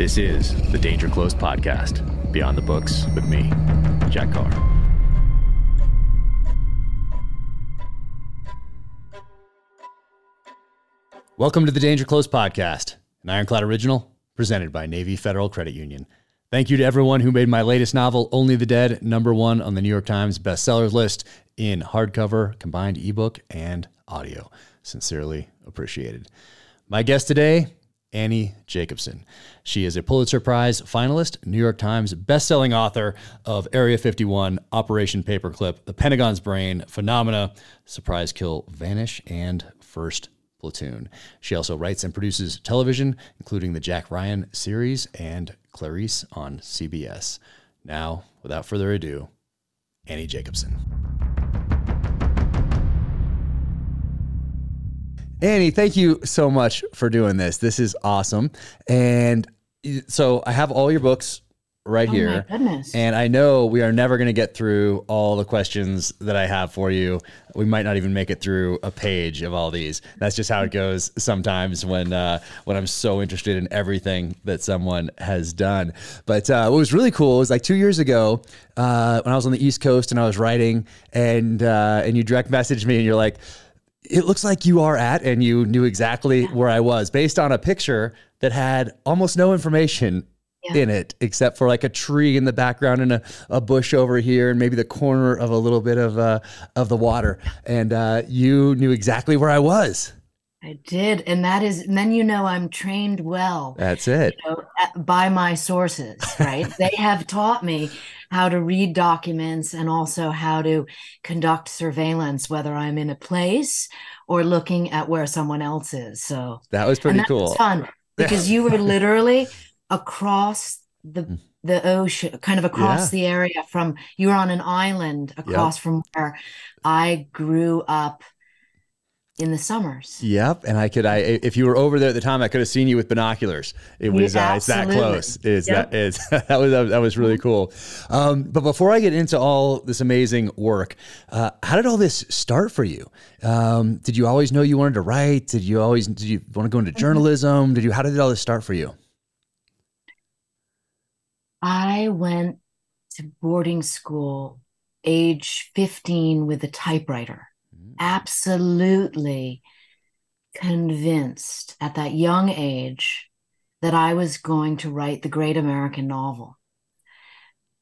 This is the Danger Close podcast, Beyond the Books with me, Jack Carr. Welcome to the Danger Close podcast, an Ironclad original presented by Navy Federal Credit Union. Thank you to everyone who made my latest novel, Only the Dead, number one on the New York Times bestsellers list in hardcover, combined ebook, and audio. Sincerely appreciated. My guest today, Annie Jacobsen. She is a Pulitzer Prize finalist, New York Times bestselling author of Area 51, Operation Paperclip, The Pentagon's Brain, Phenomena, Surprise Kill, Vanish, and First Platoon. She also writes and produces television, including the Jack Ryan series and Clarice on CBS. Now, without further ado, Annie Jacobsen. Annie, thank you so much for doing this. This is awesome. And so I have all your books right Oh here. my goodness. And I know we are never going to get through all the questions that I have for you. We might not even make it through a page of all these. That's just how it goes sometimes when uh, when I'm so interested in everything that someone has done. But uh, what was really cool was like two years ago uh, when I was on the East Coast and I was writing, and uh, and you direct messaged me and you're like. It looks like you are at, and you knew exactly where I was based on a picture that had almost no information Yeah. in it except for like a tree in the background and a, a bush over here and maybe the corner of a little bit of uh, of the water. And uh, you knew exactly where I was I did. And that is, and then you know I'm trained well that's it you know, by my sources, right? they have taught me how to read documents and also how to conduct surveillance, whether I'm in a place or looking at where someone else is. So, that was pretty and that cool was fun because you were literally across the mm. the ocean, kind of across Yeah. the area from you were on an island across from where I grew up in the summers. Yep, and I could I if you were over there at the time, I could have seen you with binoculars. It was Yeah, uh, it's that close. Is Yep. that is that was that was really cool. Um, but before I get into all this amazing work, uh, how did all this start for you? Um, did you always know you wanted to write? Did you always did you want to go into journalism? Did you how did all this start for you? I went to boarding school age 15 with a typewriter. Absolutely convinced at that young age that I was going to write the great American novel.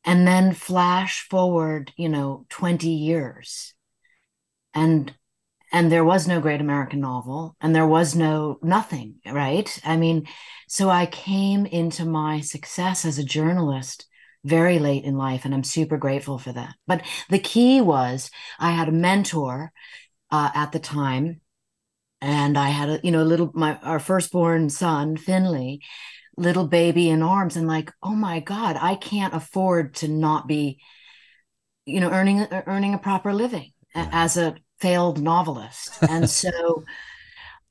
And then flash forward, you know, 20 years. And and there was no great American novel and there was no nothing, right? I mean, so I came into my success as a journalist very late in life, and I'm super grateful for that. But the key was I had a mentor uh, at the time, and I had a you know a little my our firstborn son Finley, little baby in arms, and like oh my god, I can't afford to not be, you know, earning earning a proper living Yeah. as a failed novelist, and so.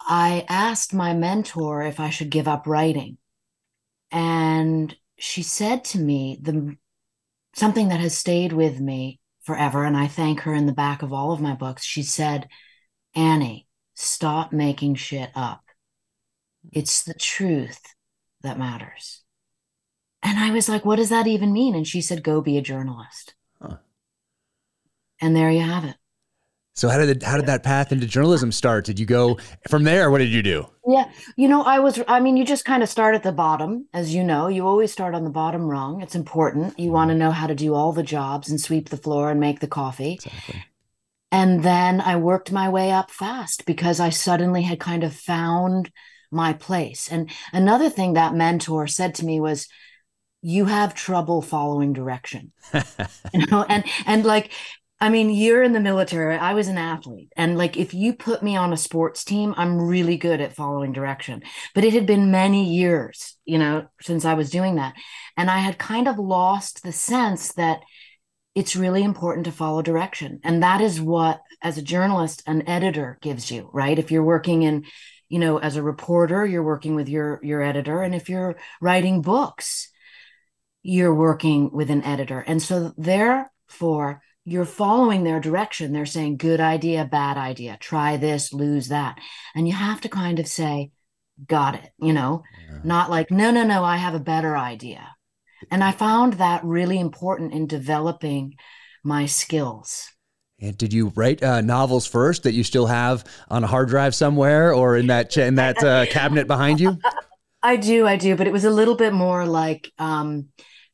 I asked my mentor if I should give up writing. And she said to me the something that has stayed with me forever, and I thank her in the back of all of my books. She said, Annie, stop making shit up. It's the truth that matters. And I was like, what does that even mean? And she said, go be a journalist. Huh. And there you have it. So how did how did that path into journalism start? Did you go from there? What did you do? Yeah, you know, I was, I mean, you just kind of start at the bottom, as you know. You always start on the bottom rung. It's important. You want to mm-hmm. know how to do all the jobs and sweep the floor and make the coffee. Exactly. And then I worked my way up fast because I suddenly had kind of found my place. And another thing that mentor said to me was, you have trouble following direction. you know, and and like I mean, you're in the military. I was an athlete. And like, if you put me on a sports team, I'm really good at following direction. But it had been many years, you know, since I was doing that. And I had kind of lost the sense that it's really important to follow direction. And that is what, as a journalist, an editor gives you, right? If you're working in, you know, as a reporter, you're working with your your editor. And if you're writing books, you're working with an editor. And so therefore, you're following their direction. They're saying, good idea, bad idea, try this, lose that. And you have to kind of say, got it, you know, yeah. not like, no, no, no, I have a better idea. And I found that really important in developing my skills. And did you write uh, novels first that you still have on a hard drive somewhere or in that in that uh, cabinet behind you? I do, I do, but it was a little bit more like um,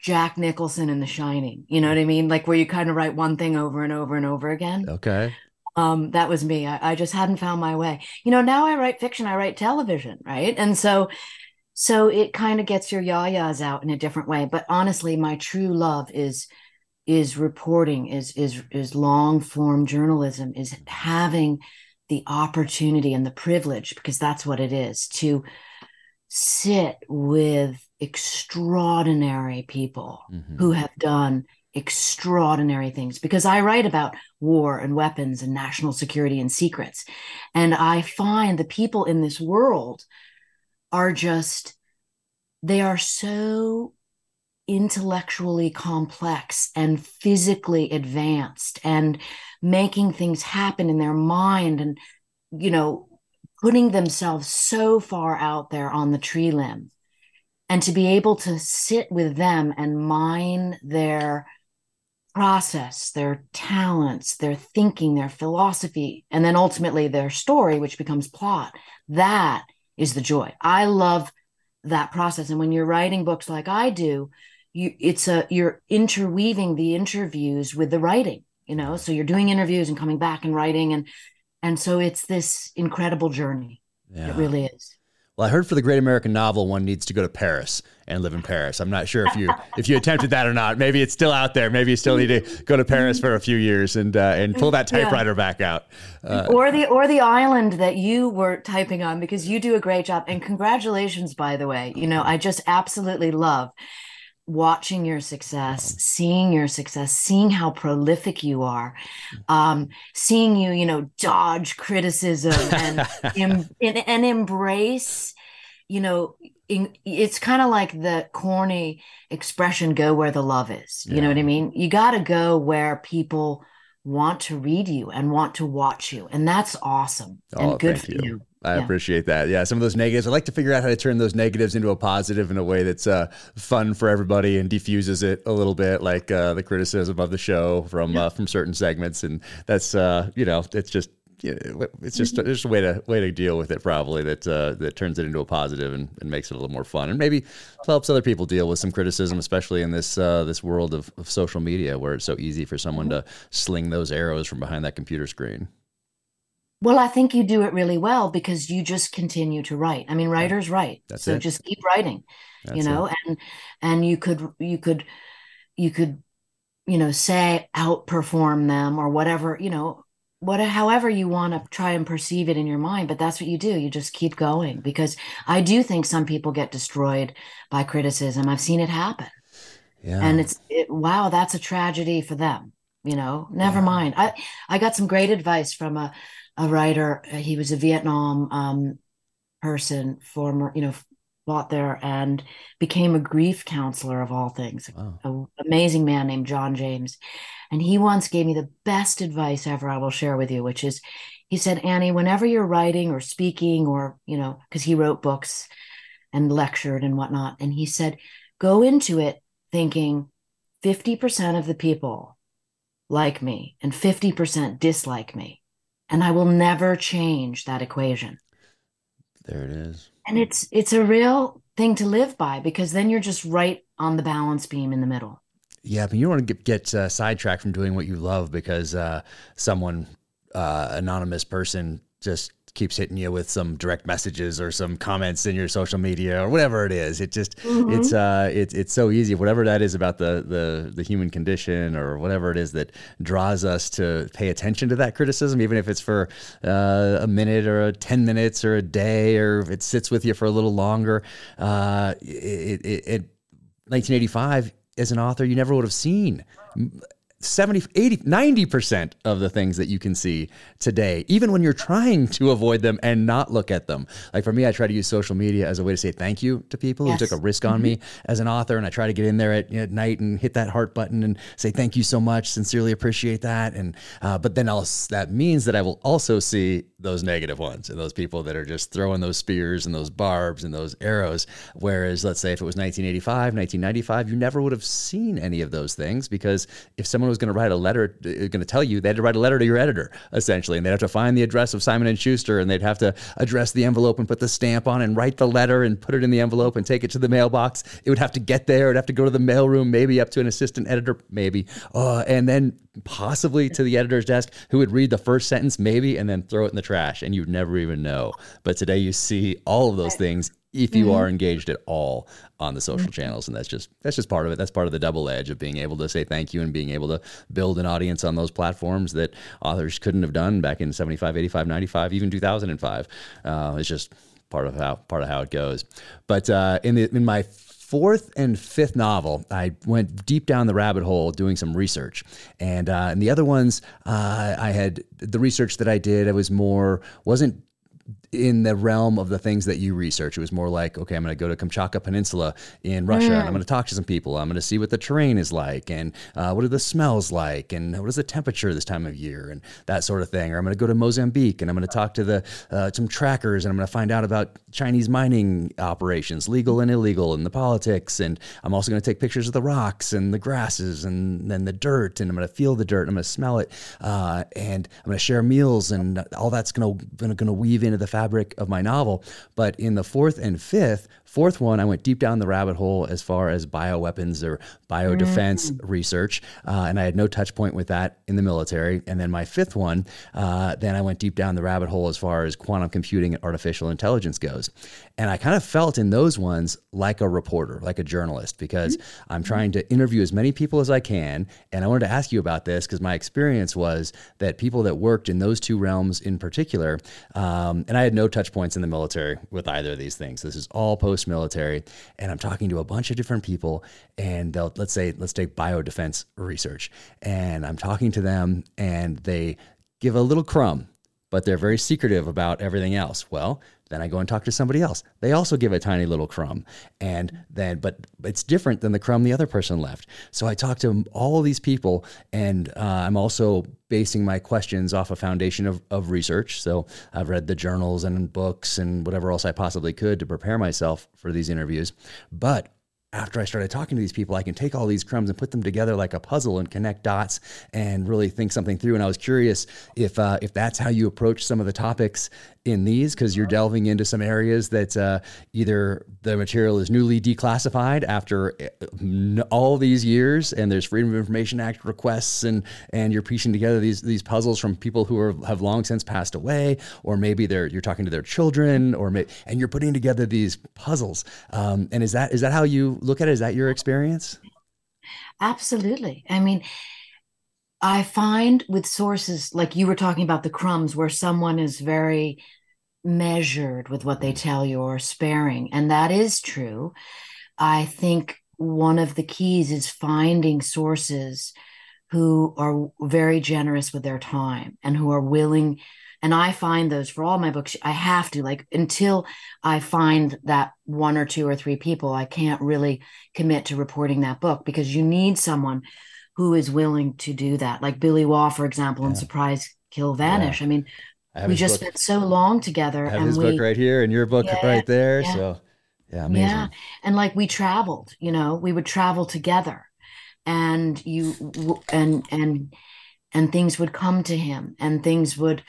Jack Nicholson in The Shining. You know what I mean? Like where you kind of write one thing over and over and over again. Okay. Um, that was me. I, I just hadn't found my way. You know, now I write fiction, I write television, right? And so so it kind of gets your yayas out in a different way. But honestly, my true love is is reporting, is is is long form journalism, is having the opportunity and the privilege, because that's what it is, to sit with extraordinary people mm-hmm. who have done extraordinary things because I write about war and weapons and national security and secrets. And I find the people in this world are just, they are so intellectually complex and physically advanced and making things happen in their mind and, you know, putting themselves so far out there on the tree limb. And to be able to sit with them and mine their process, their talents, their thinking, their philosophy, and then ultimately their story, which becomes plot. That is the joy. I love that process. And when you're writing books like I do, you it's a you're interweaving the interviews with the writing, you know. So you're doing interviews and coming back and writing and and so it's this incredible journey. Yeah. It really is. Well, I heard for the Great American Novel, one needs to go to Paris and live in Paris. I'm not sure if you if you attempted that or not. Maybe it's still out there. Maybe you still need to go to Paris for a few years and uh, and pull that typewriter yeah. back out. Uh, or the or the island that you were typing on because you do a great job. And congratulations, by the way. You know, I just absolutely love watching your success, seeing your success, seeing how prolific you are, um, seeing you, you know, dodge criticism and and, and embrace, you know, in, it's kind of like the corny expression "go where the love is." You yeah. know what I mean? You got to go where people want to read you and want to watch you, and that's awesome oh, and good for you. you. I yeah. appreciate that. Yeah, some of those negatives. I like to figure out how to turn those negatives into a positive in a way that's uh, fun for everybody and diffuses it a little bit, like uh, the criticism of the show from yeah. uh, from certain segments. And that's uh, you know, it's just it's just mm-hmm. just a way to way to deal with it probably that uh, that turns it into a positive and, and makes it a little more fun and maybe helps other people deal with some criticism especially in this uh, this world of, of social media where it's so easy for someone mm-hmm. to sling those arrows from behind that computer screen. Well, I think you do it really well because you just continue to write. I mean, writers write, That's so it. just keep writing. That's you know, it. and and you could you could you could you know say outperform them or whatever you know what however you want to try and perceive it in your mind but that's what you do you just keep going because i do think some people get destroyed by criticism i've seen it happen yeah. and it's it, wow that's a tragedy for them you know never yeah. mind i i got some great advice from a a writer. Uh, he was a Vietnam um, person, former, you know, fought there and became a grief counselor of all things. Wow. An amazing man named John James. And he once gave me the best advice ever I will share with you, which is he said, Annie, whenever you're writing or speaking or, you know, because he wrote books and lectured and whatnot, and he said, go into it thinking 50% of the people like me and 50% dislike me and I will never change that equation. There it is. And it's it's a real thing to live by because then you're just right on the balance beam in the middle. Yeah, but you don't want to get, get uh, sidetracked from doing what you love because uh, someone, uh, anonymous person, just keeps hitting you with some direct messages or some comments in your social media or whatever it is. It just mm-hmm. it's uh it's it's so easy. Whatever that is about the the the human condition or whatever it is that draws us to pay attention to that criticism, even if it's for uh, a minute or a ten minutes or a day or if it sits with you for a little longer. Uh, it, it, it 1985 as an author, you never would have seen 70, 80, 90% of the things that you can see today, even when you're trying to avoid them and not look at them. Like for me, I try to use social media as a way to say thank you to people yes. who took a risk on mm-hmm. me as an author. And I try to get in there at, at, night and hit that heart button and say thank you so much, sincerely appreciate that. And, uh, but then I'll, that means that I will also see those negative ones and those people that are just throwing those spears and those barbs and those arrows. Whereas, let's say if it was 1985, 1995, you never would have seen any of those things because if someone was going to write a letter, uh, going to tell you they had to write a letter to your editor essentially, and they'd have to find the address of Simon and Schuster, and they'd have to address the envelope and put the stamp on and write the letter and put it in the envelope and take it to the mailbox. It would have to get there. It'd have to go to the mailroom, maybe up to an assistant editor, maybe, uh, and then possibly to the editor's desk, who would read the first sentence, maybe, and then throw it in the trash, and you'd never even know. But today you see all of those things if you mm-hmm. are engaged at all on the social mm-hmm. channels and that's just that's just part of it that's part of the double edge of being able to say thank you and being able to build an audience on those platforms that authors couldn't have done back in 75 85 95 even 2005 uh, it's just part of how part of how it goes but uh, in the in my fourth and fifth novel, I went deep down the rabbit hole doing some research, and uh, and the other ones, uh, I had the research that I did. I was more wasn't in the realm of the things that you research. It was more like, okay, I'm going to go to Kamchatka Peninsula in Russia, mm. and I'm going to talk to some people. I'm going to see what the terrain is like, and uh, what are the smells like, and what is the temperature this time of year, and that sort of thing. Or I'm going to go to Mozambique, and I'm going to talk to the uh, some trackers, and I'm going to find out about Chinese mining operations, legal and illegal, and the politics. And I'm also going to take pictures of the rocks and the grasses, and then the dirt, and I'm going to feel the dirt, and I'm going to smell it, uh, and I'm going to share meals, and all that's going to going to weave into the fabric fabric of my novel. But in the fourth and fifth, Fourth one, I went deep down the rabbit hole as far as bioweapons or biodefense mm. research, uh, and I had no touch point with that in the military. And then my fifth one, uh, then I went deep down the rabbit hole as far as quantum computing and artificial intelligence goes. And I kind of felt in those ones like a reporter, like a journalist, because mm-hmm. I'm trying to interview as many people as I can. And I wanted to ask you about this because my experience was that people that worked in those two realms in particular, um, and I had no touch points in the military with either of these things. This is all post military, and I'm talking to a bunch of different people, and they'll let's say let's take biodefense research, and I'm talking to them, and they give a little crumb, but they're very secretive about everything else. Well, then I go and talk to somebody else. They also give a tiny little crumb. And then, but it's different than the crumb the other person left. So I talk to all these people, and uh, I'm also basing my questions off a foundation of, of research. So I've read the journals and books and whatever else I possibly could to prepare myself for these interviews. But after I started talking to these people, I can take all these crumbs and put them together like a puzzle and connect dots and really think something through. And I was curious if uh, if that's how you approach some of the topics in these because you're delving into some areas that uh, either the material is newly declassified after uh, all these years and there's freedom of information act requests and and you're piecing together these these puzzles from people who are, have long since passed away or maybe they're you're talking to their children or may, and you're putting together these puzzles. Um, and is that is that how you look at it? Is that your experience? Absolutely. I mean I find with sources like you were talking about the crumbs, where someone is very measured with what they tell you or sparing, and that is true. I think one of the keys is finding sources who are very generous with their time and who are willing. And I find those for all my books. I have to, like, until I find that one or two or three people, I can't really commit to reporting that book because you need someone who is willing to do that. Like Billy Waugh, for example, yeah. in Surprise Kill Vanish. Yeah. I mean, I we just book. spent so long together. I have and his we, book right here and your book yeah, right there. So yeah, amazing. Yeah. And like we traveled, you know, we would travel together and you and and and things would come to him and things would,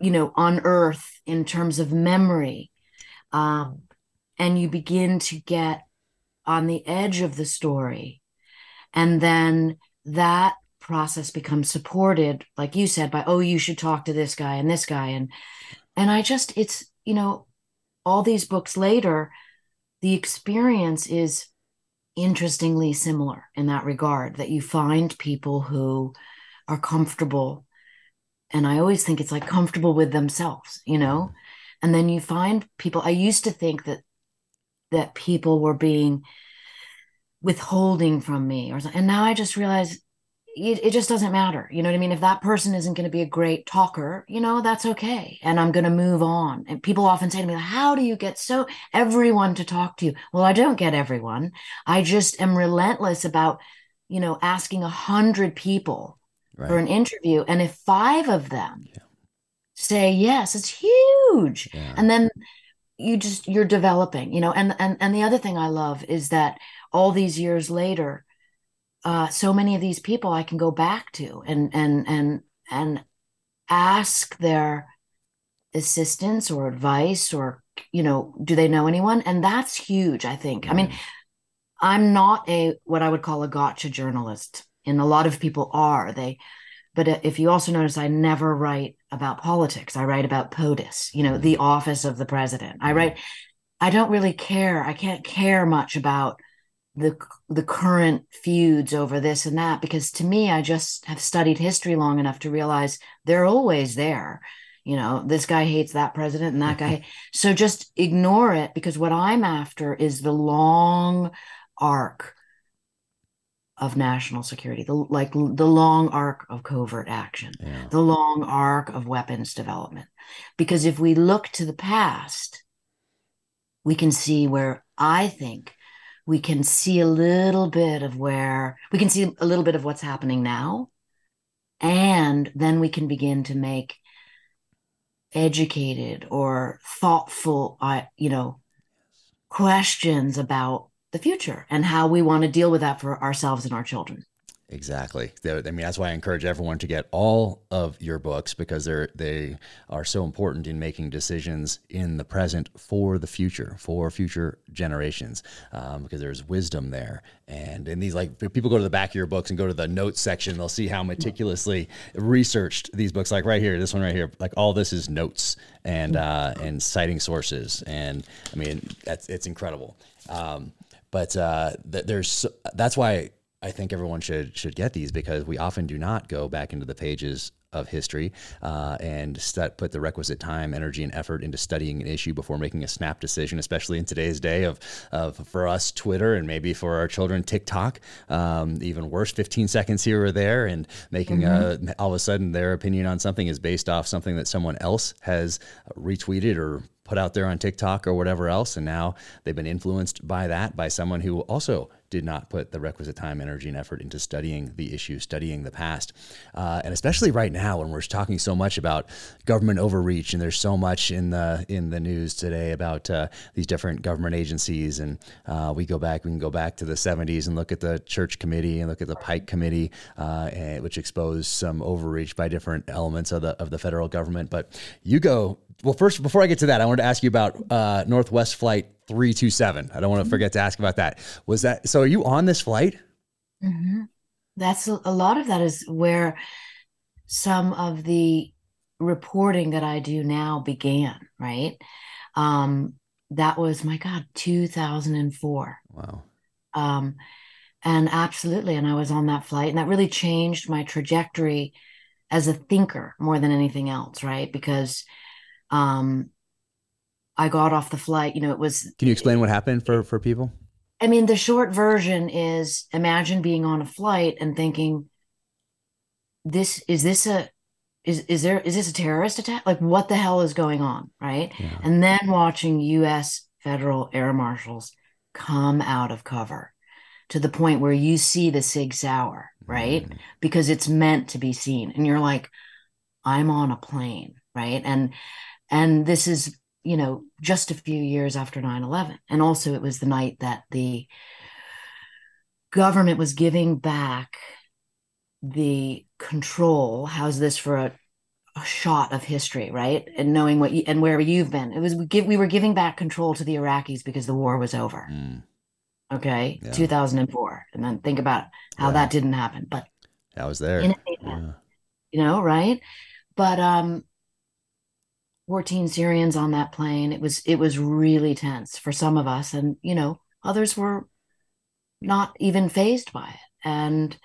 you know, unearth in terms of memory. Um, and you begin to get on the edge of the story. And then that process becomes supported like you said by oh you should talk to this guy and this guy. And and i just it's you know all these books later the experience is interestingly similar in that regard that you find people who are comfortable. And i always think it's like comfortable with themselves you know? And then you find people i used to think that that people were being withholding from me or and now i just realize it, just doesn't matter. You know what I mean? If that person isn't going to be a great talker, you know, that's okay. And I'm going to move on. And people often say to me, How do you get so everyone to talk to you? Well, I don't get everyone. I just am relentless about, you know, asking a hundred people right. for an interview. And if five of them yeah. say yes, it's huge. Yeah. And then you just you're developing, you know, and and and the other thing I love is that all these years later, uh, so many of these people I can go back to and and and and ask their assistance or advice or you know do they know anyone and that's huge i think i mean mm-hmm. i'm not a what i would call a gotcha journalist and a lot of people are they but if you also notice i never write about politics i write about potus you know the mm-hmm. office of the president i mm-hmm. write i don't really care i can't care much about the the current feuds over this and that because to me I just have studied history long enough to realize they're always there. You know, this guy hates that president and that guy. so just ignore it because what I'm after is the long arc of national security, the like the long arc of covert action, yeah. the long arc of weapons development. Because if we look to the past, we can see where I think we can see a little bit of where we can see a little bit of what's happening now. And then we can begin to make educated or thoughtful uh, you know questions about the future and how we want to deal with that for ourselves and our children Exactly. I mean, that's why I encourage everyone to get all of your books because they're they are so important in making decisions in the present for the future, for future generations, um, because there's wisdom there. And in these, like people go to the back of your books and go to the notes section, they'll see how meticulously researched these books. Like right here, this one right here, like all this is notes and uh, and citing sources. And I mean, that's it's incredible. Um, but uh, th- there's that's why I think everyone should should get these because we often do not go back into the pages of history uh, and st- put the requisite time, energy, and effort into studying an issue before making a snap decision, especially in today's day of, of for us, Twitter, and maybe for our children, TikTok. Um, even worse, 15 seconds here or there, and making mm-hmm. a, all of a sudden their opinion on something is based off something that someone else has retweeted or put out there on TikTok or whatever else. And now they've been influenced by that by someone who also did not put the requisite time, energy, and effort into studying the issue, studying the past. Uh, and especially right now when we're talking so much about government overreach, and there's so much in the in the news today about uh, these different government agencies. And uh, we go back, we can go back to the 70s and look at the Church Committee and look at the Pike Committee, uh, and, which exposed some overreach by different elements of the of the federal government. But you go well, first, before I get to that, I wanted to ask you about uh, Northwest Flight 327. I don't want to forget to ask about that. Was that so? Are you on this flight? Mm-hmm. That's a, a lot of that is where some of the reporting that I do now began, right? Um, that was my God, 2004. Wow. Um, and absolutely, and I was on that flight, and that really changed my trajectory as a thinker more than anything else, right? Because um, I got off the flight. You know, it was. Can you explain what happened for for people? I mean, the short version is: imagine being on a flight and thinking, "This is this a is is there is this a terrorist attack? Like, what the hell is going on?" Right? Yeah. And then watching U.S. federal air marshals come out of cover to the point where you see the Sig Sauer, right? Mm. Because it's meant to be seen, and you're like, "I'm on a plane." Right. And and this is, you know, just a few years after 9 11. And also, it was the night that the government was giving back the control. How's this for a, a shot of history, right? And knowing what you and where you've been. It was we give we were giving back control to the Iraqis because the war was over. Mm. Okay, yeah. 2004, and then think about how yeah. that didn't happen. But I was there. Yeah. You know, right? But um, 14 Syrians on that plane. It was it was really tense for some of us, and you know others were not even phased by it, and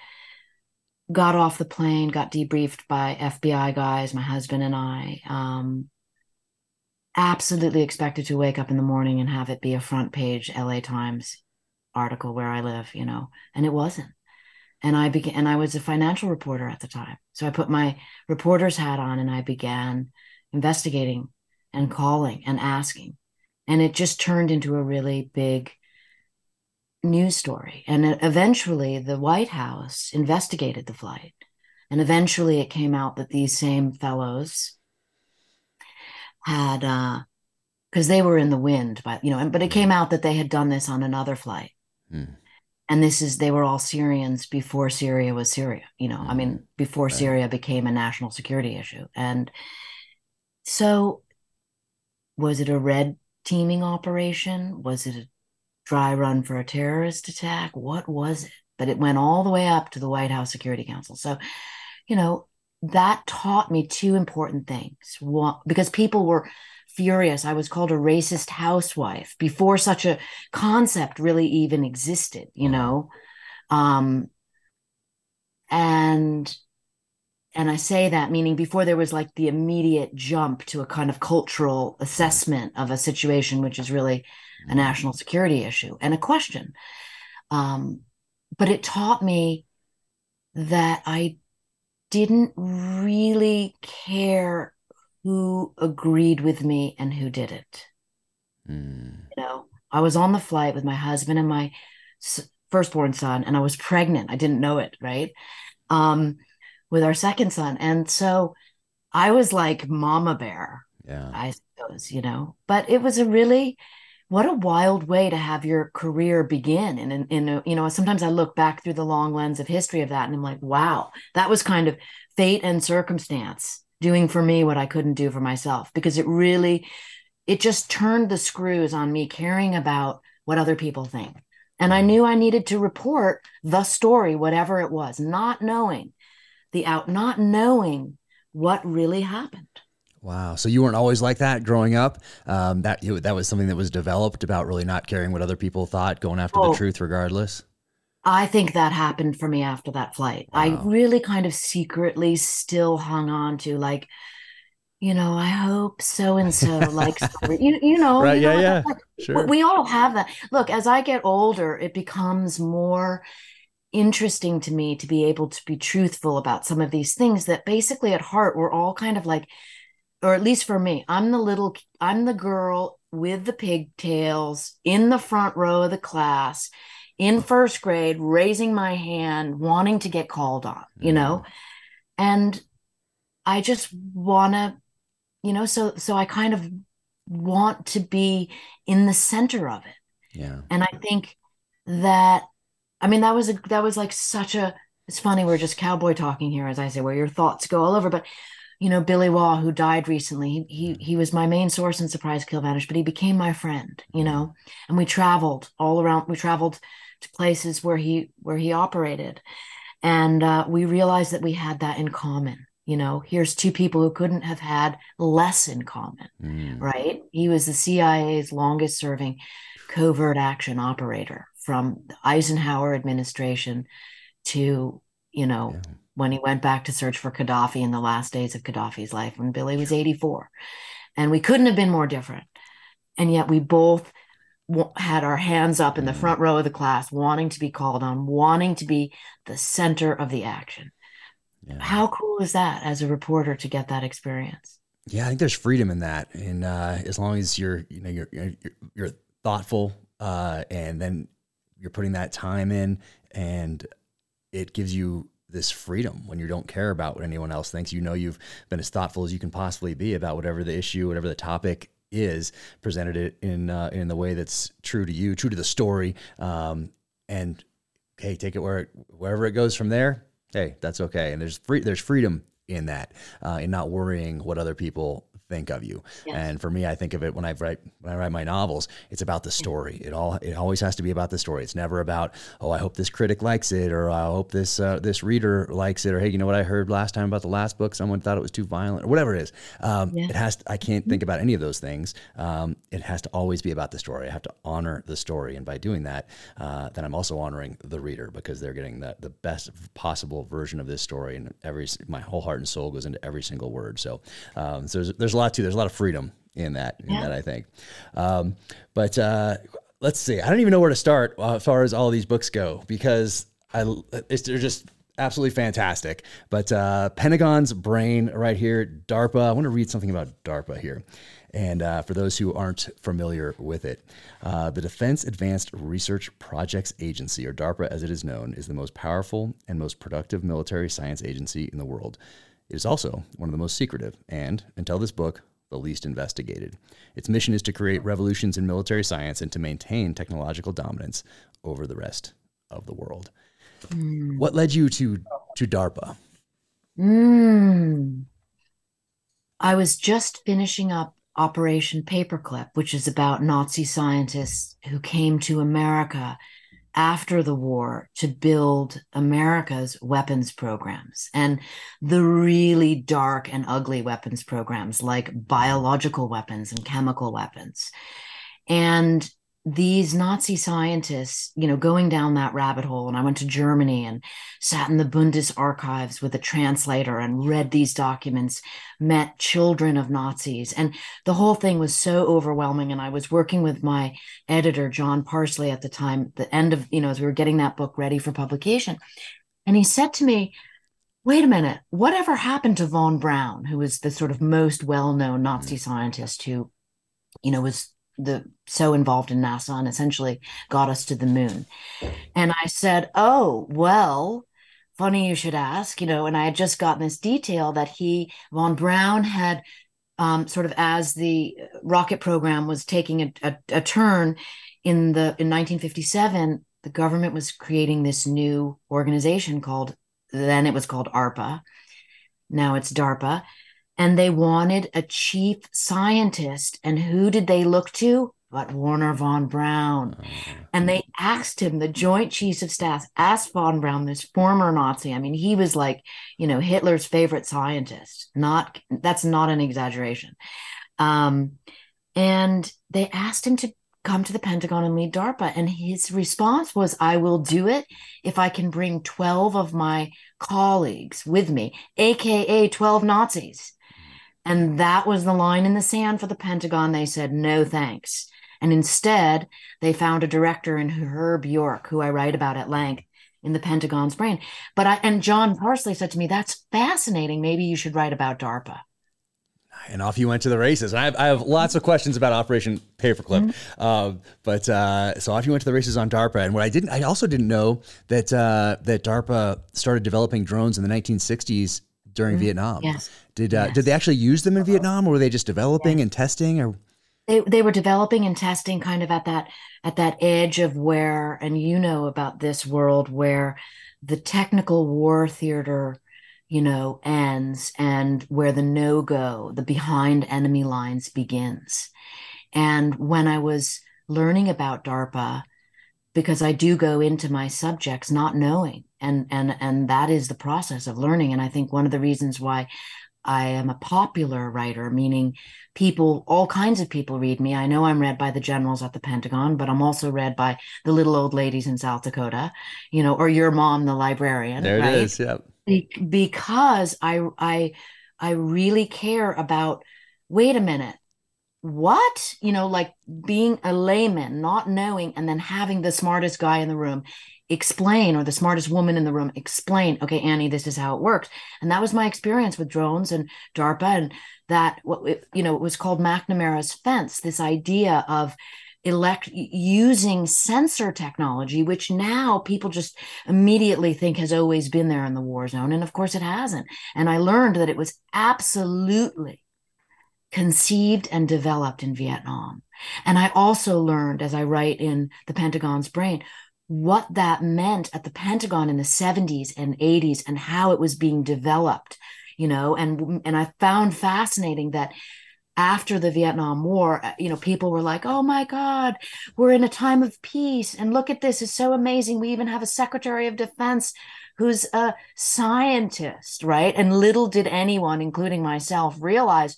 got off the plane, got debriefed by FBI guys, my husband and I. Um, absolutely expected to wake up in the morning and have it be a front page LA Times article where I live, you know, and it wasn't. and I began, and I was a financial reporter at the time. So I put my reporter's hat on and I began investigating and calling and asking. And it just turned into a really big news story. And eventually the White House investigated the flight. And eventually it came out that these same fellows had, because uh, they were in the wind, but, you know, but it came out that they had done this on another flight. Mm and this is they were all Syrians before Syria was Syria, you know, mm-hmm. I mean, mm-hmm. before right. Syria became a national security issue. And so was it a red teaming operation? Was it a dry run for a terrorist attack? What was it? But it went all the way up to the White House Security Council. So, you know, that taught me two important things. One, because people were furious. I was called a racist housewife before such a concept really even existed, you know. Um, and and I say that meaning before there was like the immediate jump to a kind of cultural assessment of a situation, which is really a mm-hmm. national security issue and a question. Um, but it taught me that I didn't really care who agreed with me and who didn't. Mm. You know, I was on the flight with my husband and my firstborn son, and I was pregnant. I didn't know it, right? Um, with our second son. And so I was like mama bear, yeah. I suppose, you know, but it was a really, what a wild way to have your career begin. And in, in a, you know, sometimes I look back through the long lens of history of that and I'm like, wow, that was kind of fate and circumstance doing for me what I couldn't do for myself because it really it just turned the screws on me caring about what other people think. And I mm-hmm. knew I needed to report the story whatever it was, not knowing the out not knowing what really happened. Wow. So you weren't always like that growing up. Um, that you, that was something that was developed about really not caring what other people thought, going after oh, the truth regardless. I think that happened for me after that flight. Wow. I really kind of secretly still hung on to like, you know, I hope so and so like you, you know, right? You know, yeah, yeah, sure. We all have that. Look, as I get older, it becomes more interesting to me to be able to be truthful about some of these things that basically at heart we're all kind of like, or at least for me, I'm the little, I'm the girl with the pigtails in the front row of the class in first grade raising my hand wanting to get called on you know? Mm-hmm. and i just want to you know so so i kind of want to be in the center of it. Yeah. And i think that i mean that was a that was like such a it's funny we're just cowboy talking here as i say where your thoughts go all over but you know billy waugh who died recently he he, he was my main source in surprise kill vanish but he became my friend you know? And we traveled all around we traveled to places where he where he operated. And uh, we realized that we had that in common you know? Here's two people who couldn't have had less in common mm. right? He was the cia's longest serving covert action operator from the eisenhower administration to you know yeah. when he went back to search for gaddafi in the last days of gaddafi's life when billy was 84 and we couldn't have been more different and yet we both had our hands up in the front row of the class, wanting to be called on, wanting to be the center of the action. Yeah. How cool is that as a reporter to get that experience? Yeah, I think there's freedom in that, and uh, as long as you're, you know, you're you're, you're thoughtful, uh, and then you're putting that time in, and it gives you this freedom when you don't care about what anyone else thinks. You know, you've been as thoughtful as you can possibly be about whatever the issue, whatever the topic is, presented it in uh, in the way that's true to you, true to the story, um, and hey, take it where it, wherever it goes from there. Hey, that's okay. And there's free there's freedom in that, uh, in not worrying what other people think of you. Yes. And for me, I think of it when I write when I write my novels, it's about the story. It all it always has to be about the story. It's never about oh I hope this critic likes it or I hope this uh, this reader likes it or hey you know what I heard last time about the last book someone thought it was too violent or whatever it is. Um, yeah. It has to, I can't think about any of those things. Um, it has to always be about the story. I have to honor the story, and by doing that, uh, then I'm also honoring the reader because they're getting the the best possible version of this story, and every my whole heart and soul goes into every single word. So, um, so there's there's a lot to there's a lot of freedom in that in yeah. that I think. Um, but uh, let's see. I don't even know where to start uh, as far as all these books go because I, it's, they're just absolutely fantastic. But uh, Pentagon's brain right here, DARPA. I want to read something about DARPA here. And uh, for those who aren't familiar with it, uh, the Defense Advanced Research Projects Agency, or DARPA as it is known, is the most powerful and most productive military science agency in the world. It is also one of the most secretive and, until this book, the least investigated. Its mission is to create revolutions in military science and to maintain technological dominance over the rest of the world. Mm. What led you to to DARPA? Mm. I was just finishing up Operation Paperclip, which is about Nazi scientists who came to America after the war to build America's weapons programs and the really dark and ugly weapons programs like biological weapons and chemical weapons. And these Nazi scientists, you know, going down that rabbit hole. And I went to Germany and sat in the Bundesarchives with a translator and read these documents, met children of Nazis. And the whole thing was so overwhelming. And I was working with my editor, John Parsley, at the time, the end of, you know, as we were getting that book ready for publication. And he said to me, Wait a minute, whatever happened to von Braun, who was the sort of most well known Nazi mm. scientist who, you know, was the so involved in NASA and essentially got us to the moon. And I said, "Oh, well, funny you should ask." You know, and I had just gotten this detail that he von Braun had um, sort of as the rocket program was taking a, a, a turn in the in 1957, the government was creating this new organization called then it was called ARPA. Now it's DARPA and they wanted a chief scientist. And who did they look to? But Wernher von Braun. Oh. And they asked him, the Joint Chiefs of Staff asked von Braun, this former Nazi. I mean, he was like, you know, Hitler's favorite scientist. Not that's not an exaggeration. Um, and they asked him to come to the Pentagon and lead DARPA. And his response was, I will do it if I can bring 12 of my colleagues with me, AKA 12 Nazis. And that was the line in the sand for the Pentagon. They said, no thanks. And instead, they found a director in Herb York, who I write about at length in the Pentagon's brain. But I, and John Parsley said to me, that's fascinating. Maybe you should write about DARPA. And off you went to the races. And I have, I have lots of questions about Operation Paperclip. Mm-hmm. Uh, but uh, so off you went to the races on DARPA. And what I didn't, I also didn't know that uh, that DARPA started developing drones in the 1960s during mm-hmm. Vietnam. Yes. Did uh, yes. did they actually use them in Vietnam, or were they just developing yes. and testing, or? They, they were developing and testing kind of at that at that edge of where and you know about this world where the technical war theater you know ends and where the no go the behind enemy lines begins and when i was learning about darpa because i do go into my subjects not knowing and and and that is the process of learning. And i think one of the reasons why i am a popular writer meaning people all kinds of people read me. I know i'm read by the generals at the pentagon but i'm also read by the little old ladies in south dakota you know or your mom the librarian there right? it is yep. Be- because i i i really care about wait a minute what? You know like being a layman not knowing and then having the smartest guy in the room explain or the smartest woman in the room explain okay annie this is how it works and that was my experience with drones and darpa and that what you know it was called mcnamara's fence this idea of elect using sensor technology which now people just immediately think has always been there in the war zone and of course it hasn't and i learned that it was absolutely conceived and developed in Vietnam. And I also learned, as I write in The Pentagon's Brain, what that meant at the Pentagon in the 70s and 80s and how it was being developed, you know, and and I found fascinating that after the Vietnam War, uh, you know, people were like, "Oh my God, we're in a time of peace, and look at this; it's so amazing. We even have a Secretary of Defense who's a scientist, right?" And little did anyone, including myself, realize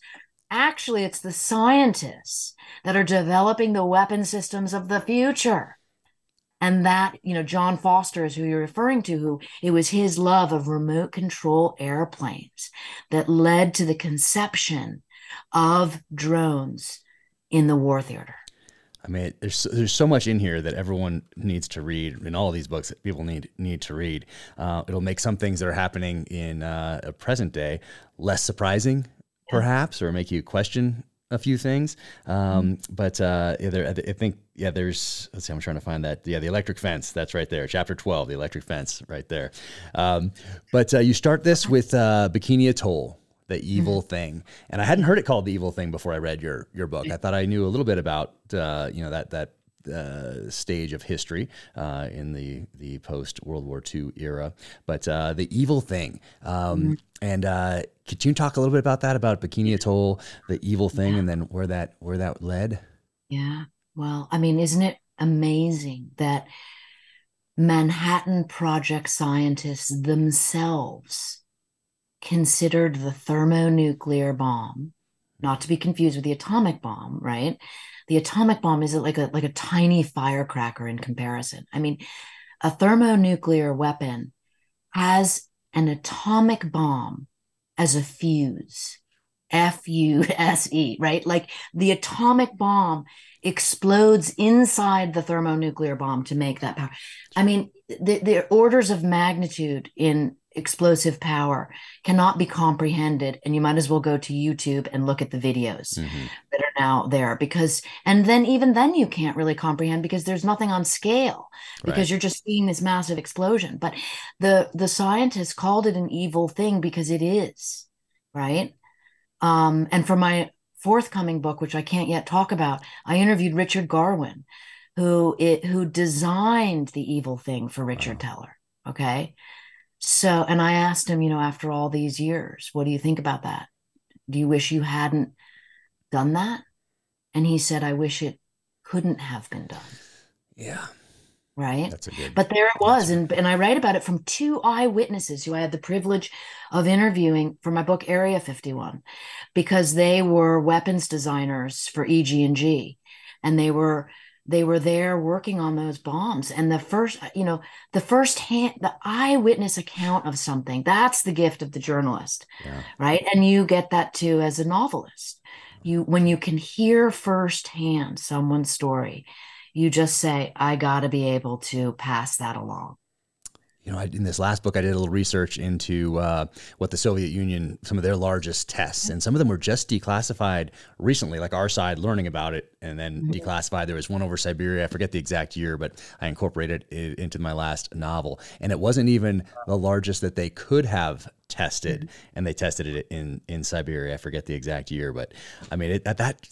Actually, it's the scientists that are developing the weapon systems of the future. And that, you know, John Foster is who you're referring to, who it was his love of remote control airplanes that led to the conception of drones in the war theater. I mean, there's there's so much in here that everyone needs to read. In all these books that people need need to read. Uh, it'll make some things that are happening in uh, a present day less surprising, perhaps, or make you question a few things. Um, mm-hmm. But uh, yeah, there, I think yeah, there's let's see, I'm trying to find that. Yeah, the electric fence. That's right there, chapter 12, the electric fence, right there. Um, but uh, you start this with uh, Bikini Atoll the evil mm-hmm. thing. And I hadn't heard it called the evil thing before I read your your book. I thought I knew a little bit about uh, you know that that uh, stage of history uh, in the the post World War II era, but uh, the evil thing. Um, mm-hmm. And uh, could you talk a little bit about that, about Bikini Atoll, the evil thing, yeah. and then where that where that led? Yeah. Well, I mean, isn't it amazing that Manhattan Project scientists themselves considered the thermonuclear bomb, not to be confused with the atomic bomb, right? The atomic bomb is like a like a tiny firecracker in comparison. I mean, a thermonuclear weapon has an atomic bomb as a fuse. F U S E, right? Like the atomic bomb explodes inside the thermonuclear bomb to make that power. I mean, the, the orders of magnitude in explosive power cannot be comprehended and you might as well go to youtube and look at the videos mm-hmm. that are now there because and then even then you can't really comprehend because there's nothing on scale because right. you're just seeing this massive explosion but the the scientists called it an evil thing because it is right um and for my forthcoming book which i can't yet talk about i interviewed richard garwin who it who designed the evil thing for richard wow. teller okay so, and I asked him, you know, after all these years, what do you think about that? Do you wish you hadn't done that? And he said, I wish it couldn't have been done. Yeah. Right. That's a good. But there it was, and and I write about it from two eyewitnesses who I had the privilege of interviewing for my book Area 51, because they were weapons designers for EG&G, and they were they were there working on those bombs. And the first uh, you know the first hand the eyewitness account of something that's the gift of the journalist yeah. right? And you get that too as a novelist. You when you can hear firsthand someone's story you just say i got to be able to pass that along you know, I, in this last book, I did a little research into uh, what the Soviet Union, some of their largest tests, and some of them were just declassified recently, like our side learning about it and then mm-hmm. declassified. There was one over Siberia. I forget the exact year, but I incorporated it into my last novel. And it wasn't even the largest that they could have tested, mm-hmm. and they tested it in, in Siberia. I forget the exact year, but I mean, it, at that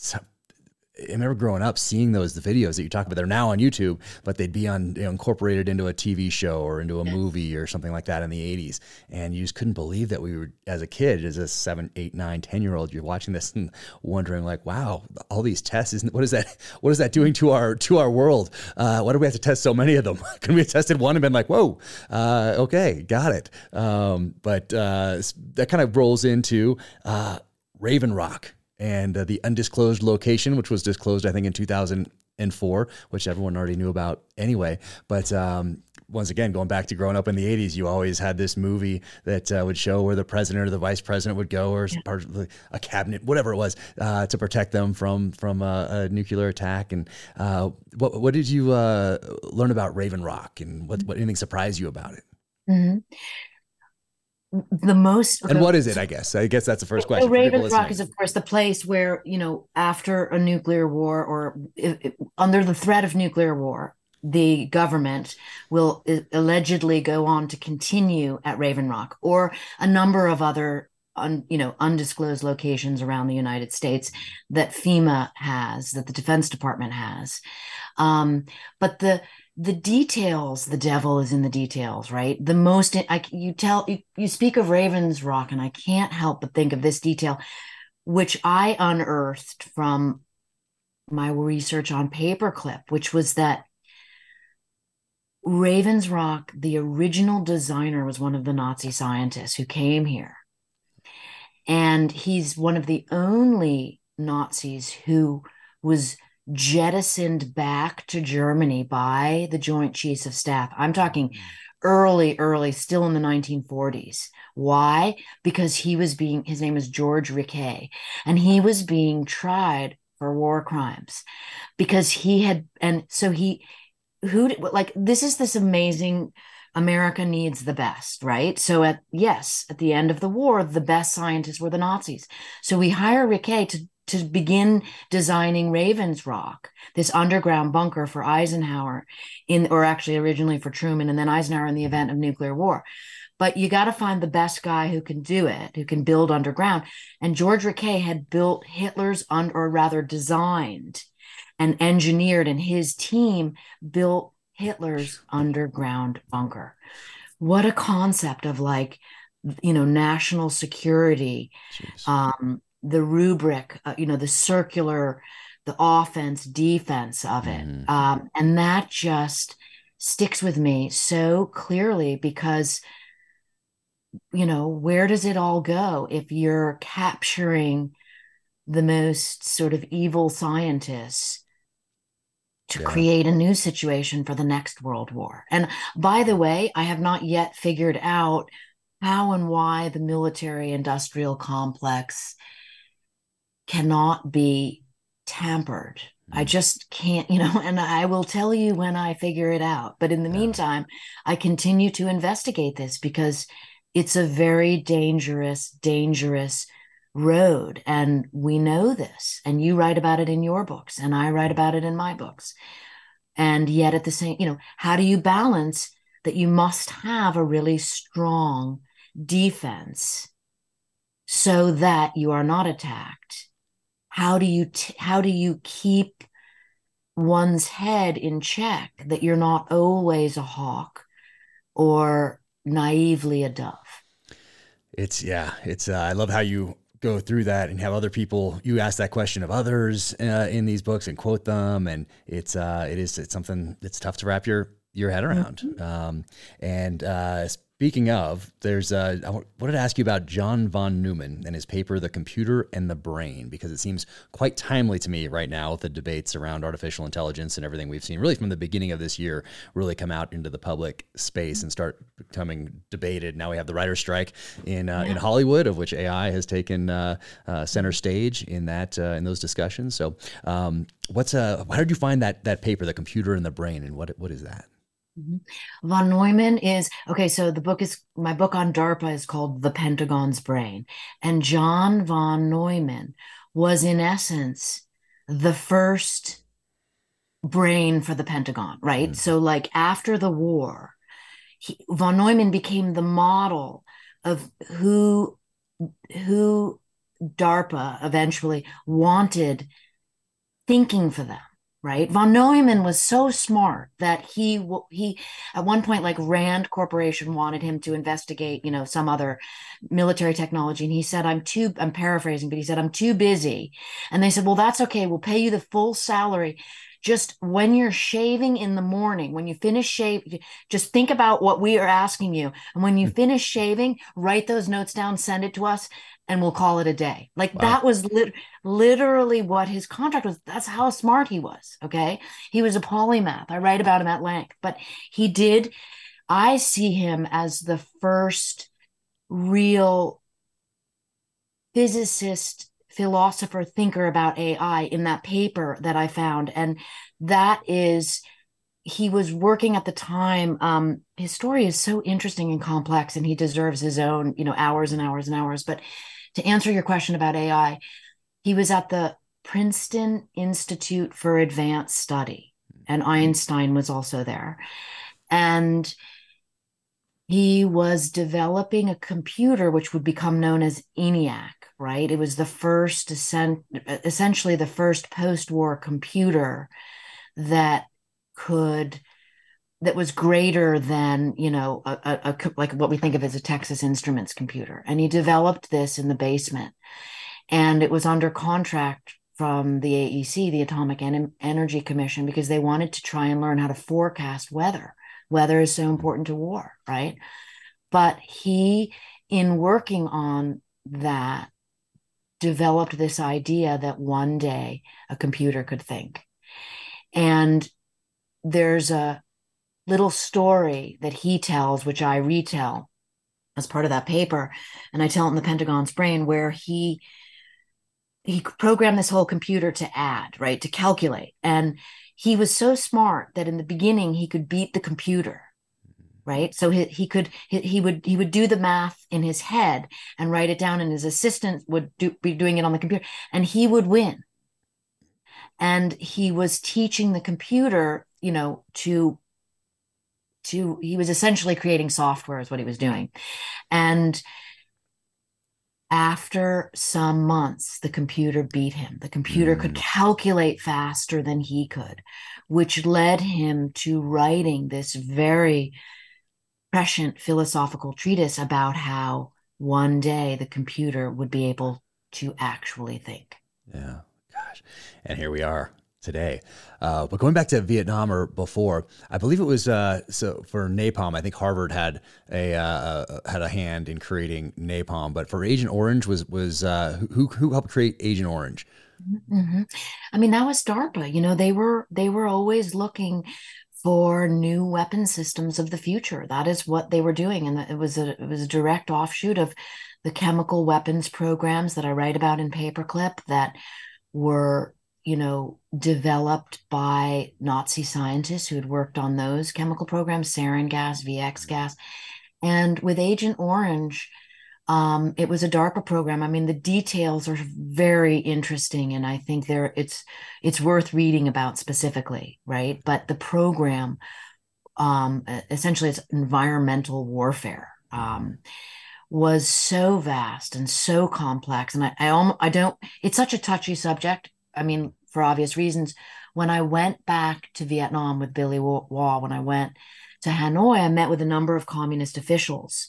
I remember growing up seeing those the videos that you talk about. They're now on YouTube, but they'd be on you know, incorporated into a TV show or into a movie or something like that in the '80s, and you just couldn't believe that we were as a kid, as a seven, eight, nine, ten year old, you're watching this and wondering like, wow, all these tests isn't what is that? What is that doing to our to our world? Uh, why do we have to test so many of them? Couldn't we have tested one and been like, whoa, uh, okay, got it? Um, but uh, that kind of rolls into uh, Raven Rock and uh, the undisclosed location, which was disclosed, I think, in 2004, which everyone already knew about anyway. But um, once again, going back to growing up in the 80s, you always had this movie that uh, would show where the president or the vice president would go, or yeah. a cabinet, whatever it was, uh, to protect them from from a, a nuclear attack. And uh, what what did you uh, learn about Raven Rock, and what, what anything surprised you about it? Mm-hmm the most and what is it i guess? I guess that's the first question ravens rock is of course the place where you know after a nuclear war or if, if, under the threat of nuclear war the government will allegedly go on to continue at raven rock or a number of other un, you know undisclosed locations around the united states that fema has that the defense department has. Um, but the the details the devil is in the details right? The most I, you tell you, you speak of ravens rock and i can't help but think of this detail which i unearthed from my research on paperclip which was that ravens rock the original designer was one of the nazi scientists who came here. And he's one of the only nazis who was jettisoned back to Germany by the Joint Chiefs of Staff. I'm talking mm. early, early, still in the 1940s. Why? Because he was being, his name is George Rickhey, and he was being tried for war crimes because he had and so he who like this is this amazing America needs the best, right? So at yes, at the end of the war, the best scientists were the Nazis. So we hire Rickhey to to begin designing Ravens Rock, this underground bunker for Eisenhower in or actually originally for Truman and then Eisenhower in the event of nuclear war. But you got to find the best guy who can do it, who can build underground. And George Rickhey had built Hitler's under or rather designed and engineered and his team built Hitler's underground bunker. What a concept of like, you know, national security, um, the rubric, uh, you know, the circular, the offense, defense of it. Mm. Um, and that just sticks with me so clearly because, you know, where does it all go if you're capturing the most sort of evil scientists to yeah. create a new situation for the next world war. And by the way, I have not yet figured out how and why the military industrial complex cannot be tampered. Mm. I just can't, you know, and I will tell you when I figure it out. But in the yeah. meantime, I continue to investigate this because it's a very dangerous, dangerous road. And we know this. And you write about it in your books, and I write about it in my books. And yet, at the same, you know, how do you balance that you must have a really strong defense so that you are not attacked? How do you t- how do you keep one's head in check that you're not always a hawk or naively a dove? It's yeah, it's uh, I love how you go through that and have other people you ask that question of others uh, in these books and quote them and it's uh it is it's something that's tough to wrap your your head around mm-hmm. um and uh Speaking of, there's uh, I wanted to ask you about John von Neumann and his paper, The Computer and the Brain, because it seems quite timely to me right now with the debates around artificial intelligence and everything we've seen, really from the beginning of this year, really come out into the public space and start becoming debated. Now we have the writer's strike in uh, yeah. in Hollywood, of which AI has taken uh, uh, center stage in that uh, in those discussions. So, um, what's uh, how did you find that that paper, The Computer and the Brain, and what what is that? Mm-hmm. Von Neumann is okay. So the book is my book on DARPA is called The Pentagon's Brain, and John von Neumann was in essence the first brain for the Pentagon, right? Mm. So like after the war, he, von Neumann became the model of who who DARPA eventually wanted thinking for them right? Von Neumann was so smart that he he at one point like Rand Corporation wanted him to investigate, you know, some other military technology and he said I'm too I'm paraphrasing, but he said I'm too busy. And they said, "Well, that's okay. We'll pay you the full salary." Just when you're shaving in the morning, when you finish shave, just think about what we are asking you. And when you hmm. finish shaving, write those notes down, send it to us, and we'll call it a day. Like wow. that was lit- literally what his contract was. That's how smart he was. Okay. He was a polymath. I write about him at length, but he did. I see him as the first real physicist, philosopher, thinker about AI in that paper that I found. And that is, he was working at the time. Um, his story is so interesting and complex, and he deserves his own, you know, hours and hours and hours. But to answer your question about AI, he was at the Princeton Institute for Advanced Study, and mm-hmm. Einstein was also there. And he was developing a computer which would become known as ENIAC, right? It was the first, essentially, the first post war computer that could that was greater than you know a, a, a, like what we think of as a texas instruments computer. And he developed this in the basement. And it was under contract from the aec the atomic en- energy commission because they wanted to try and learn how to forecast weather. Weather is so important to war right? But he in working on that developed this idea that one day a computer could think. And there's a little story that he tells, which I retell as part of that paper. And I tell it in the Pentagon's brain, where he he programmed this whole computer to add, right, to calculate. And he was so smart that in the beginning he could beat the computer mm-hmm. right so he, he could he, he, would he would do the math in his head and write it down and his assistant would do, be doing it on the computer and he would win and he was teaching the computer you know to to he was essentially creating software is what he was doing and after some months, the computer beat him. The computer mm. could calculate faster than he could, which led him to writing this very prescient philosophical treatise about how one day the computer would be able to actually think. Yeah, gosh. And here we are today. Uh, but going back to Vietnam or before, I believe it was uh, so for napalm. I think Harvard had a uh, uh had a hand in creating napalm. But for Agent Orange, was was uh, who who helped create Agent Orange? Mm-hmm. I mean, that was DARPA. You know, they were they were always looking for new weapon systems of the future. That is what they were doing, and it was a it was a direct offshoot of the chemical weapons programs that I write about in Paperclip that were you know, developed by Nazi scientists who had worked on those chemical programs, sarin gas, VX gas. And with Agent Orange, um, it was a DARPA program. I mean, the details are very interesting, and I think there it's it's worth reading about specifically, right? But the program, um, essentially, it's environmental warfare. Um, was so vast and so complex, and I I, I don't. It's such a touchy subject I mean, for obvious reasons, when I went back to Vietnam with Billy Waugh, when I went to Hanoi, I met with a number of communist officials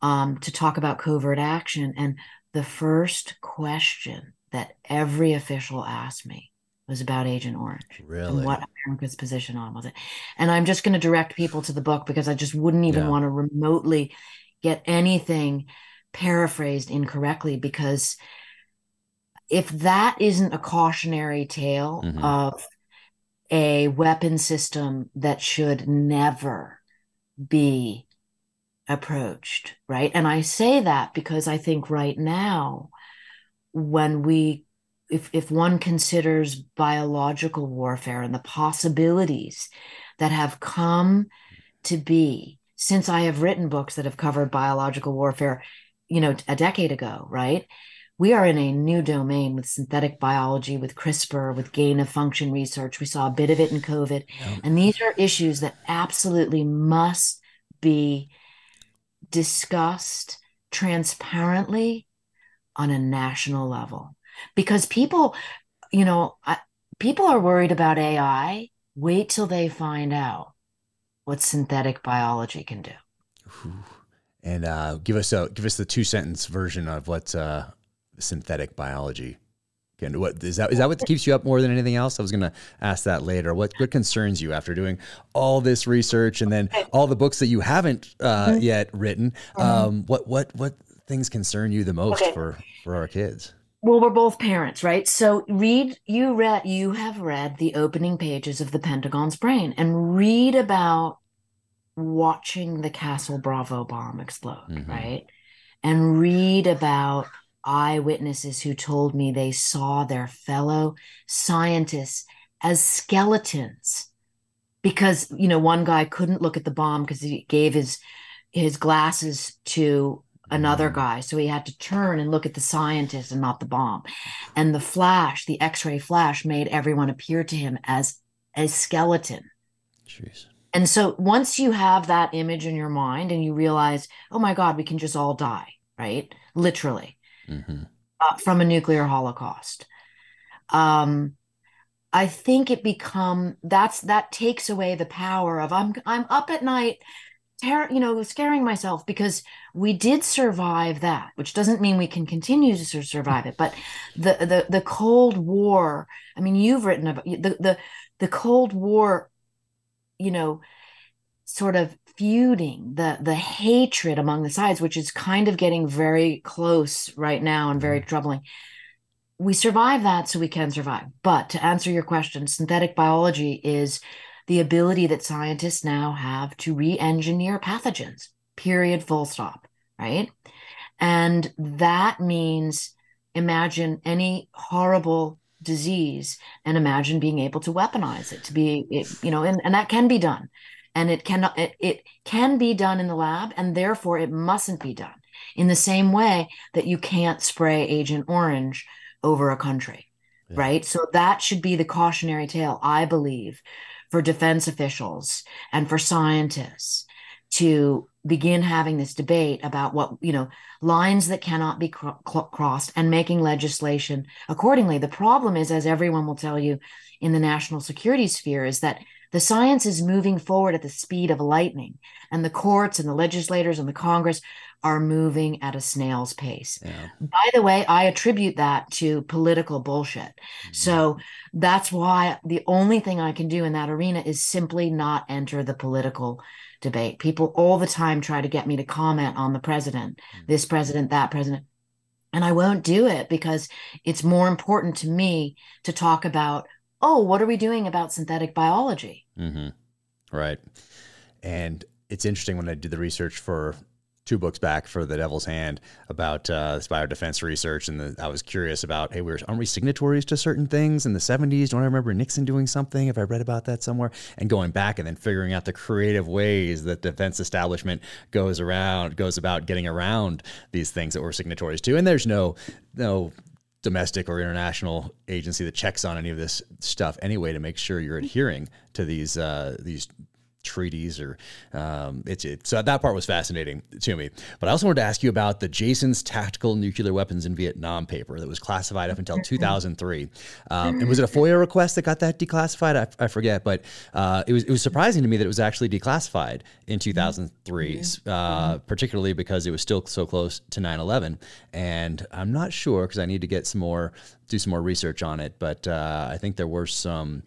um, to talk about covert action. And the first question that every official asked me was about Agent Orange. Really? And what America's position on was it. And I'm just going to direct people to the book because I just wouldn't even yeah. want to remotely get anything paraphrased incorrectly because if that isn't a cautionary tale mm-hmm. of a weapon system that should never be approached, right? And I say that because I think right now, when we if if one considers biological warfare and the possibilities that have come to be since I have written books that have covered biological warfare, you know, a decade ago, right? We are in a new domain with synthetic biology, with CRISPR, with gain of function research. We saw a bit of it in COVID. Yeah. And these are issues that absolutely must be discussed transparently on a national level because people, you know, I, people are worried about AI. Wait till they find out what synthetic biology can do. And uh, give us a give us the two sentence version of what uh, synthetic biology? Again, what is that? Is that what keeps you up more than anything else? I was going to ask that later. What what concerns you after doing all this research and then all the books that you haven't uh, mm-hmm. yet written? Mm-hmm. Um, what what what things concern you the most okay. for for our kids? well we're both parents right so read you read you have read the opening pages of the pentagon's brain and read about watching the castle bravo bomb explode mm-hmm. right and read about eyewitnesses who told me they saw their fellow scientists as skeletons because you know one guy couldn't look at the bomb because he gave his his glasses to another mm. guy. So he had to turn and look at the scientist and not the bomb. And the flash the x-ray flash made everyone appear to him as a skeleton. Jeez. and so once you have that image in your mind and you realize oh my god we can just all die right? Literally mm-hmm. uh, from a nuclear holocaust. Um, I think it become that's that takes away the power of I'm I'm up at night, ter- you know, scaring myself because we did survive that, which doesn't mean we can continue to survive it. But the the the Cold War, I mean, you've written about the the the Cold War, you know, sort of feuding, the the hatred among the sides, which is kind of getting very close right now and very mm-hmm. troubling. We survive that so we can survive. But to answer your question, synthetic biology is the ability that scientists now have to re-engineer pathogens. Period. Full stop. Right. And that means imagine any horrible disease and imagine being able to weaponize it to be you know and, and that can be done and it cannot it, it can be done in the lab and therefore it mustn't be done in the same way that you can't spray agent orange over a country yeah. right so that should be the cautionary tale i believe for defense officials and for scientists to begin having this debate about what you know lines that cannot be cr- crossed and making legislation accordingly the problem is as everyone will tell you in the national security sphere is that the science is moving forward at the speed of lightning and the courts and the legislators and the congress are moving at a snail's pace yeah. by the way i attribute that to political bullshit mm-hmm. so that's why the only thing i can do in that arena is simply not enter the political debate. People all the time try to get me to comment on the president, mm. this president, that president. And I won't do it because it's more important to me to talk about, oh, what are we doing about synthetic biology? Mm-hmm. Right. And it's interesting when I did the research for two books back for the Devil's Hand about uh, this biodefense research, and the, I was curious about, hey, we aren't we signatories to certain things in the '70s? Don't I remember Nixon doing something? Have I read about that somewhere? And going back and then figuring out the creative ways that defense establishment goes around, goes about getting around these things that we're signatories to. And there's no no domestic or international agency that checks on any of this stuff anyway to make sure you're adhering to these uh, these treaties or um, it's it, so that part was fascinating to me. But I also wanted to ask you about the Jason's Tactical Nuclear Weapons in Vietnam paper that was classified up until 2003. Um, and was it a FOIA request that got that declassified? I, I forget, but uh, it was it was surprising to me that it was actually declassified in 2003, mm-hmm. uh, particularly because it was still so close to 9/11. And I'm not sure because I need to get some more do some more research on it, but uh, I think there were some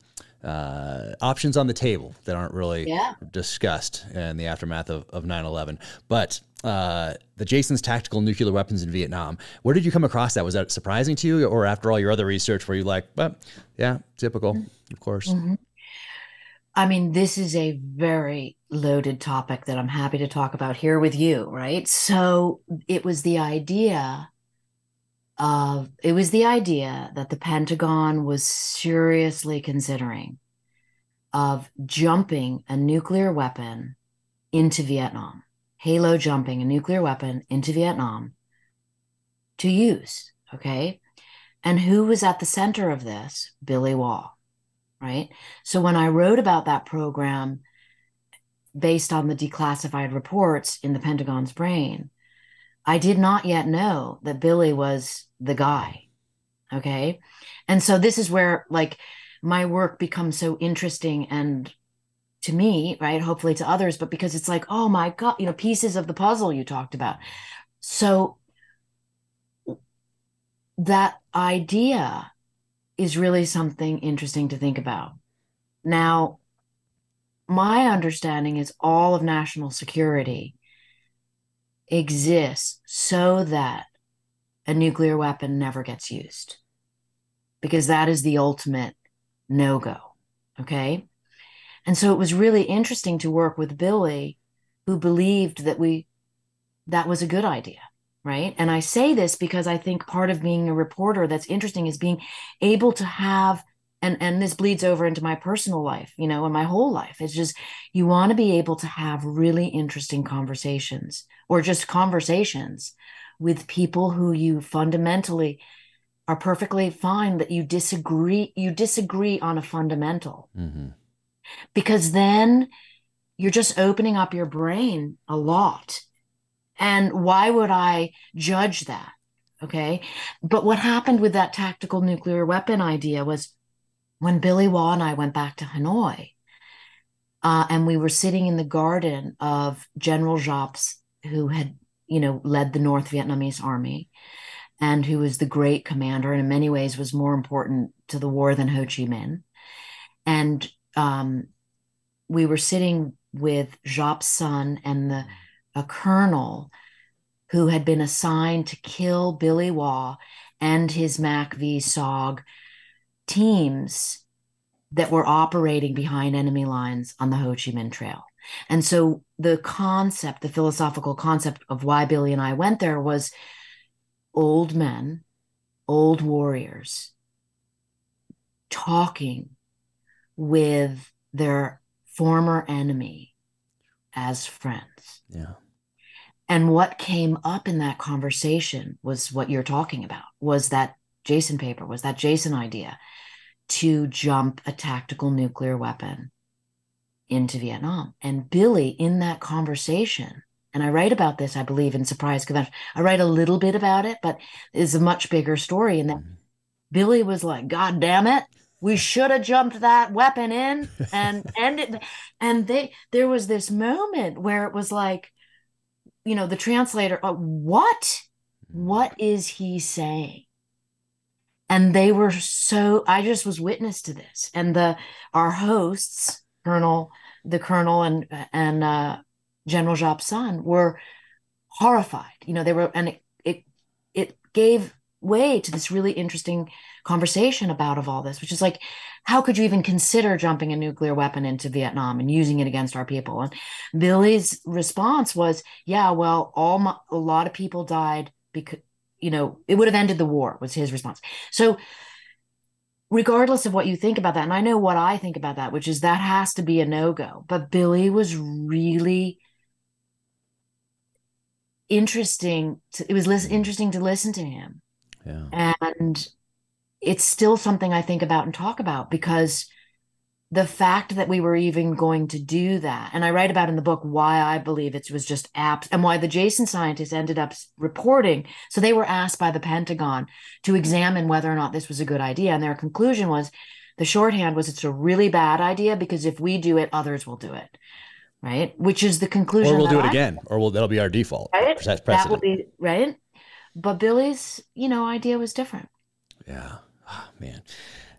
uh, options on the table that aren't really yeah. discussed in the aftermath of, of 9-11 but uh, the jason's tactical nuclear weapons in vietnam where did you come across that was that surprising to you or after all your other research were you like well yeah typical mm-hmm. of course mm-hmm. i mean this is a very loaded topic that i'm happy to talk about here with you right so it was the idea of it was the idea that the Pentagon was seriously considering of jumping a nuclear weapon into Vietnam, halo jumping a nuclear weapon into Vietnam to use. Okay. And who was at the center of this? Billy Waugh. Right. So when I wrote about that program based on the declassified reports in the Pentagon's brain, I did not yet know that Billy was the guy. Okay. And so this is where like my work becomes so interesting and to me, right? Hopefully to others, but because it's like, oh my God, you know, pieces of the puzzle you talked about. So that idea is really something interesting to think about. Now, my understanding is all of national security exists so that a nuclear weapon never gets used because that is the ultimate no go. Okay. And so it was really interesting to work with Billy, who believed that we, that was a good idea. Right. And I say this because I think part of being a reporter that's interesting is being able to have and and this bleeds over into my personal life you know and my whole life. It's just you want to be able to have really interesting conversations or just conversations with people who you fundamentally are perfectly fine that you disagree you disagree on a fundamental. Mm-hmm. because then you're just opening up your brain a lot. And why would i judge that? Okay? But what happened with that tactical nuclear weapon idea was when billy waugh and i went back to hanoi uh, and we were sitting in the garden of general Giap's who had you know, led the North Vietnamese army and who was the great commander and in many ways was more important to the war than Ho Chi Minh. And um, we were sitting with Giap's son and the a colonel who had been assigned to kill Billy Waugh and his MACV SOG teams that were operating behind enemy lines on the Ho Chi Minh Trail. And so the concept, the philosophical concept of why Billy and I went there was old men old warriors talking with their former enemy as friends. Yeah. And what came up in that conversation was what you're talking about was that Jason paper, was that Jason idea to jump a tactical nuclear weapon into Vietnam. And Billy, in that conversation, and I write about this, I believe, in Surprise, Kill, Vanish. I write a little bit about it, but it's a much bigger story. And that mm-hmm. Billy was like, God damn it, we should have jumped that weapon in and ended. And they there was this moment where it was like, you know, the translator, uh, what? What is he saying? And they were so I just was witness to this. And the our hosts, Colonel, the Colonel and and uh General Giap's son were horrified. You know, they were and it it, it gave way to this really interesting conversation about of all this, which is like, how could you even consider jumping a nuclear weapon into Vietnam and using it against our people? And Billy's response was, yeah, well, all my, a lot of people died because you know it would have ended the war was his response. So regardless of what you think about that, and I know what I think about that, which is that has to be a no go. But Billy was really interesting. To, it was listen, mm. interesting to listen to him. Yeah. And it's still something I think about and talk about because the fact that we were even going to do that, and I write about in the book why I believe it was just apps and why the Jason scientists ended up reporting. So they were asked by the Pentagon to examine whether or not this was a good idea. And their conclusion was the shorthand was it's a really bad idea because if we do it, others will do it. Right. Which is the conclusion. Or we'll do it I, again, or we'll, that'll be our default. Right. That will be right. But Billy's, you know, idea was different. Yeah. Oh, man.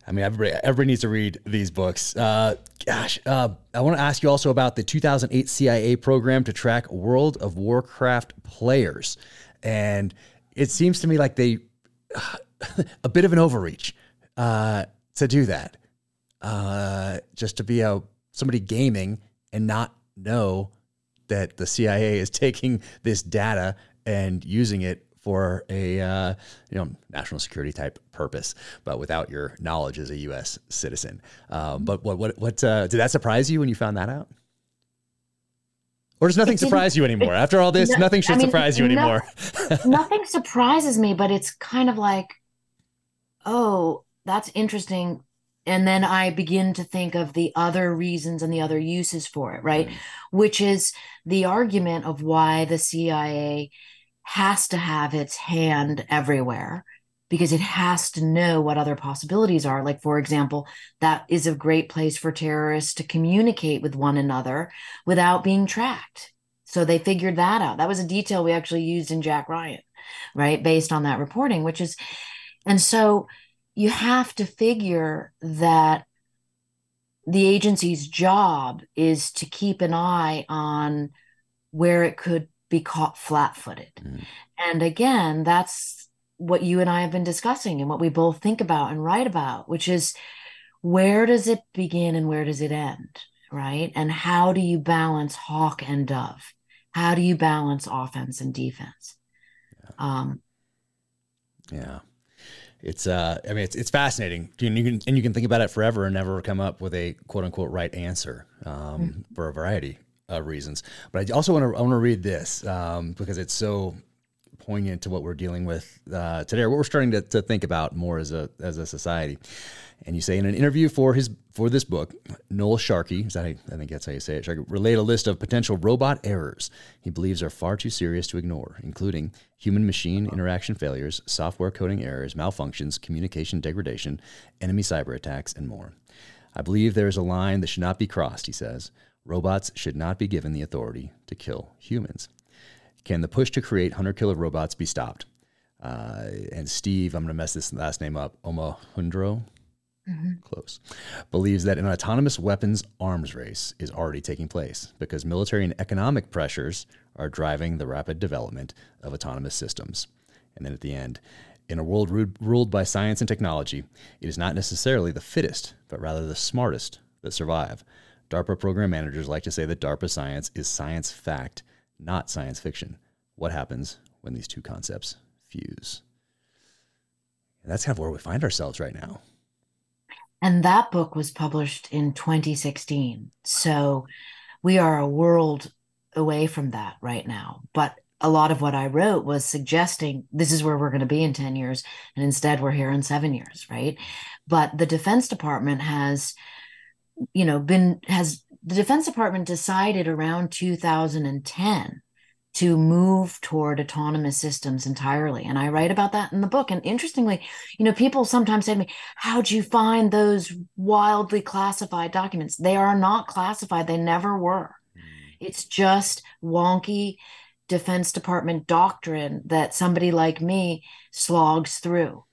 I mean, everybody, everybody needs to read these books. Uh, gosh, uh, I want to ask you also about the 2008 CIA program to track World of Warcraft players, and it seems to me like they a bit of an overreach uh, to do that, uh, just to be a somebody gaming and not know that the CIA is taking this data and using it for a uh, you know national security type purpose, but without your knowledge as a U.S. citizen. Um, but what what what uh, did that surprise you when you found that out? Or does nothing surprise you anymore? It, After all this, no, nothing should I mean, surprise you anymore. Nothing surprises me, but it's kind of like, oh, that's interesting. And then I begin to think of the other reasons and the other uses for it, right? Mm. Which is the argument of why the CIA has to have its hand everywhere because it has to know what other possibilities are. Like, for example, that is a great place for terrorists to communicate with one another without being tracked. So they figured that out. That was a detail we actually used in Jack Ryan, right? Based on that reporting, which is, and so you have to figure that the agency's job is to keep an eye on where it could be caught flat footed. Mm. And again, that's what you and I have been discussing and what we both think about and write about, which is where does it begin and where does it end? Right. And how do you balance hawk and dove? How do you balance offense and defense? Yeah. Um, yeah. It's uh, I mean, it's it's fascinating. You, you can and you can think about it forever and never come up with a quote unquote right answer um, mm-hmm. for a variety uh, reasons. But I also want to I want to read this um, because it's so poignant to what we're dealing with uh, today, or what we're starting to, to think about more as a as a society. And you say in an interview for his for this book, Noel Sharkey, is that I think that's how you say it, Sharkey, relayed a list of potential robot errors he believes are far too serious to ignore, including human machine interaction failures, software coding errors, malfunctions, communication degradation, enemy cyber attacks, and more. I believe there is a line that should not be crossed, he says. Robots should not be given the authority to kill humans. Can the push to create hunter killer robots be stopped? Uh, and Steve, I'm going to mess this last name up, Omohundro, mm-hmm. close, believes that an autonomous weapons arms race is already taking place because military and economic pressures are driving the rapid development of autonomous systems. And then at the end, in a world ruled by science and technology, it is not necessarily the fittest, but rather the smartest that survive. DARPA program managers like to say that DARPA science is science fact, not science fiction. What happens when these two concepts fuse? And that's kind of where we find ourselves right now. And that book was published in 2016. So we are a world away from that right now. But a lot of what I wrote was suggesting this is where we're going to be in 10 years. And instead, we're here in seven years, right? But the Defense Department has, you know, been, has the Defense Department decided around 2010 to move toward autonomous systems entirely. And I write about that in the book. And interestingly, you know, people sometimes say to me, How'd you find those wildly classified documents? They are not classified, they never were. Hmm. It's just wonky Defense Department doctrine that somebody like me slogs through.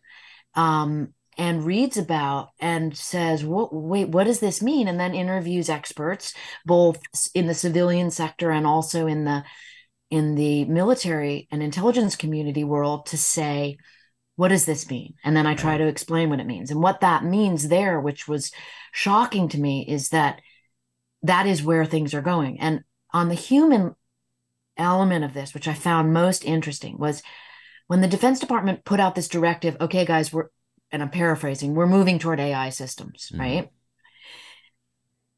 Um, and reads about and says, wait, what does this mean? And then interviews experts, both in the civilian sector and also in the in the military and intelligence community world to say, what does this mean? And then I try to explain what it means. And what that means there, which was shocking to me, is that that is where things are going. And on the human element of this, which I found most interesting, was when the Defense Department put out this directive, okay, guys, we're, and I'm paraphrasing, we're moving toward AI systems, mm-hmm. right?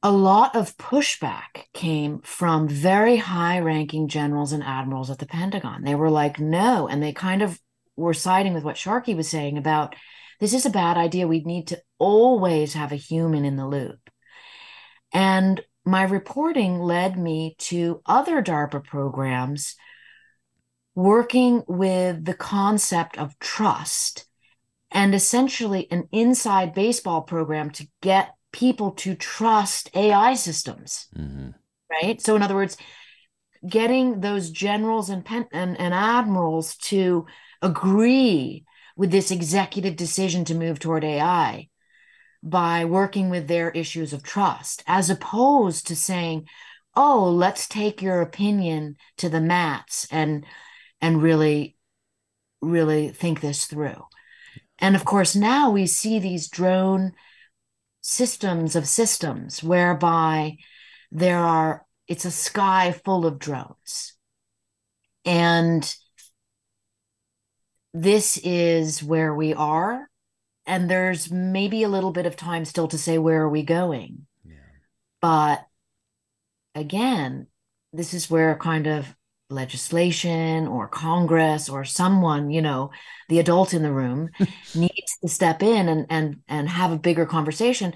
a lot of pushback came from very high ranking generals and admirals at the Pentagon. They were like, no. And they kind of were siding with what Sharkey was saying about this is a bad idea. We need to always have a human in the loop. And my reporting led me to other DARPA programs working with the concept of trust and essentially an inside baseball program to get people to trust AI systems, mm-hmm. right? So, in other words, getting those generals and, pen- and, and admirals to agree with this executive decision to move toward AI by working with their issues of trust, as opposed to saying, "Oh, let's take your opinion to the mats and and really, really think this through." And of course, now we see these drone systems of systems whereby there are it's a sky full of drones. And this is where we are. And there's maybe a little bit of time still to say where are we going? Yeah. but again this is where kind of legislation or Congress or someone, you know, the adult in the room needs to step in and and and have a bigger conversation.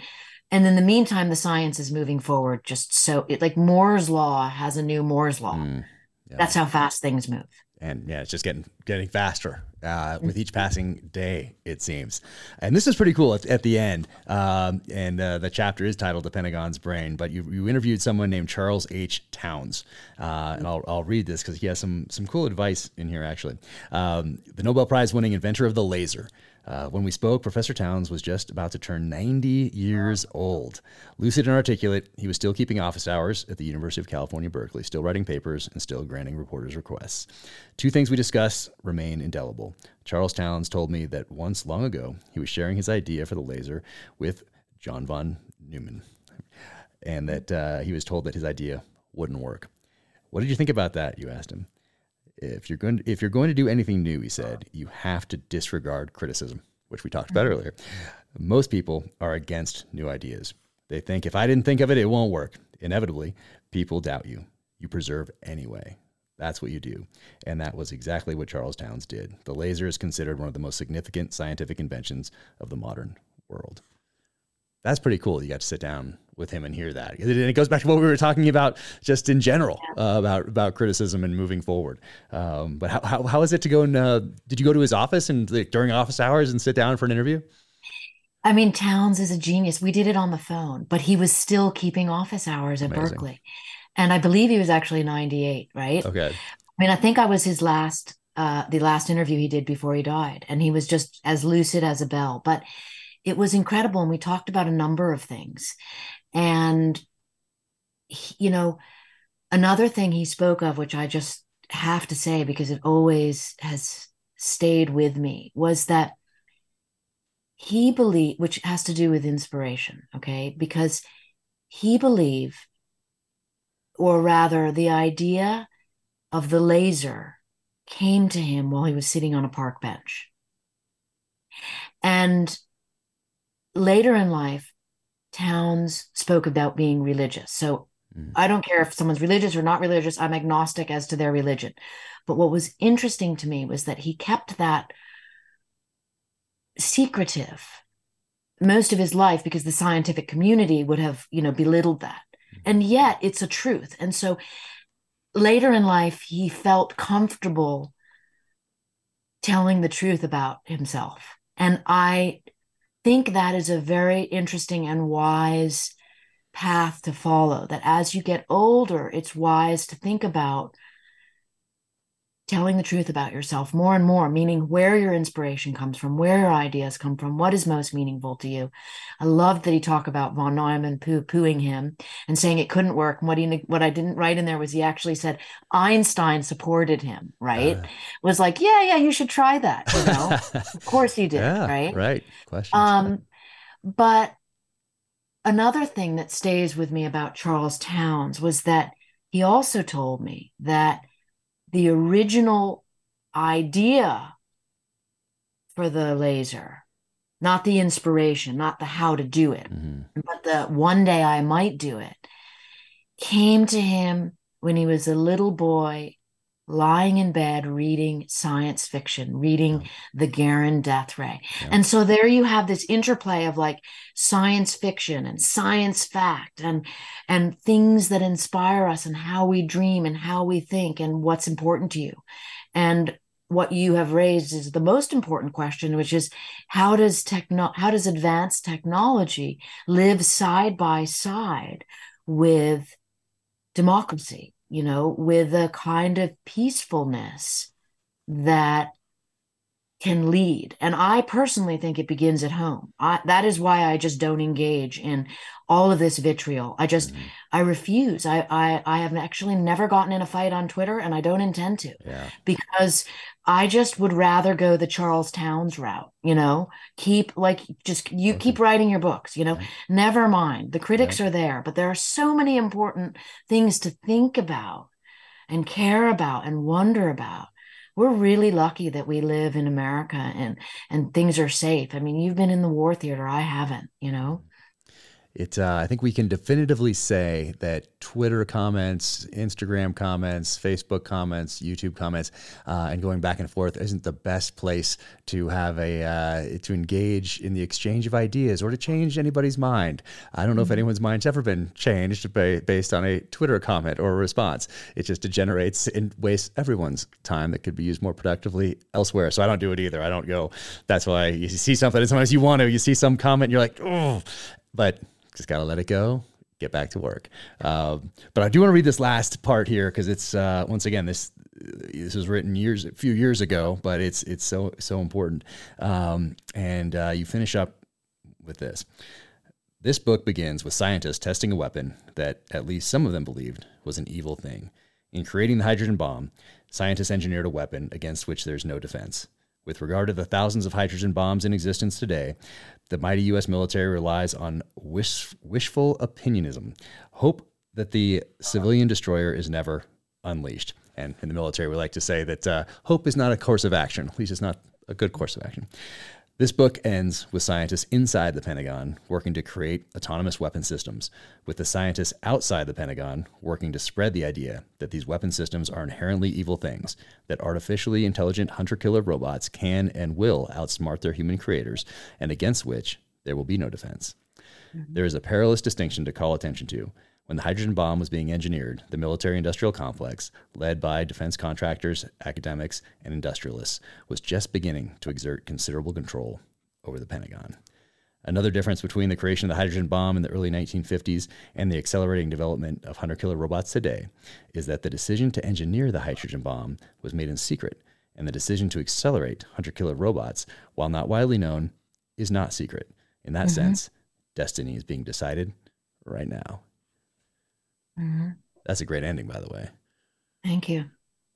And in the meantime, the science is moving forward just so it like Moore's law has a new Moore's law. Mm, yeah. That's how fast things move and yeah, it's just getting getting faster uh, with each passing day, it seems. And this is pretty cool at, at the end. Um, and uh, the chapter is titled "The Pentagon's Brain." But you, you interviewed someone named Charles H. Townes, uh, and I'll, I'll read this because he has some some cool advice in here. Actually, um, the Nobel Prize winning inventor of the laser. Uh, when we spoke, Professor Townes was just about to turn 90 years old. Lucid and articulate, he was still keeping office hours at the University of California, Berkeley, still writing papers and still granting reporters' requests. Two things we discuss remain indelible. Charles Townes told me that once long ago, he was sharing his idea for the laser with John von Neumann, and that uh, he was told that his idea wouldn't work. What did you think about that? You asked him. If you're going to, if you're going to do anything new, he said, you have to disregard criticism, which we talked about mm-hmm. earlier. Most people are against new ideas. They think if I didn't think of it, it won't work. Inevitably, people doubt you. You preserve anyway. That's what you do. And that was exactly what Charles Townes did. The laser is considered one of the most significant scientific inventions of the modern world. That's pretty cool. You got to sit down with him and hear that. And it goes back to what we were talking about just in general uh, about about criticism and moving forward. Um, but how, how, how is it to go and uh, did you go to his office and like, during office hours and sit down for an interview? I mean, Townes is a genius. We did it on the phone, but he was still keeping office hours at Amazing. Berkeley. And I believe he was actually 98, right? Okay. I mean, I think I was his last, uh, the last interview he did before he died. And he was just as lucid as a bell. But it was incredible. And we talked about a number of things. And, you know, another thing he spoke of, which I just have to say because it always has stayed with me, was that he believed, which has to do with inspiration, okay? Because he believed, or rather, the idea of the laser came to him while he was sitting on a park bench. And later in life, Townes spoke about being religious. So mm. I don't care if someone's religious or not religious, I'm agnostic as to their religion. But what was interesting to me was that he kept that secretive most of his life because the scientific community would have, you know, belittled that. Mm. And yet it's a truth. And so later in life, he felt comfortable telling the truth about himself. And I think that is a very interesting and wise path to follow. That as you get older, it's wise to think about telling the truth about yourself more and more, meaning where your inspiration comes from, where your ideas come from, what is most meaningful to you. I love that he talked about von Neumann poo pooing him and saying it couldn't work. And what he what I didn't write in there was he actually said Einstein supported him, right? Uh, was like, yeah, yeah, you should try that. You know, of course he did, yeah, right? Right. Question. Um, but another thing that stays with me about Charles Townes was that he also told me that the original idea for the laser, not the inspiration, not the how to do it, mm-hmm. but the one day I might do it, came to him when he was a little boy lying in bed reading science fiction, reading yeah. The Garin Death Ray. Yeah. And so there you have this interplay of like science fiction and science fact and and things that inspire us and how we dream and how we think and what's important to you. And what you have raised is the most important question, which is how does techno how does advanced technology live side by side with democracy you know, with a kind of peacefulness that can lead. And I personally think it begins at home. I, that is why I just don't engage in all of this vitriol. I just, mm-hmm. I refuse. I, I, I have actually never gotten in a fight on Twitter and I don't intend to yeah. because I just would rather go the Charles Townes route, you know, keep like, just you okay. keep writing your books, you know, okay. never mind. The critics are there, but there are so many important things to think about and care about and wonder about we're really lucky that we live in America and and things are safe. I mean, you've been in the war theater, I haven't, you know. It, uh, I think we can definitively say that Twitter comments, Instagram comments, Facebook comments, YouTube comments, uh, and going back and forth isn't the best place to have a uh, to engage in the exchange of ideas or to change anybody's mind. I don't know mm-hmm. if anyone's mind's ever been changed by, based on a Twitter comment or a response. It just degenerates and wastes everyone's time that could be used more productively elsewhere. So I don't do it either. I don't go. That's why you see something, and sometimes you want to. You see some comment, you're like, oh, but just got to let it go get back to work. Um, but I do want to read this last part here because it's uh, once again this this was written years a few years ago, but it's it's so so important. Um, and uh, you finish up with this. This book begins with scientists testing a weapon that at least some of them believed was an evil thing. In creating the hydrogen bomb, scientists engineered a weapon against which there's no defense. With regard to the thousands of hydrogen bombs in existence today, the mighty U.S. military relies on wish, wishful opinionism, hope that the civilian destroyer is never unleashed. And in the military, we like to say that uh, hope is not a course of action, at least it's not a good course of action. This book ends with scientists inside the Pentagon working to create autonomous weapon systems, with the scientists outside the Pentagon working to spread the idea that these weapon systems are inherently evil things, that artificially intelligent hunter killer robots can and will outsmart their human creators, and against which there will be no defense. Mm-hmm. There is a perilous distinction to call attention to when the hydrogen bomb was being engineered, the military industrial complex, led by defense contractors, academics, and industrialists, was just beginning to exert considerable control over the Pentagon. Another difference between the creation of the hydrogen bomb in the early 1950s and the accelerating development of hunter killer robots today is that the decision to engineer the hydrogen bomb was made in secret, and the decision to accelerate hunter killer robots, while not widely known, is not secret. In that mm-hmm. sense, destiny is being decided right now. Mm-hmm. That's a great ending, by the way. Thank you.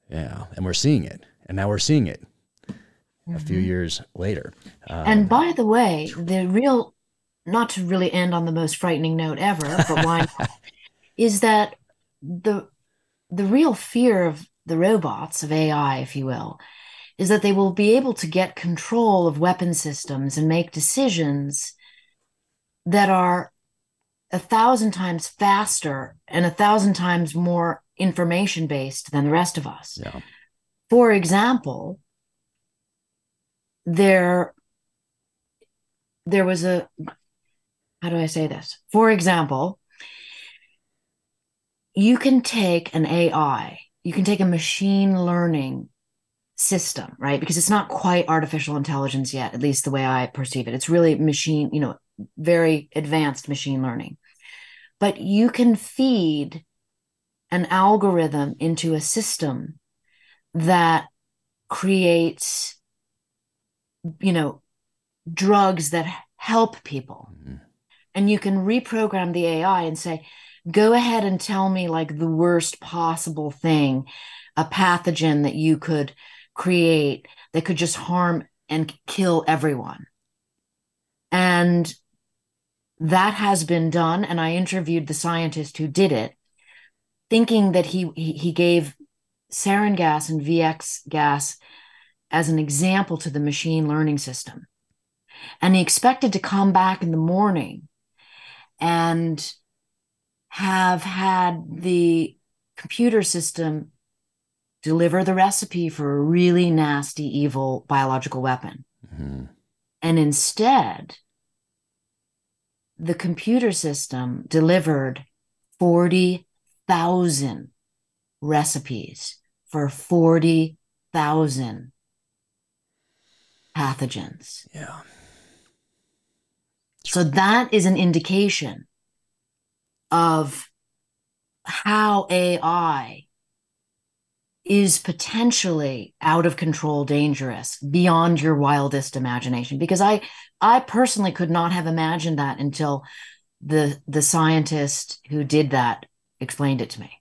Yeah. And we're seeing it. And now we're seeing it mm-hmm. a few mm-hmm. years later. Um, and by the way, the real, not to really end on the most frightening note ever, but why not, is that the the real fear of the robots, of AI, if you will, is that they will be able to get control of weapon systems and make decisions that are a thousand times faster and a thousand times more information based than the rest of us. Yeah. For example, there there was a how do I say this? For example, you can take an AI, you can take a machine learning system, right? Because it's not quite artificial intelligence yet, at least the way I perceive it. It's really machine, you know, very advanced machine learning. But you can feed an algorithm into a system that creates, you know, drugs that help people. Mm-hmm. And you can reprogram the AI and say, go ahead and tell me like the worst possible thing, a pathogen that you could create that could just harm and kill everyone. And that has been done. And I interviewed the scientist who did it, thinking that he he gave sarin gas and VX gas as an example to the machine learning system. And he expected to come back in the morning and have had the computer system deliver the recipe for a really nasty, evil biological weapon. Mm-hmm. And instead, the computer system delivered 40,000 recipes for 40,000 pathogens. Yeah. So that is an indication of how AI is potentially out of control dangerous beyond your wildest imagination because i i personally could not have imagined that until the the scientist who did that explained it to me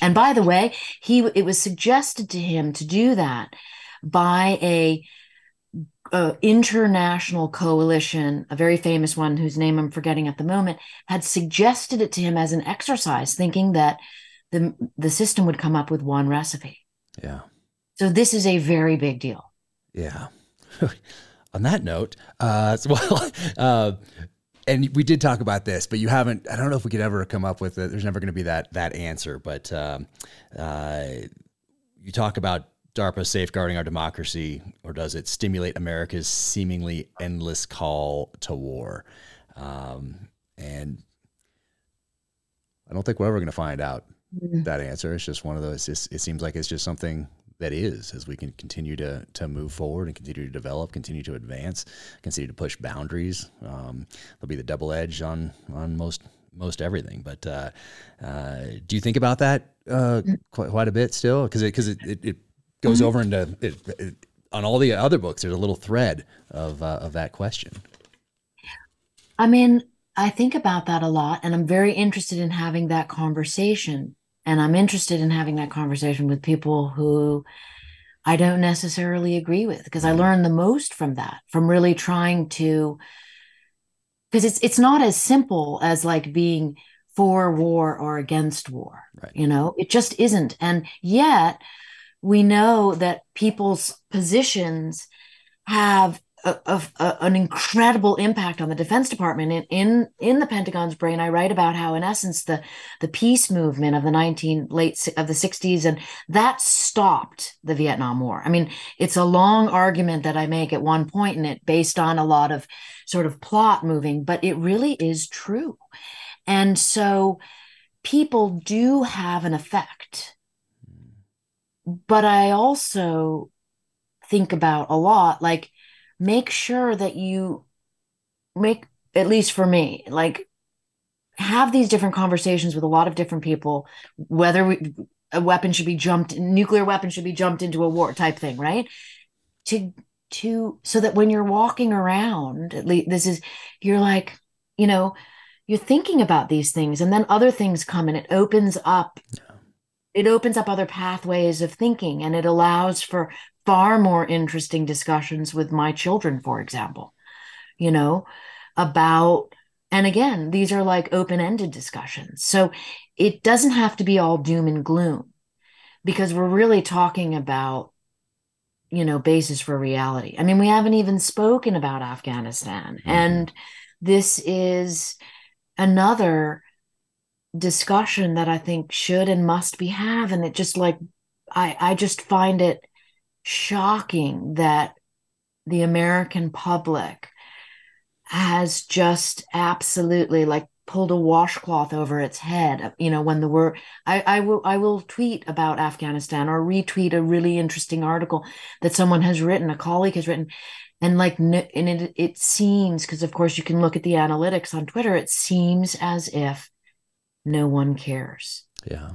and by the way he it was suggested to him to do that by a uh, international coalition, a very famous one whose name I'm forgetting at the moment, had suggested it to him as an exercise, thinking that the the system would come up with one recipe. Yeah. So this is a very big deal. Yeah. On that note, uh, well, uh, and we did talk about this, but you haven't. I don't know if we could ever come up with it. There's never going to be that that answer. But um, uh, you talk about DARPA safeguarding our democracy, or does it stimulate America's seemingly endless call to war? Um, and I don't think we're ever going to find out mm-hmm. that answer. It's just one of those. Just, it seems like it's just something that is as we can continue to to move forward and continue to develop, continue to advance, continue to push boundaries. Um, there'll be the double edge on on most most everything. But uh, uh, do you think about that uh, mm. quite, quite, a bit still? Because it because it, it, it goes mm-hmm. over into it, it, on all the other books. There's a little thread of uh, of that question. I mean, I think about that a lot, and I'm very interested in having that conversation. And I'm interested in having that conversation with people who I don't necessarily agree with because I mm-hmm. learn the most from that, from really trying to because it's it's not as simple as like being for war or against war. Right. You know, it just isn't. And yet we know that people's positions have a, a, an incredible impact on the Defense Department. In, in in the Pentagon's brain, I write about how, in essence, the the peace movement of the nineteen late of the sixties and that stopped the Vietnam War. I mean, it's a long argument that I make at one point in it, based on a lot of sort of plot moving, but it really is true. And so, people do have an effect but I also think about a lot like make sure that you make at least for me like have these different conversations with a lot of different people whether we, a weapon should be jumped nuclear weapon should be jumped into a war type thing right? To to so that when you're walking around at least this is you're like you know you're thinking about these things and then other things come and it opens up it opens up other pathways of thinking and it allows for far more interesting discussions with my children for example you know about and again these are like open-ended discussions so it doesn't have to be all doom and gloom because we're really talking about you know, basis for reality. I mean, we haven't even spoken about Afghanistan. Mm-hmm. And this is another discussion that I think should and must be have. And it just like I I just find it shocking that the American public has just absolutely like pulled a washcloth over its head you know when the word I, I will i will tweet about afghanistan or retweet a really interesting article that someone has written a colleague has written and like and it, it seems because of course you can look at the analytics on twitter it seems as if no one cares. Yeah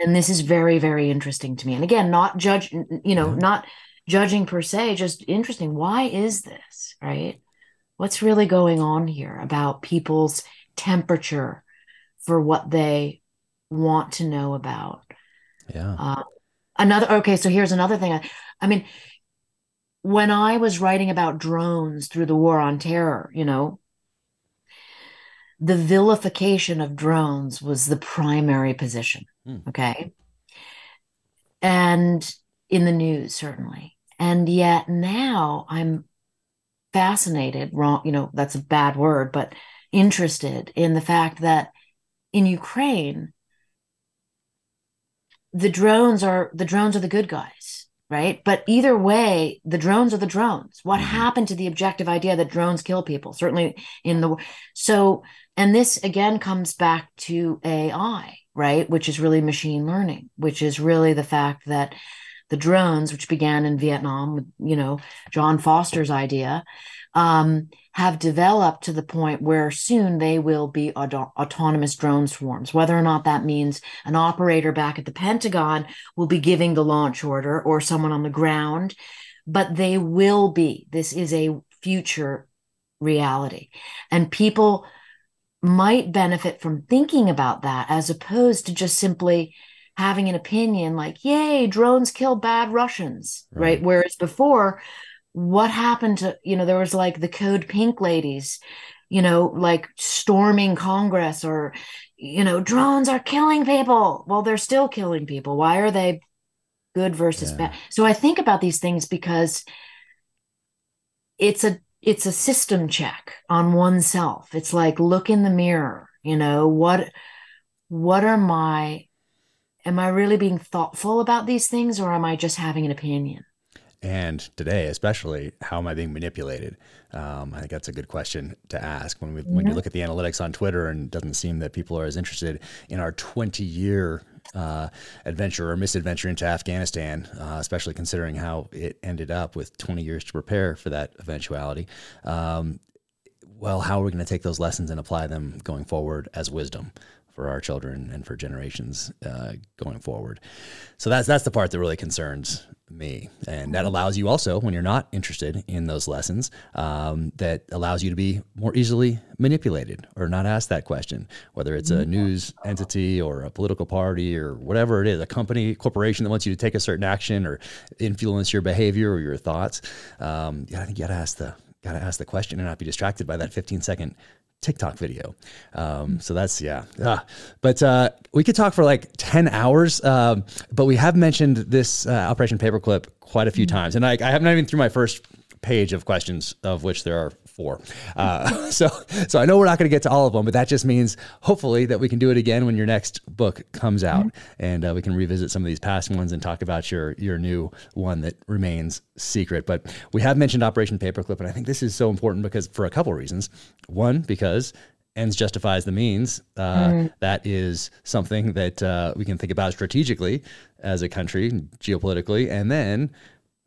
and this is very very interesting to me and again not judge you know yeah. not judging per se just interesting why is this right what's really going on here about people's temperature for what they want to know about. Yeah. Uh, another, okay, so here's another thing. I, I mean, when I was writing about drones through the war on terror, you know, the vilification of drones was the primary position. Hmm. Okay. And in the news, certainly. And yet now I'm fascinated, wrong, you know, that's a bad word, but interested in the fact that in Ukraine, the drones are the drones are the good guys, right? But either way, the drones are the drones. What mm-hmm. happened to the objective idea that drones kill people? Certainly in the so, and this again comes back to AI, right? Which is really machine learning, which is really the fact that the drones, which began in Vietnam with you know John Foster's idea, um, have developed to the point where soon they will be auto- autonomous drone swarms. Whether or not that means an operator back at the Pentagon will be giving the launch order or someone on the ground, but they will be. This is a future reality. And people might benefit from thinking about that as opposed to just simply having an opinion like, yay, drones kill bad Russians, right? right? Whereas before, what happened to you know there was like the code pink ladies you know like storming congress or you know drones are killing people. Well they're still killing people. Why are they good versus yeah. bad so i think about these things because it's a it's a system check on oneself. It's like look in the mirror you know what what are my am i really being thoughtful about these things or am i just having an opinion and today, especially, how am I being manipulated? Um, I think that's a good question to ask when we when you look at the analytics on Twitter, and it doesn't seem that people are as interested in our 20 year uh, adventure or misadventure into Afghanistan, uh, especially considering how it ended up with 20 years to prepare for that eventuality. Um, well, how are we going to take those lessons and apply them going forward as wisdom? for our children and for generations uh, going forward. So that's that's the part that really concerns me, and that allows you also when you're not interested in those lessons, um, that allows you to be more easily manipulated or not ask that question, whether it's a news entity or a political party or whatever it is, a company, corporation that wants you to take a certain action or influence your behavior or your thoughts. Um, yeah, I think you got to ask the got to ask the question and not be distracted by that 15 second TikTok video. Um, so that's yeah. Ah. But uh, we could talk for like ten hours. Um, but we have mentioned this uh, Operation Paperclip quite a few mm-hmm. times, and I, I haven't even through my first page of questions, of which there are four. Uh, so, so I know we're not going to get to all of them, but that just means hopefully that we can do it again when your next book comes out, mm-hmm. and uh, we can revisit some of these past ones and talk about your your new one that remains secret. But we have mentioned Operation Paperclip, and I think this is so important because for a couple of reasons. One, because ends justifies the means. Uh, mm. That is something that uh, we can think about strategically as a country, geopolitically, and then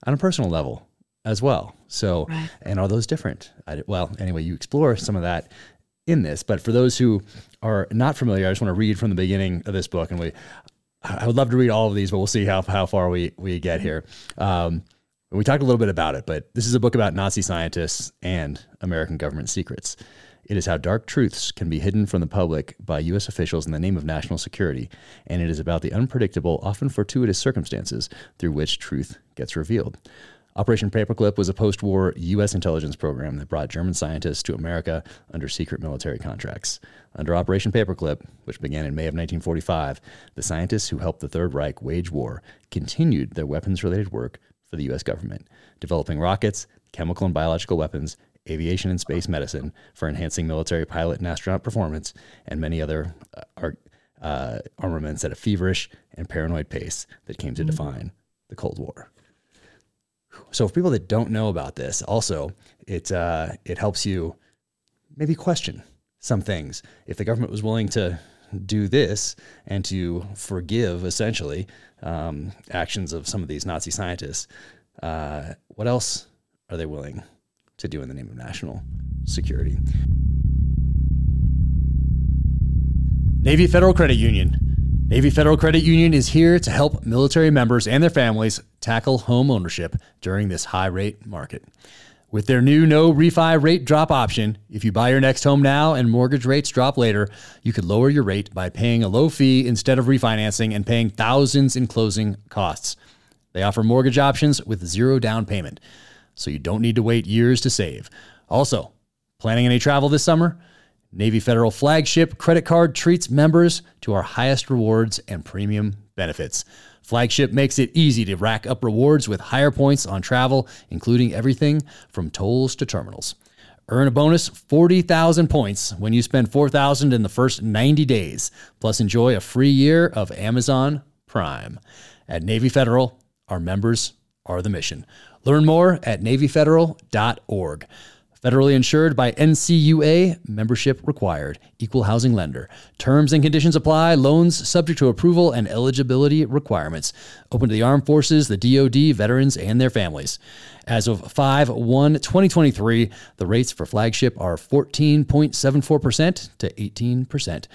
on a personal level as well. So, right. and are those different? I, well, anyway, you explore some of that in this. But for those who are not familiar, I just want to read from the beginning of this book, and we. I would love to read all of these, but we'll see how how far we we get here. Um, we talked a little bit about it, but this is a book about Nazi scientists and American government secrets. It is how dark truths can be hidden from the public by U.S. officials in the name of national security, and it is about the unpredictable, often fortuitous circumstances through which truth gets revealed. Operation Paperclip was a post war U.S. intelligence program that brought German scientists to America under secret military contracts. Under Operation Paperclip, which began in May of 1945, the scientists who helped the Third Reich wage war continued their weapons related work for the U.S. government, developing rockets, chemical and biological weapons, aviation and space medicine for enhancing military pilot and astronaut performance, and many other uh, uh, armaments at a feverish and paranoid pace that came to define the Cold War. So, for people that don't know about this, also it uh, it helps you maybe question some things. If the government was willing to do this and to forgive essentially um, actions of some of these Nazi scientists, uh, what else are they willing to do in the name of national security? Navy Federal Credit Union. Navy Federal Credit Union is here to help military members and their families tackle home ownership during this high rate market. With their new no refi rate drop option, if you buy your next home now and mortgage rates drop later, you could lower your rate by paying a low fee instead of refinancing and paying thousands in closing costs. They offer mortgage options with zero down payment, so you don't need to wait years to save. Also, planning any travel this summer? Navy Federal flagship credit card treats members to our highest rewards and premium benefits. Flagship makes it easy to rack up rewards with higher points on travel, including everything from tolls to terminals. Earn a bonus 40,000 points when you spend 4,000 in the first 90 days, plus enjoy a free year of Amazon Prime. At Navy Federal, our members are the mission. Learn more at NavyFederal.org. Federally insured by NCUA, membership required, equal housing lender. Terms and conditions apply, loans subject to approval and eligibility requirements. Open to the armed forces, the DoD, veterans, and their families. As of 5 1 2023, the rates for flagship are 14.74% to 18%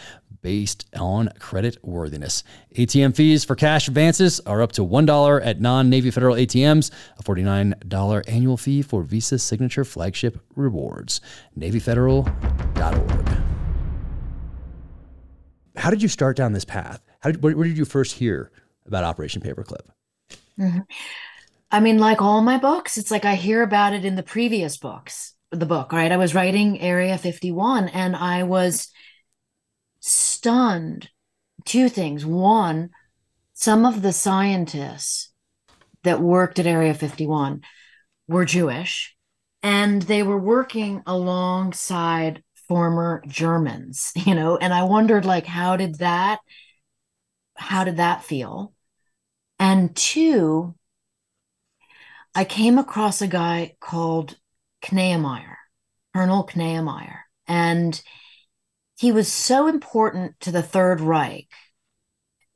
based on credit worthiness. ATM fees for cash advances are up to $1 at non Navy Federal ATMs, a $49 annual fee for Visa Signature Flagship Rewards. NavyFederal.org. How did you start down this path? How did, where, where did you first hear about Operation Paperclip? Mm-hmm. I mean, like all my books, it's like I hear about it in the previous books, the book, right? I was writing Area 51 and I was stunned two things. One, some of the scientists that worked at Area 51 were Jewish and they were working alongside former Germans, you know, and I wondered like how did that how did that feel? And two, I came across a guy called Knemeyer, Colonel Knemeyer, and he was so important to the Third Reich,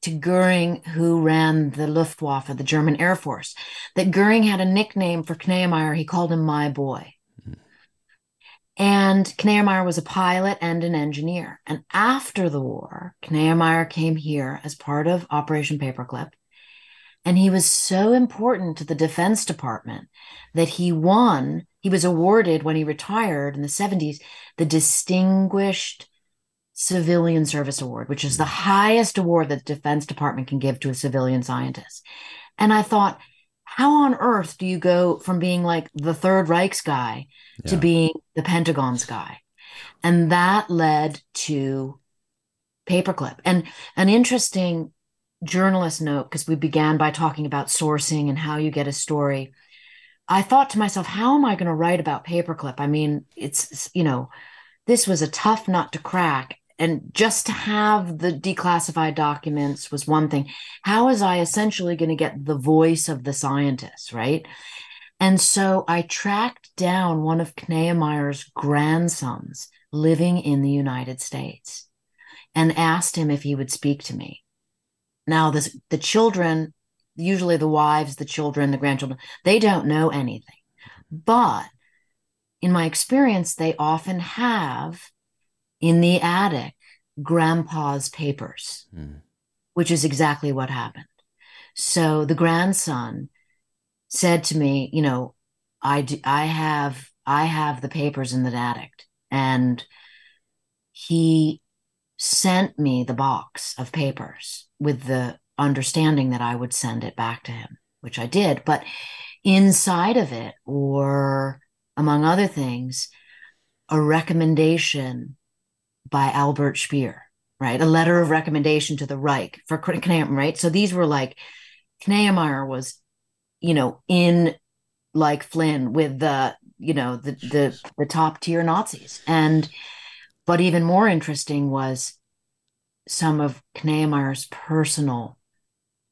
to Goering, who ran the Luftwaffe, the German Air Force, that Goering had a nickname for Knemeyer. He called him my boy. Mm-hmm. And Knemeyer was a pilot and an engineer. And after the war, Knemeyer came here as part of Operation Paperclip. And he was so important to the Defense Department that he won, he was awarded when he retired in the 70s, the Distinguished Civilian Service Award, which is the hmm. highest award that the Defense Department can give to a civilian scientist. And I thought, how on earth do you go from being like the Third Reich's guy yeah. to being the Pentagon's guy? And that led to Paperclip. And an interesting journalist note, because we began by talking about sourcing and how you get a story. I thought to myself, how am I going to write about Paperclip? I mean, it's, you know, this was a tough nut to crack and just to have the declassified documents was one thing. How was I essentially going to get the voice of the scientists, right? And so I tracked down one of Knemeyer's grandsons living in the United States and asked him if he would speak to me. Now, this, the children, usually the wives, the children, the grandchildren, they don't know anything. But in my experience, they often have in the attic grandpa's papers, mm. which is exactly what happened. So the grandson said to me, you know, I do, I have I have the papers in the attic, and he sent me the box of papers with the understanding that I would send it back to him, which I did. But inside of it, or among other things, a recommendation by Albert Speer, right? A letter of recommendation to the Reich for Knemeyer, right? So these were like, Knemeyer was you know, in like Flynn with the, you know, the the the top tier Nazis. And but even more interesting was some of Knemeyer's personal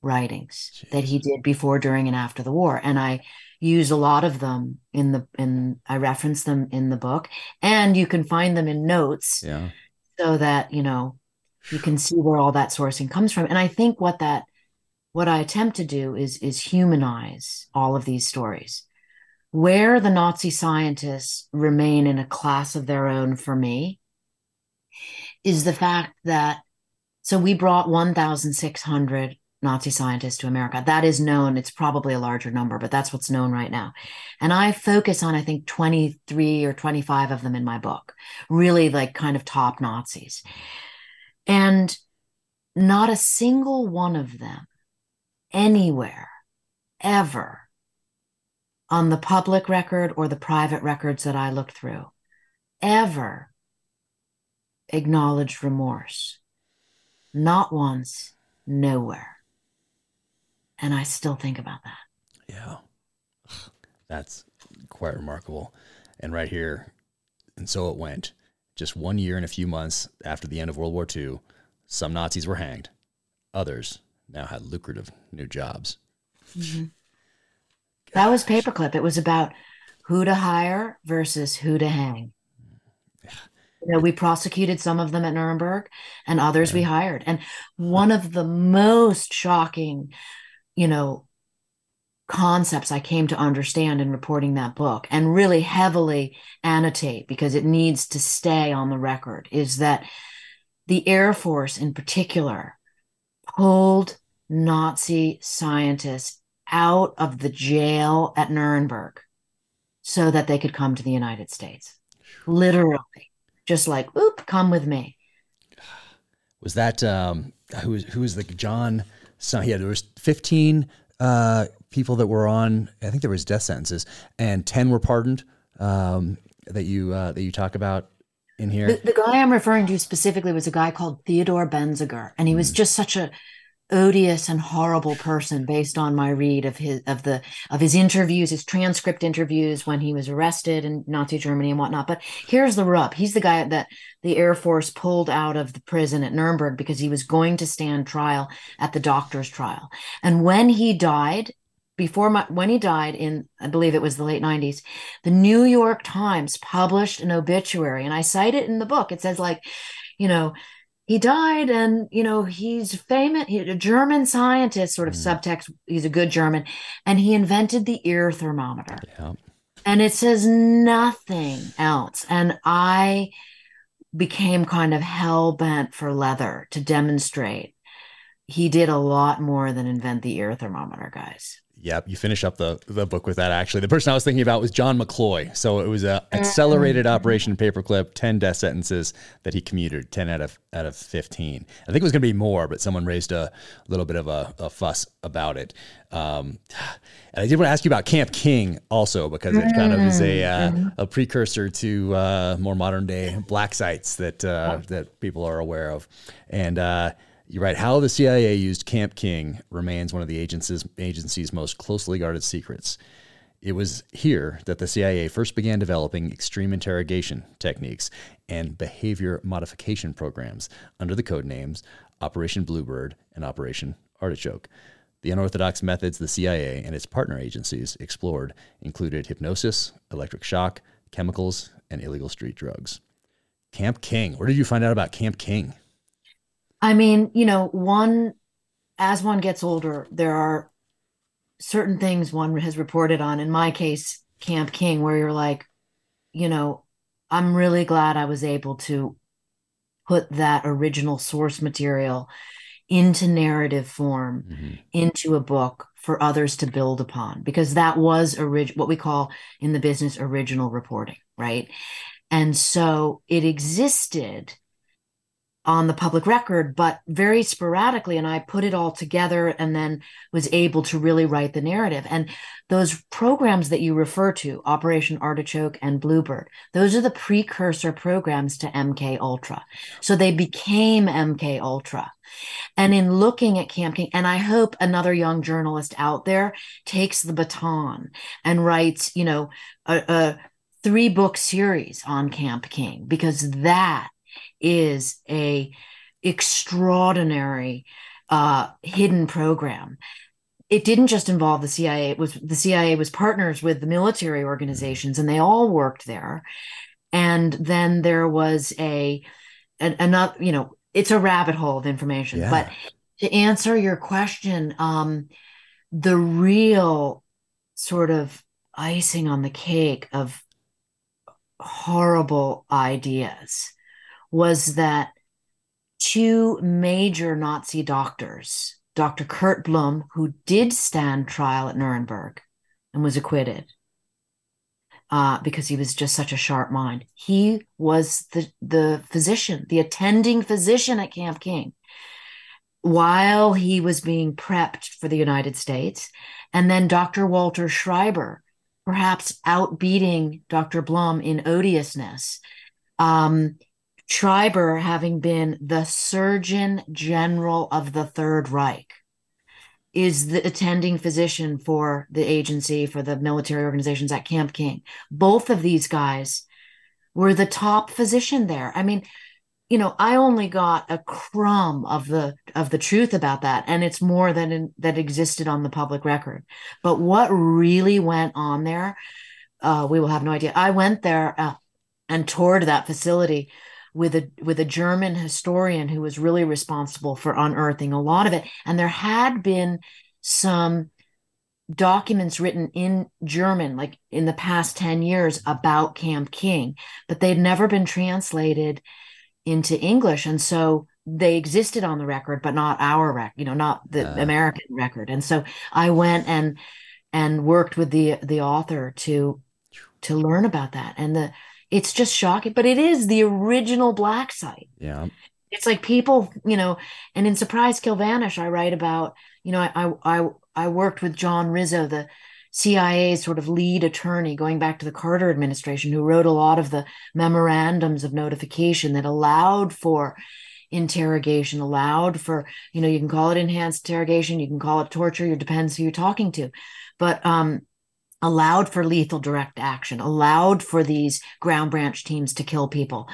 writings Jeez. that he did before, during, and after the war. And I use a lot of them in the in I reference them in the book. And you can find them in notes yeah. So that, you know, you can see where all that sourcing comes from. And I think what that what I attempt to do is is humanize all of these stories. Where the Nazi scientists remain in a class of their own for me is the fact that so we brought 1,600 Nazi scientists to America. That is known. It's probably a larger number, but that's what's known right now. And I focus on, I think, 23 or 25 of them in my book, really like kind of top Nazis. And not a single one of them anywhere ever on the public record or the private records that I looked through ever acknowledged remorse. Not once, nowhere. And I still think about that. Yeah. That's quite remarkable. And right here, and so it went. Just one year and a few months after the end of World War II, some Nazis were hanged. Others now had lucrative new jobs. Mm-hmm. That was Paperclip. It was about who to hire versus who to hang. You know, we prosecuted some of them at Nuremberg and others yeah. we hired. And one of the most shocking you know, concepts I came to understand in reporting that book and really heavily annotate because it needs to stay on the record is that the Air Force in particular pulled Nazi scientists out of the jail at Nuremberg so that they could come to the United States. Literally, just like, oop, come with me. Was that um, who was who was the John? So yeah, there was 15 uh, people that were on. I think there was death sentences, and 10 were pardoned. Um, that you uh, that you talk about in here. The, the, guy I'm referring to specifically was a guy called Theodore Benzinger, and he was mm. just such a odious and horrible person based on my read of his of the of his interviews his transcript interviews when he was arrested in nazi germany and whatnot. But here's the rub. He's the guy that the air force pulled out of the prison at nuremberg because he was going to stand trial at the doctor's trial. And when he died before my when he died in i believe it was the late 90s the new york times published an obituary and i cite it in the book. It says like you know he died and you know he's famous he's a german scientist sort of mm. subtext he's a good german and he invented the ear thermometer yeah. and it says nothing else and i became kind of hell-bent for leather to demonstrate he did a lot more than invent the ear thermometer guys Yep, you finish up the, the book with that. Actually, the person I was thinking about was John McCloy. So it was a accelerated mm-hmm. operation paperclip, ten death sentences that he commuted, ten out of out of fifteen. I think it was going to be more, but someone raised a little bit of a, a fuss about it. Um, and I did want to ask you about Camp King also because it kind of is a uh, mm-hmm. a precursor to uh, more modern day black sites that uh, that people are aware of, and you're right. How the CIA used Camp King remains one of the agency's, agency's most closely guarded secrets. It was here that the CIA first began developing extreme interrogation techniques and behavior modification programs under the code names Operation Bluebird and Operation Artichoke. The unorthodox methods the CIA and its partner agencies explored included hypnosis, electric shock, chemicals, and illegal street drugs. Camp King. Where did you find out about Camp King? I mean, you know, one, as one gets older, there are certain things one has reported on. In my case, Camp King, where you're like, you know, I'm really glad I was able to put that original source material into narrative form mm-hmm. into a book for others to build upon because that was orig- what we call in the business original reporting right and so it existed on the public record, but very sporadically. And I put it all together and then was able to really write the narrative. And those programs that you refer to, Operation Artichoke and Bluebird, those are the precursor programs to MK Ultra. So they became MK Ultra. And in looking at Camp King, and I hope another young journalist out there takes the baton and writes, you know, a, a three book series on Camp King, because that is a extraordinary uh, hidden program. It didn't just involve the CIA. It was the CIA was partners with the military organizations, and they all worked there. And then there was a an, another, you know, it's a rabbit hole of information. Yeah. But to answer your question, um, the real sort of icing on the cake of horrible ideas was that two major Nazi doctors, Dr. Kurt Blome, who did stand trial at Nuremberg and was acquitted uh, because he was just such a sharp mind, he was the, the physician, the attending physician at Camp King while he was being prepped for the United States. And then Dr. Walter Schreiber, perhaps outbeating Dr. Blome in odiousness. Um, Schreiber having been the Surgeon General of the Third Reich, is the attending physician for the agency, for the military organizations at Camp King. Both of these guys were the top physician there. I mean, you know, I only got a crumb of the of the truth about that, and it's more than in, that existed on the public record. But what really went on there, uh, we will have no idea. I went there uh, and toured that facility with a with a German historian who was really responsible for unearthing a lot of it. And there had been some documents written in German, like in the past 10 years, about Camp King, but they'd never been translated into English. And so they existed on the record, but not our record, you know, not the uh. American record. And so I went and and worked with the the author to to learn about that. And the it's just shocking, but it is the original black site. Yeah. It's like people, you know, and in Surprise Kill Vanish, I write about, you know, I I I worked with John Rizzo, the CIA's sort of lead attorney going back to the Carter administration, who wrote a lot of the memorandums of notification that allowed for interrogation, allowed for, you know, you can call it enhanced interrogation, you can call it torture, it depends who you're talking to. But um, allowed for lethal direct action, allowed for these ground branch teams to kill people.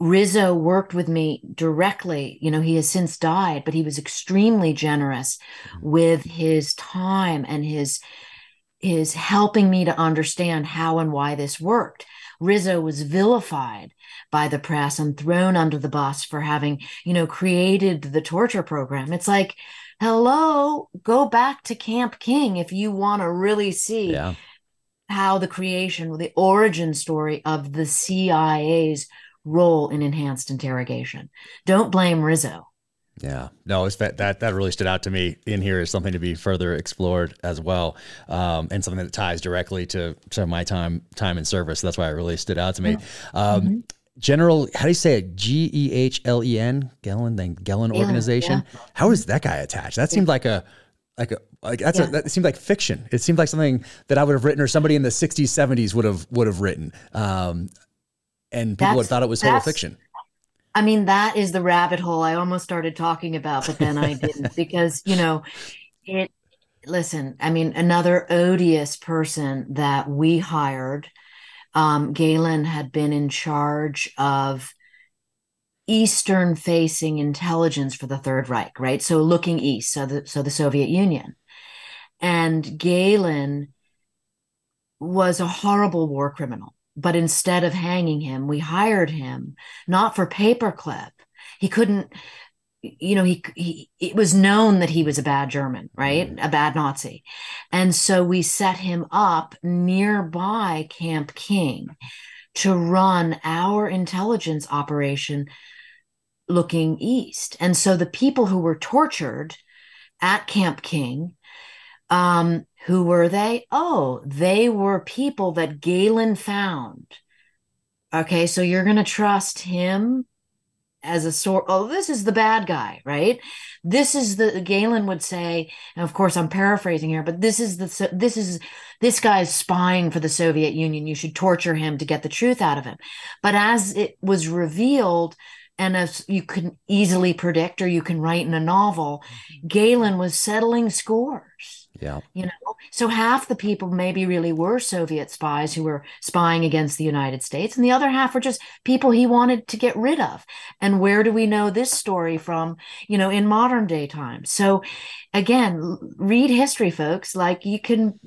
Rizzo worked with me directly. You know, he has since died, but he was extremely generous mm-hmm. with his time and his his helping me to understand how and why this worked. Rizzo was vilified by the press and thrown under the bus for having, you know, created the torture program. It's like hello, go back to Camp King if you want to really see yeah. how the creation, the origin story of the CIA's role in enhanced interrogation. Don't blame Rizzo. Yeah, no, it's that that that really stood out to me in here is something to be further explored as well, um, and something that ties directly to to my time time in service. That's why it really stood out to me. Um, mm-hmm. General, how do you say it? G E H L E N, Gehlen, then Gehlen organization. Yeah. How is that guy attached? That seemed like a, like a, like that's yeah. a, that seemed like fiction. It seemed like something that I would have written or somebody in the 60s, 70s would have, would have written. Um, and people would have thought it was total fiction. I mean, that is the rabbit hole I almost started talking about, but then I didn't because, you know, it, listen, I mean, another odious person that we hired um, Gehlen had been in charge of eastern facing intelligence for the Third Reich, right? So looking east, so the, so the Soviet Union. And Gehlen was a horrible war criminal. But instead of hanging him, we hired him not for paperclip. He couldn't you know, he, he, it was known that he was a bad German, right? Mm-hmm. A bad Nazi. And so we set him up nearby Camp King to run our intelligence operation looking east. And so the people who were tortured at Camp King, um, who were they? Oh, they were people that Gehlen found. Okay, so you're going to trust him as a sort oh this is the bad guy right? This is the gehlen would say and of course i'm paraphrasing here but this is the this is this guy is spying for the soviet union. You should torture him to get the truth out of him. But as it was revealed and as you can easily predict or you can write in a novel mm-hmm. gehlen was settling scores yeah. You know, so half the people maybe really were Soviet spies who were spying against the United States, and the other half were just people he wanted to get rid of. And where do we know this story from, you know, in modern day times? So again, read history, folks. Like you can,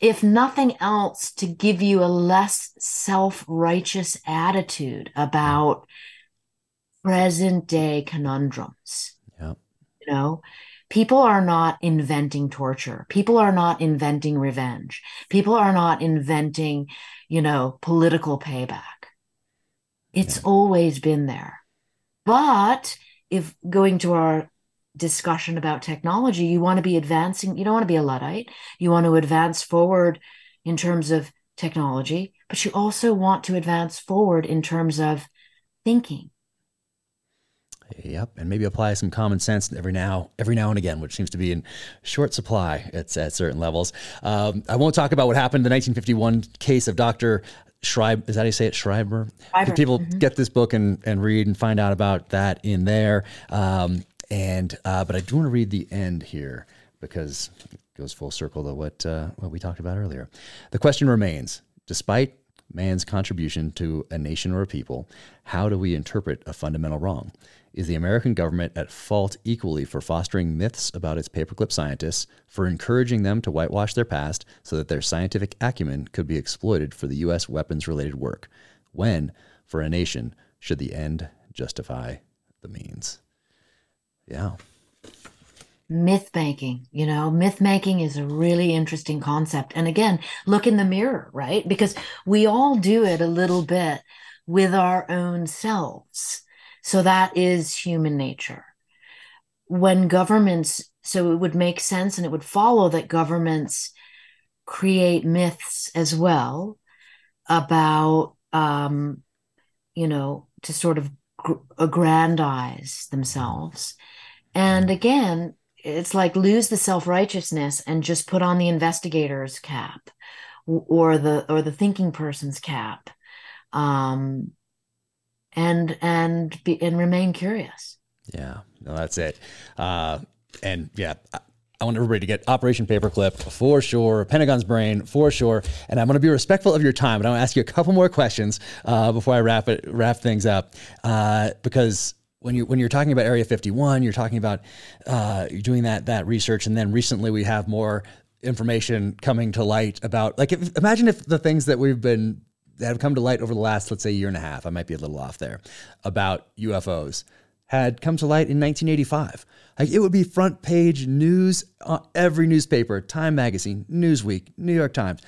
if nothing else, to give you a less self righteous attitude about present day conundrums. Yeah. You know, people are not inventing torture. People are not inventing revenge. People are not inventing you know political payback. It's yeah. always been there. But if going to our discussion about technology you want to be advancing you don't want to be a luddite. You want to advance forward in terms of technology but you also want to advance forward in terms of thinking Yep, and maybe apply some common sense every now, every now and again, which seems to be in short supply at, at certain levels. Um, I won't talk about what happened in the 1951 case of Dr. Schreiber. Is that how you say it, Schreiber? Schreiber. People mm-hmm. get this book and, and read and find out about that in there. Um, and uh, but I do want to read the end here because it goes full circle to what uh, what we talked about earlier. The question remains: Despite man's contribution to a nation or a people, how do we interpret a fundamental wrong? Is the American government at fault equally for fostering myths about its paperclip scientists, for encouraging them to whitewash their past so that their scientific acumen could be exploited for the U.S. weapons related work? When, for a nation, should the end justify the means? Yeah. Myth making, you know, myth making is a really interesting concept. And again, look in the mirror, right? Because we all do it a little bit with our own selves so that is human nature. When governments, so it would make sense and it would follow that governments create myths as well about, um, you know, to sort of aggrandize themselves. And again, it's like lose the self-righteousness and just put on the investigator's cap or the or the thinking person's cap um, and and be and remain curious. Yeah, no, that's it. Uh, and yeah, I want everybody to get Operation Paperclip for sure, Pentagon's Brain for sure. And I'm going to be respectful of your time, but I want to ask you a couple more questions uh, before I wrap it wrap things up, uh, because when you when you're talking about Area 51, you're talking about uh, you're doing that that research, and then recently we have more information coming to light about like if, imagine if the things that we've been that have come to light over the last, let's say, year and a half, I might be a little off there, about UFOs had come to light in 1985. Like it would be front page news on every newspaper, Time Magazine, Newsweek, New York Times,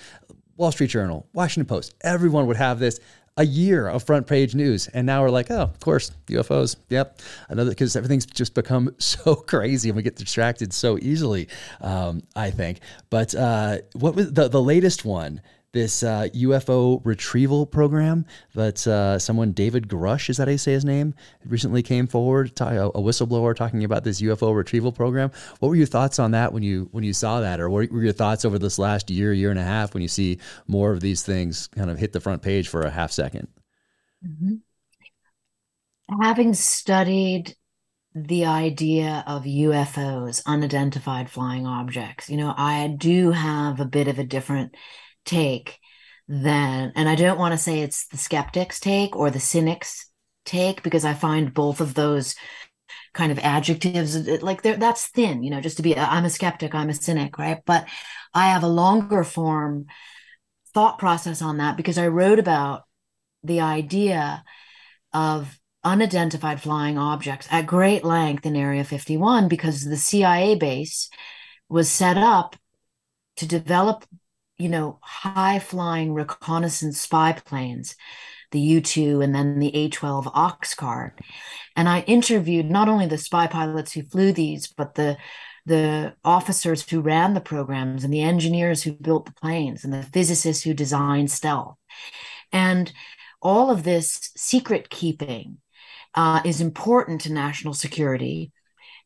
Wall Street Journal, Washington Post. Everyone would have this a year of front page news. And now we're like, oh, of course, UFOs. Yep. Another, because everything's just become so crazy and we get distracted so easily, um, I think. But uh, what was the, the latest one? This uh, UFO retrieval program that uh, someone, David Grusch, is that how you say his name, recently came forward, a whistleblower talking about this UFO retrieval program. What were your thoughts on that when you when you saw that, or what were your thoughts over this last year, year and a half when you see more of these things kind of hit the front page for a half 2nd mm-hmm. Having studied the idea of UFOs, unidentified flying objects, you know, I do have a bit of a different take than, and I don't want to say it's the skeptics take or the cynics take because I find both of those kind of adjectives like that's thin, you know, just to be, I'm a skeptic, I'm a cynic, right? But I have a longer form thought process on that because I wrote about the idea of unidentified flying objects at great length in Area 51 because the CIA base was set up to develop you know, high flying reconnaissance spy planes, the U 2 and then the A 12 Oxcart. And I interviewed not only the spy pilots who flew these, but the the officers who ran the programs and the engineers who built the planes and the physicists who designed stealth. And all of this secret keeping uh, is important to national security.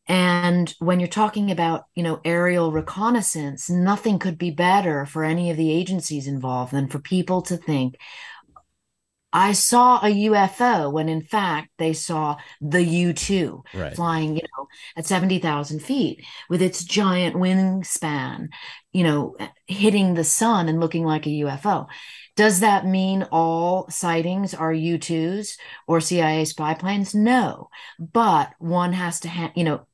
And when you're talking about, you know, aerial reconnaissance, nothing could be better for any of the agencies involved than for people to think, I saw a UFO when in fact they saw the U 2 right. flying, you know, at 70,000 feet with its giant wingspan, you know, hitting the sun and looking like a UFO. Does that mean all sightings are U 2s or CIA spy planes? No, but one has to, ha- you know,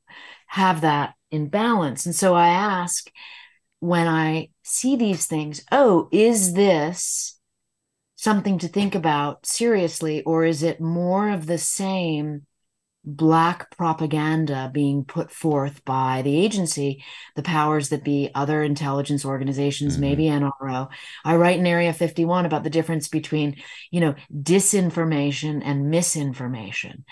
have that in balance. And so I ask when I see these things, oh, is this something to think about seriously, or is it more of the same black propaganda being put forth by the agency, the powers that be, other intelligence organizations, mm-hmm. maybe NRO? I write in Area 51 about the difference between, you know, disinformation and misinformation.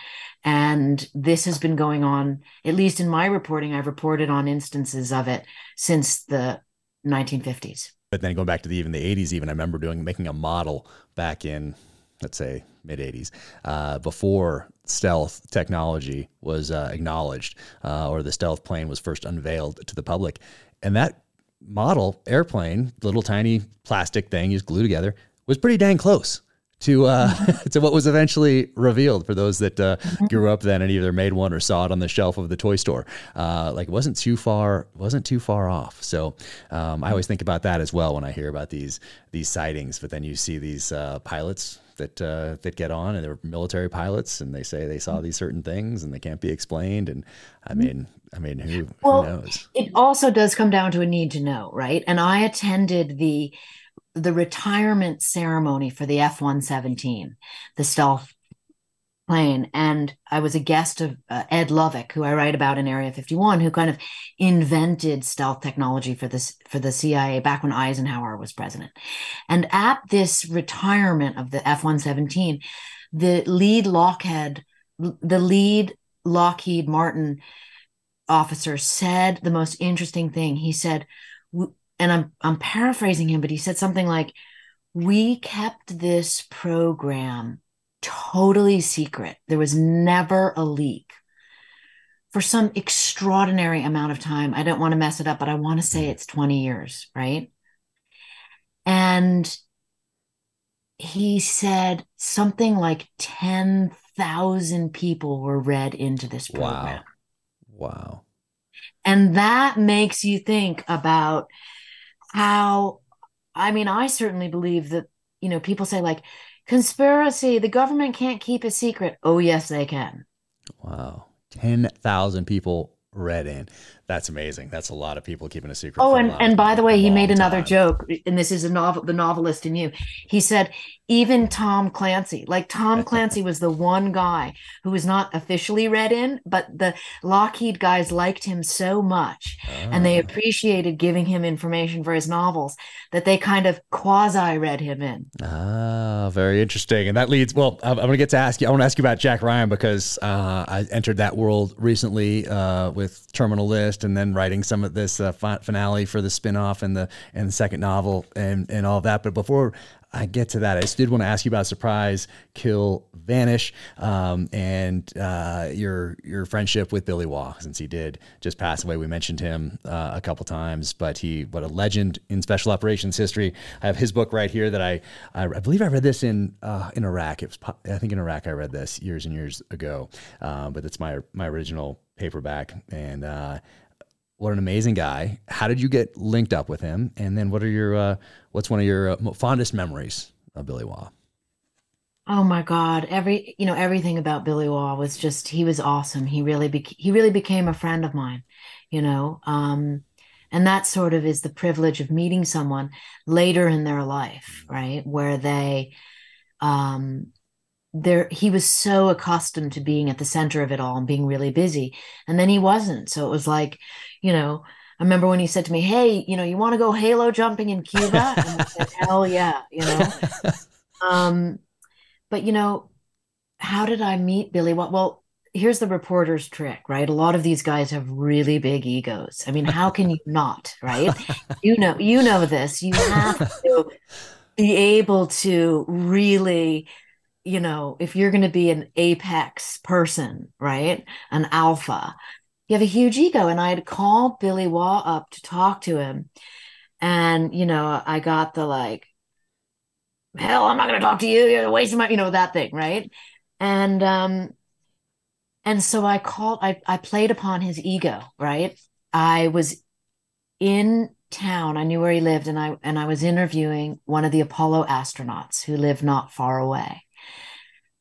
And this has been going on, at least in my reporting, I've reported on instances of it since the 1950s but then going back to the, even the 80s even i remember doing making a model back in let's say mid 80s uh, before stealth technology was uh, acknowledged uh, or the stealth plane was first unveiled to the public and that model airplane little tiny plastic thing you glue together was pretty dang close to uh, to what was eventually revealed for those that uh, mm-hmm. grew up then and either made one or saw it on the shelf of the toy store. Uh, like it wasn't too far wasn't too far off. So um, I always think about that as well when I hear about these these sightings. But then you see these uh, pilots that uh, that get on and they're military pilots and they say they saw these certain things and they can't be explained. And I mm-hmm. mean, I mean, who, well, who knows? It also does come down to a need to know, right? And I attended the the retirement ceremony for the F 117, the stealth plane. And I was a guest of uh, Ed Lovick, who I write about in Area 51, who kind of invented stealth technology for this for the CIA back when Eisenhower was president. And at this retirement of the F 117, the lead Lockheed, the lead Lockheed Martin officer said the most interesting thing. He said, and I'm I'm paraphrasing him, but he said something like, "We kept this program totally secret. There was never a leak." For some extraordinary amount of time. I don't want to mess it up, but I want to say it's 20 years, right? And he said something like 10,000 people were read into this program. Wow. Wow. And that makes you think about how I mean, I certainly believe that, you know, people say like conspiracy, the government can't keep a secret. Oh, yes, they can. Wow. 10,000 people read in. That's amazing. That's a lot of people keeping a secret. Oh, and, and by the way, he made another time. joke, and this is a novel, the novelist in you. He said, even Tom Clancy, like Tom Clancy was the one guy who was not officially read in, but the Lockheed guys liked him so much oh. and they ah. appreciated giving him information for his novels that they kind of quasi read him in. Ah, very interesting. And that leads, well, I'm, going to get to ask you, I want to ask you about Jack Ryan because uh, I entered that world recently uh, with Terminal List and then writing some of this uh, finale for the spinoff and the and the second novel and and all that. But before I get to that, I just did want to ask you about surprise, kill, vanish, um, and uh, your your friendship with Billy Waugh, since he did just pass away. We mentioned him uh, a couple times, but he what a legend in special operations history. I have his book right here that I I, I believe I read this in uh, in Iraq. It was I think in Iraq I read this years and years ago, uh, but it's my my original paperback and uh, what an amazing guy. How did you get linked up with him? And then what are your uh, what's one of your uh, fondest memories of Billy Waugh? Oh my God! Every you know everything about Billy Waugh was just he was awesome. He really be- he really became a friend of mine, you know. Um, and that sort of is the privilege of meeting someone later in their life, right? Where they um, there he was so accustomed to being at the center of it all and being really busy and then he wasn't so it was like you know i remember when he said to me hey you know you want to go halo jumping in cuba? And i said hell yeah you know? Um but you know how did i meet billy? Well, well here's the reporter's trick right? A lot of these guys have really big egos. I mean how can you not right? You know you know this. You have to be able to really you know, if you're going to be an apex person, right? An alpha, you have a huge ego. And I had called Billy Waugh up to talk to him. And, you know, I got the like, hell, I'm not going to talk to you. You're wasting my, you know, that thing, right? And, um, and so I called, I, I played upon his ego, right? I was in town. I knew where he lived, and I and I was interviewing one of the Apollo astronauts who lived not far away.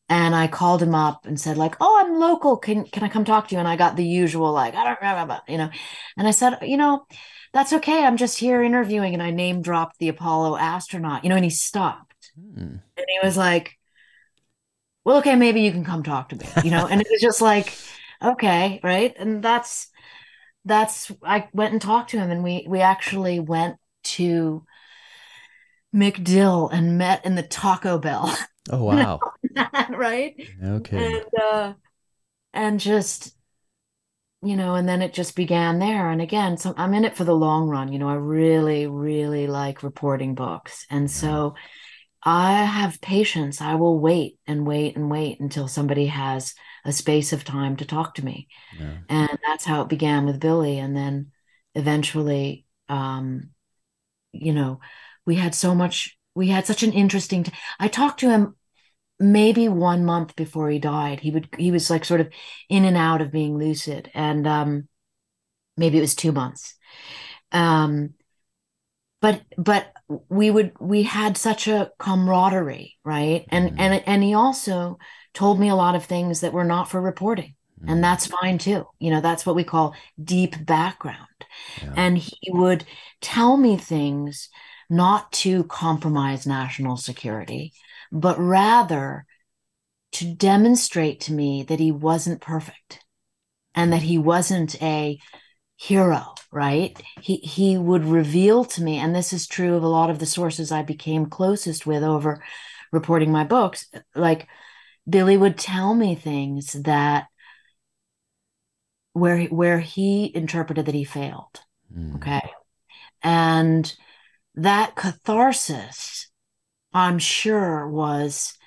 And I called him up and said, like, oh, I'm local. Can can I come talk to you? And I got the usual, like, I don't know, you know. And I said, you know, that's okay. I'm just here interviewing. And I name dropped the Apollo astronaut, you know, and he stopped. Hmm. And he was like, Well, okay, maybe you can come talk to me, you know, and it was just like, okay, right. And that's that's I went and talked to him and we we actually went to MacDill and met in the Taco Bell. Oh wow. right? Okay. And uh and just you know, and then it just began there. And again, so I'm in it for the long run. You know, I really, really like reporting books. And so I have patience. I will wait and wait and wait until somebody has a space of time to talk to me. Yeah. And that's how it began with Billy. And then eventually, um, you know, we had so much, we had such an interesting, t- I talked to him maybe one month before he died. He would, he was like sort of in and out of being lucid. And, um, maybe it was two months. Um, but, but we would, we had such a camaraderie, right? And, mm-hmm. and, and he also, told me a lot of things that were not for reporting. Mm. And that's fine too. You know, that's what we call deep background. Yeah. And he would tell me things not to compromise national security, but rather to demonstrate to me that he wasn't perfect and that he wasn't a hero right he he would reveal to me and this is true of a lot of the sources i became closest with over reporting my books like Billy would tell me things that where where he interpreted that he failed. Mm. Okay. And that catharsis, I'm sure, was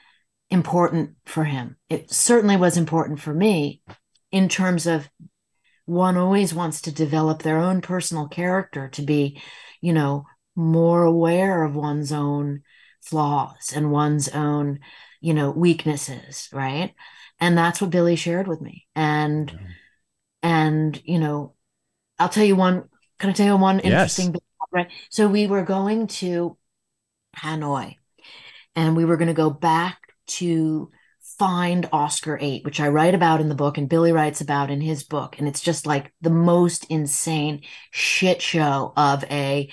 important for him. It certainly was important for me in terms of one always wants to develop their own personal character to be, you know, more aware of one's own flaws and one's own you know, weaknesses, right? And that's what Billy shared with me. And, yeah. and, you know, I'll tell you one, can I tell you one interesting, yes. Right? So we were going to Hanoi and we were going to go back to find Oscar 8, which I write about in the book and Billy writes about in his book. And it's just like the most insane shit show of a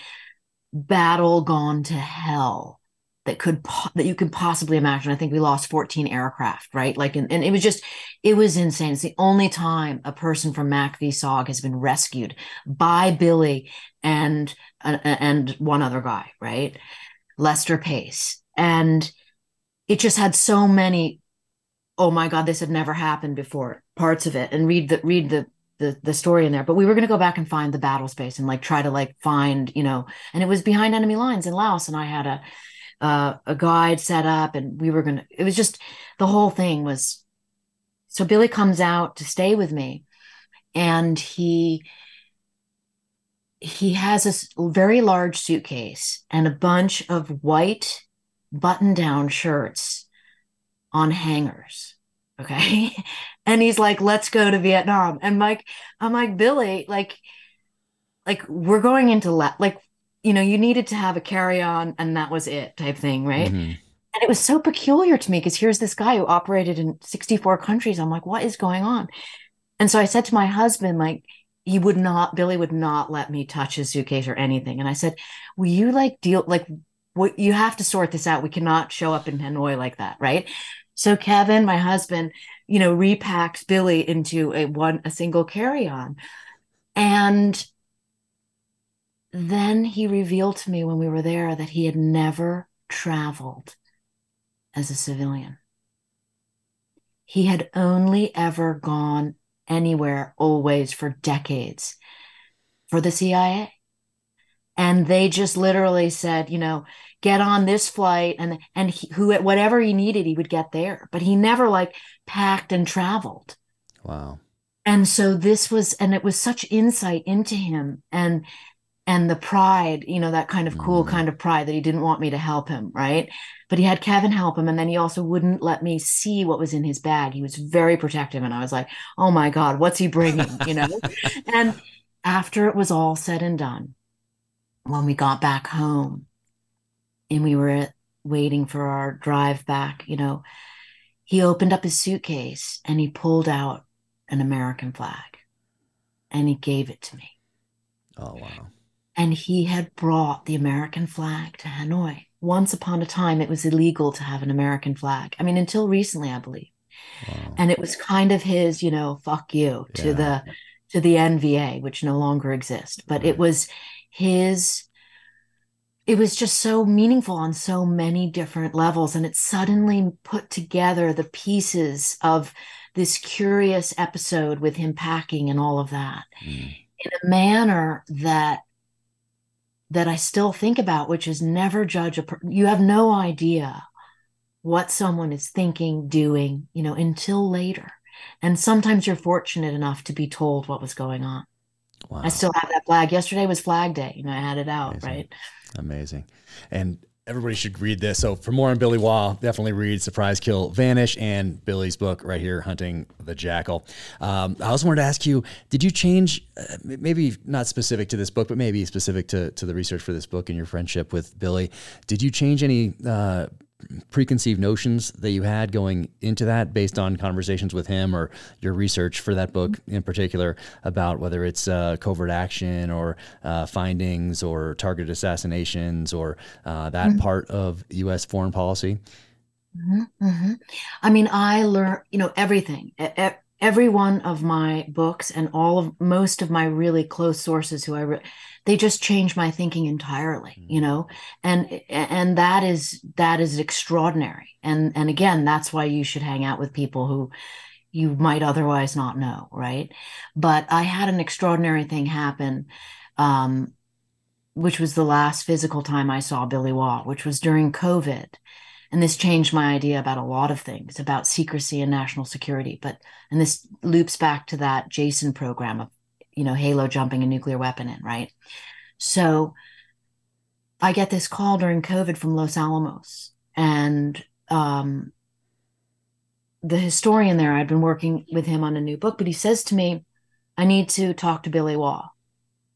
battle gone to hell that could that you could possibly imagine. I think we lost 14 aircraft, right? Like, and, and it was just, it was insane. It's the only time a person from MACV-SOG has been rescued by Billy and and one other guy, right? Lester Pace, and it just had so many. Oh my God, this had never happened before. Parts of it, and read the read the the the story in there but we were going to go back and find the battle space and like try to like find you know and it was behind enemy lines in laos and i had a uh, a guide set up and we were going to, it was just the whole thing was. So Billy comes out to stay with me and he, he has a very large suitcase and a bunch of white button down shirts on hangers. Okay. And he's like, let's go to Vietnam. And Mike, I'm like, Billy, like, like we're going into la- like you know, you needed to have a carry on and that was it type thing, right? Mm-hmm. And it was so peculiar to me because here's this guy who operated in 64 countries. I'm like, what is going on? And so I said to my husband, like, he would not, Billy would not let me touch his suitcase or anything. And I said, will you like deal, like, what you have to sort this out. We cannot show up in Hanoi like that, right? So Kevin, my husband, you know, repacked Billy into a one a single carry-on. And then he revealed to me when we were there that he had never traveled as a civilian. He had only ever gone anywhere, always for decades, for the CIA. and they just literally said, you know, get on this flight and and he, who whatever he needed he would get there. But he never like packed and traveled. Wow. And so this was and it was such insight into him. And and the pride you know that kind of cool mm. kind of pride that he didn't want me to help him right but he had kevin help him and then he also wouldn't let me see what was in his bag he was very protective and i was like oh my god what's he bringing you know and after it was all said and done when we got back home and we were waiting for our drive back, you know, he opened up his suitcase and he pulled out an American flag and he gave it to me. Oh, wow. And he had brought the American flag to Hanoi. Once upon a time, it was illegal to have an American flag. I mean, until recently, I believe. Wow. And it was kind of his, you know, fuck you to the to the NVA, which no longer exists. But right. it was his it was just so meaningful on so many different levels and it suddenly put together the pieces of this curious episode with him packing and all of that mm. in a manner that that I still think about which is never judge a per- you have no idea what someone is thinking doing you know until later and sometimes you're fortunate enough to be told what was going on wow. I still have that flag yesterday was flag day you know I had it out Amazing. right Amazing. And everybody should read this. So for more on Billy Waugh, definitely read Surprise Kill Vanish and Billy's book right here, Hunting the Jackal. Um, I also wanted to ask you, did you change, uh, maybe not specific to this book, but maybe specific to, to the research for this book and your friendship with Billy, did you change any uh, preconceived notions that you had going into that based on conversations with him or your research for that book in particular about whether it's uh, covert action or uh, findings or targeted assassinations or uh, that mm-hmm. part of U.S. foreign policy? Mm-hmm, mm-hmm. I mean, I learned, you know, everything. Every one of my books and all of most of my really close sources who I re- they just change my thinking entirely mm. you know? And and that is that is extraordinary. And and again that's why you should hang out with people who you might otherwise not know right? But i had an extraordinary thing happen um, which was the last physical time i saw billy waugh which was during covid and this changed my idea about a lot of things about secrecy and national security but and this loops back to that jason program of you know, halo jumping a nuclear weapon in, right? So I get this call during COVID from Los Alamos, and um, the historian there, I'd been working with him on a new book, but he says to me, I need to talk to Billy Waugh.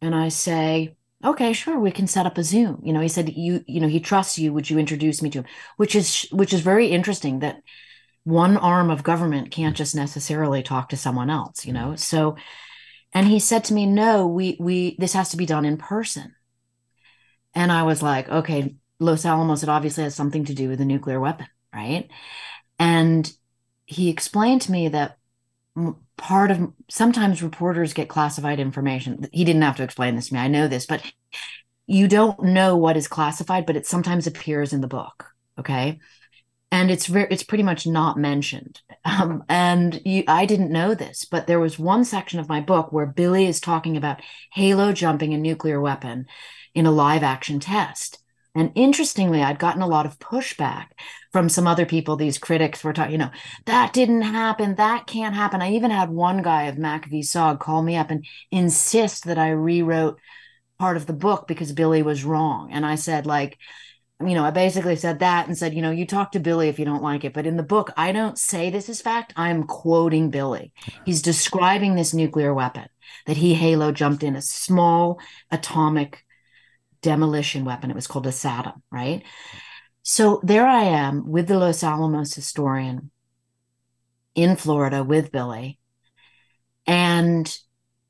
And I say, okay, sure, we can set up a Zoom. You know, he said, you, you know, he trusts you. Would you introduce me to him? Which is, which is very interesting that one arm of government can't just necessarily talk to someone else, you know? So and he said to me, "No, we we this has to be done in person." And I was like, "Okay, Los Alamos it obviously has something to do with a nuclear weapon, right?" And he explained to me that part of sometimes reporters get classified information. He didn't have to explain this to me. I know this, but you don't know what is classified, but it sometimes appears in the book. Okay and it's very it's pretty much not mentioned um, and you, i didn't know this but there was one section of my book where billy is talking about halo jumping a nuclear weapon in a live action test and interestingly i'd gotten a lot of pushback from some other people these critics were talking you know that didn't happen that can't happen i even had one guy of MACV-SOG call me up and insist that i rewrote part of the book because billy was wrong and i said like you know, I basically said that and said, you know, you talk to Billy if you don't like it. But in the book, I don't say this is fact. I'm quoting Billy. He's describing this nuclear weapon that he halo jumped in a small atomic demolition weapon. It was called a SADM, right? So there I am with the Los Alamos historian in Florida with Billy. And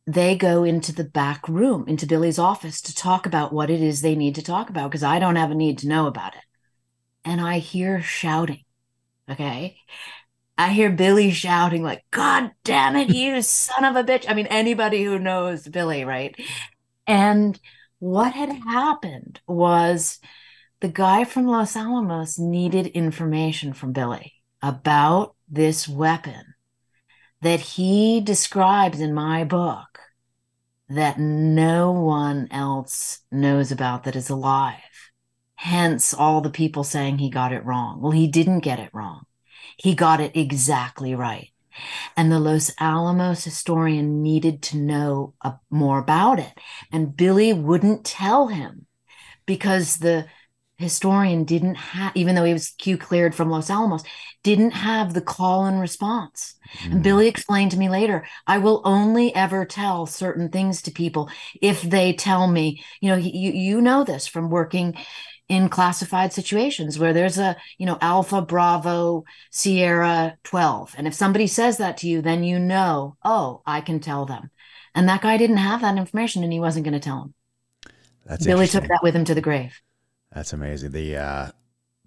they go into the back room, into Billy's office to talk about what it is they need to talk about because I don't have a need to know about it. And I hear shouting. Okay. I hear Billy shouting, like, God damn it, you son of a bitch. I mean, anybody who knows Billy, right? And what had happened was the guy from Los Alamos needed information from Billy about this weapon that he describes in my book that no one else knows about that is alive. Hence, all the people saying he got it wrong. Well, he didn't get it wrong. He got it exactly right. And the Los Alamos historian needed to know more about it. And Billy wouldn't tell him because the historian didn't have, even though he was Q cleared from Los Alamos, didn't have the call and response. Mm. And hmm. Billy explained to me later, I will only ever tell certain things to people if they tell me, you know, you, you know this from working in classified situations where there's a, you know, Alpha Bravo Sierra 12. And if somebody says that to you, then you know, oh, I can tell them. And that guy didn't have that information and he wasn't going to tell him. That's Billy took that with him to the grave. That's amazing. The uh,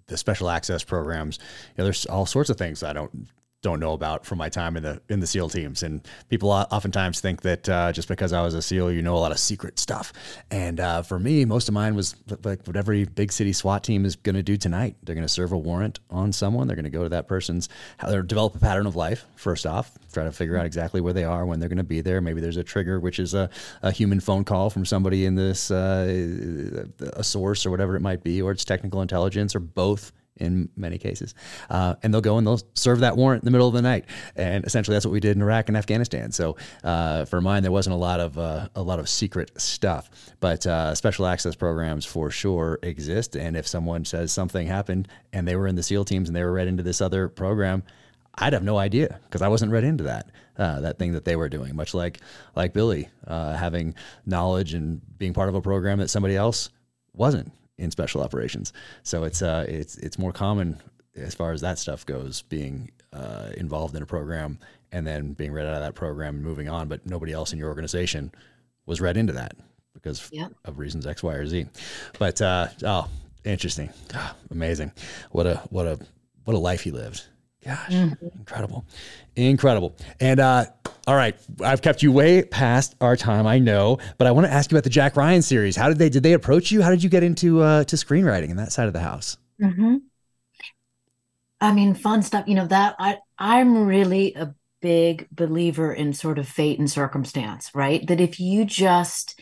the special access programs. You know, there's all sorts of things I don't don't know about from my time in the in the SEAL teams. And people oftentimes think that uh, just because I was a SEAL, you know a lot of secret stuff. And uh, for me, most of mine was like what every big city SWAT team is going to do tonight. They're going to serve a warrant on someone. They're going to go to that person's, they develop a pattern of life first off, try to figure out exactly where they are when they're going to be there. Maybe there's a trigger, which is a, a human phone call from somebody in this uh, a source or whatever it might be, or it's technical intelligence or both in many cases. Uh, and they'll go and they'll serve that warrant in the middle of the night. And essentially, that's what we did in Iraq and Afghanistan. So uh, for mine, there wasn't a lot of uh, a lot of secret stuff, but uh, special access programs for sure exist. And if someone says something happened and they were in the SEAL teams and they were read into this other program. I'd have no idea because I wasn't read into that uh, that thing that they were doing. Much like like Billy uh, having knowledge and being part of a program that somebody else wasn't in special operations. So it's uh, it's it's more common as far as that stuff goes, being uh, involved in a program and then being read out of that program and moving on. But nobody else in your organization was read into that because yep. of reasons X, Y, or Z. But uh, oh, interesting, oh, amazing! What a what a what a life he lived. Gosh, mm-hmm. incredible, incredible. And uh, all right, I've kept you way past our time, I know, but I want to ask you about the Jack Ryan series. How did they did they approach you? How did you get into uh, to screenwriting in that side of the house? Mm-hmm. I mean, fun stuff. You know that I I'm really a big believer in sort of fate and circumstance, right? That if you just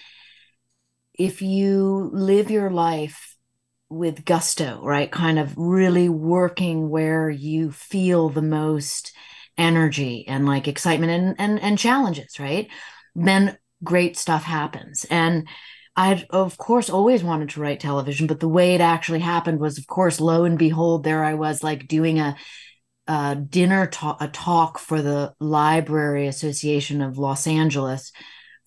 if you live your life with gusto, right? Kind of really working where you feel the most energy and like excitement and and, and challenges, right? Then great stuff happens. And I'd of course always wanted to write television, but the way it actually happened was, of course, lo and behold, there I was like doing a, a dinner talk, a talk for the Library Association of Los Angeles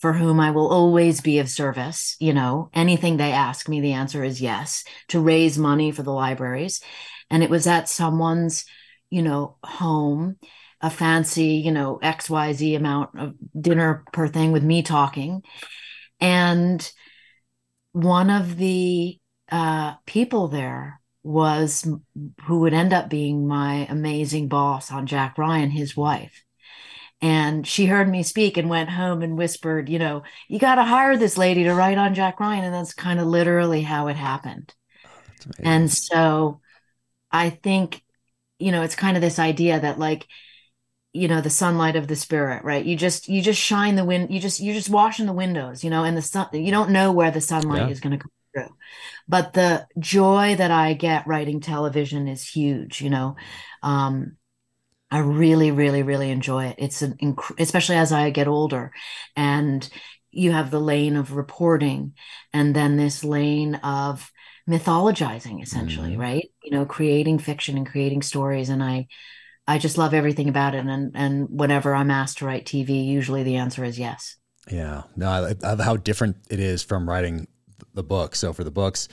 for whom I will always be of service. You know, anything they ask me, the answer is yes, to raise money for the libraries. And it was at someone's, you know, home, a fancy, you know, XYZ amount of dinner per thing with me talking. And one of the uh, people there was who would end up being my amazing boss on Jack Ryan, his wife. And she heard me speak and went home and whispered, you know, you got to hire this lady to write on Jack Ryan. And that's kind of literally how it happened. Oh, and so I think, you know, it's kind of this idea that like, you know, the sunlight of the spirit, right? You just, you just shine the wind, you just, you just wash in the windows, you know, and the sun, you don't know where the sunlight yeah. is going to come through. But the joy that I get writing television is huge, you know. Um, I really, really, really enjoy it. It's an inc- especially as I get older, and you have the lane of reporting, and then this lane of mythologizing, essentially, mm-hmm. right? You know, creating fiction and creating stories, and I, I just love everything about it. And and whenever I'm asked to write TV, usually the answer is yes. Yeah, no, I love how different it is from writing the book. So for the books,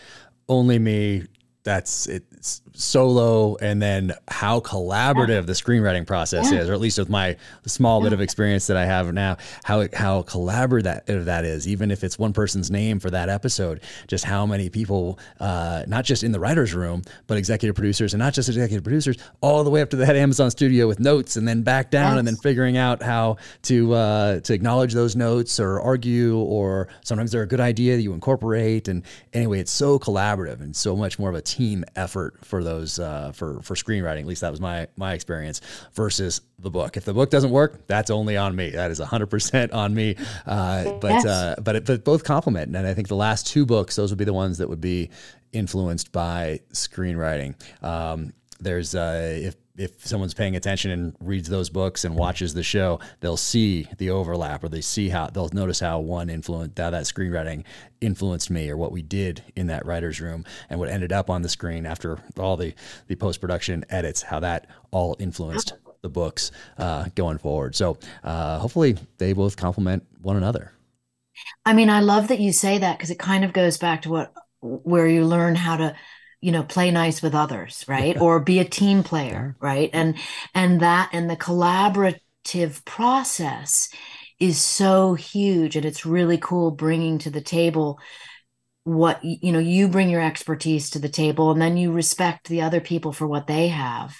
only me that's it's solo and then how collaborative yeah. the screenwriting process yeah. is or at least with my small yeah. bit of experience that I have now how how collaborative that, that is even if it's one person's name for that episode just how many people uh, not just in the writers room but executive producers and not just executive producers all the way up to the head Amazon studio with notes and then back down yes. and then figuring out how to uh, to acknowledge those notes or argue or sometimes they're a good idea that you incorporate and anyway it's so collaborative and so much more of a team effort for those uh, for for screenwriting. At least that was my my experience. Versus the book. If the book doesn't work, that's only on me. That is hundred percent on me. Uh, but yes. uh, but it, but both complement. And I think the last two books, those would be the ones that would be influenced by screenwriting. Um, there's uh, if if someone's paying attention and reads those books and watches the show, they'll see the overlap or they see how they'll notice how one influenced how that screenwriting influenced me or what we did in that writer's room and what ended up on the screen after all the, the post production edits, how that all influenced the books uh, going forward. So uh, hopefully they both complement one another. I mean, I love that you say that because it kind of goes back to what where you learn how to you know play nice with others right? Or be a team player right? And and that and the collaborative process is so huge and it's really cool bringing to the table what you know you bring your expertise to the table and then you respect the other people for what they have.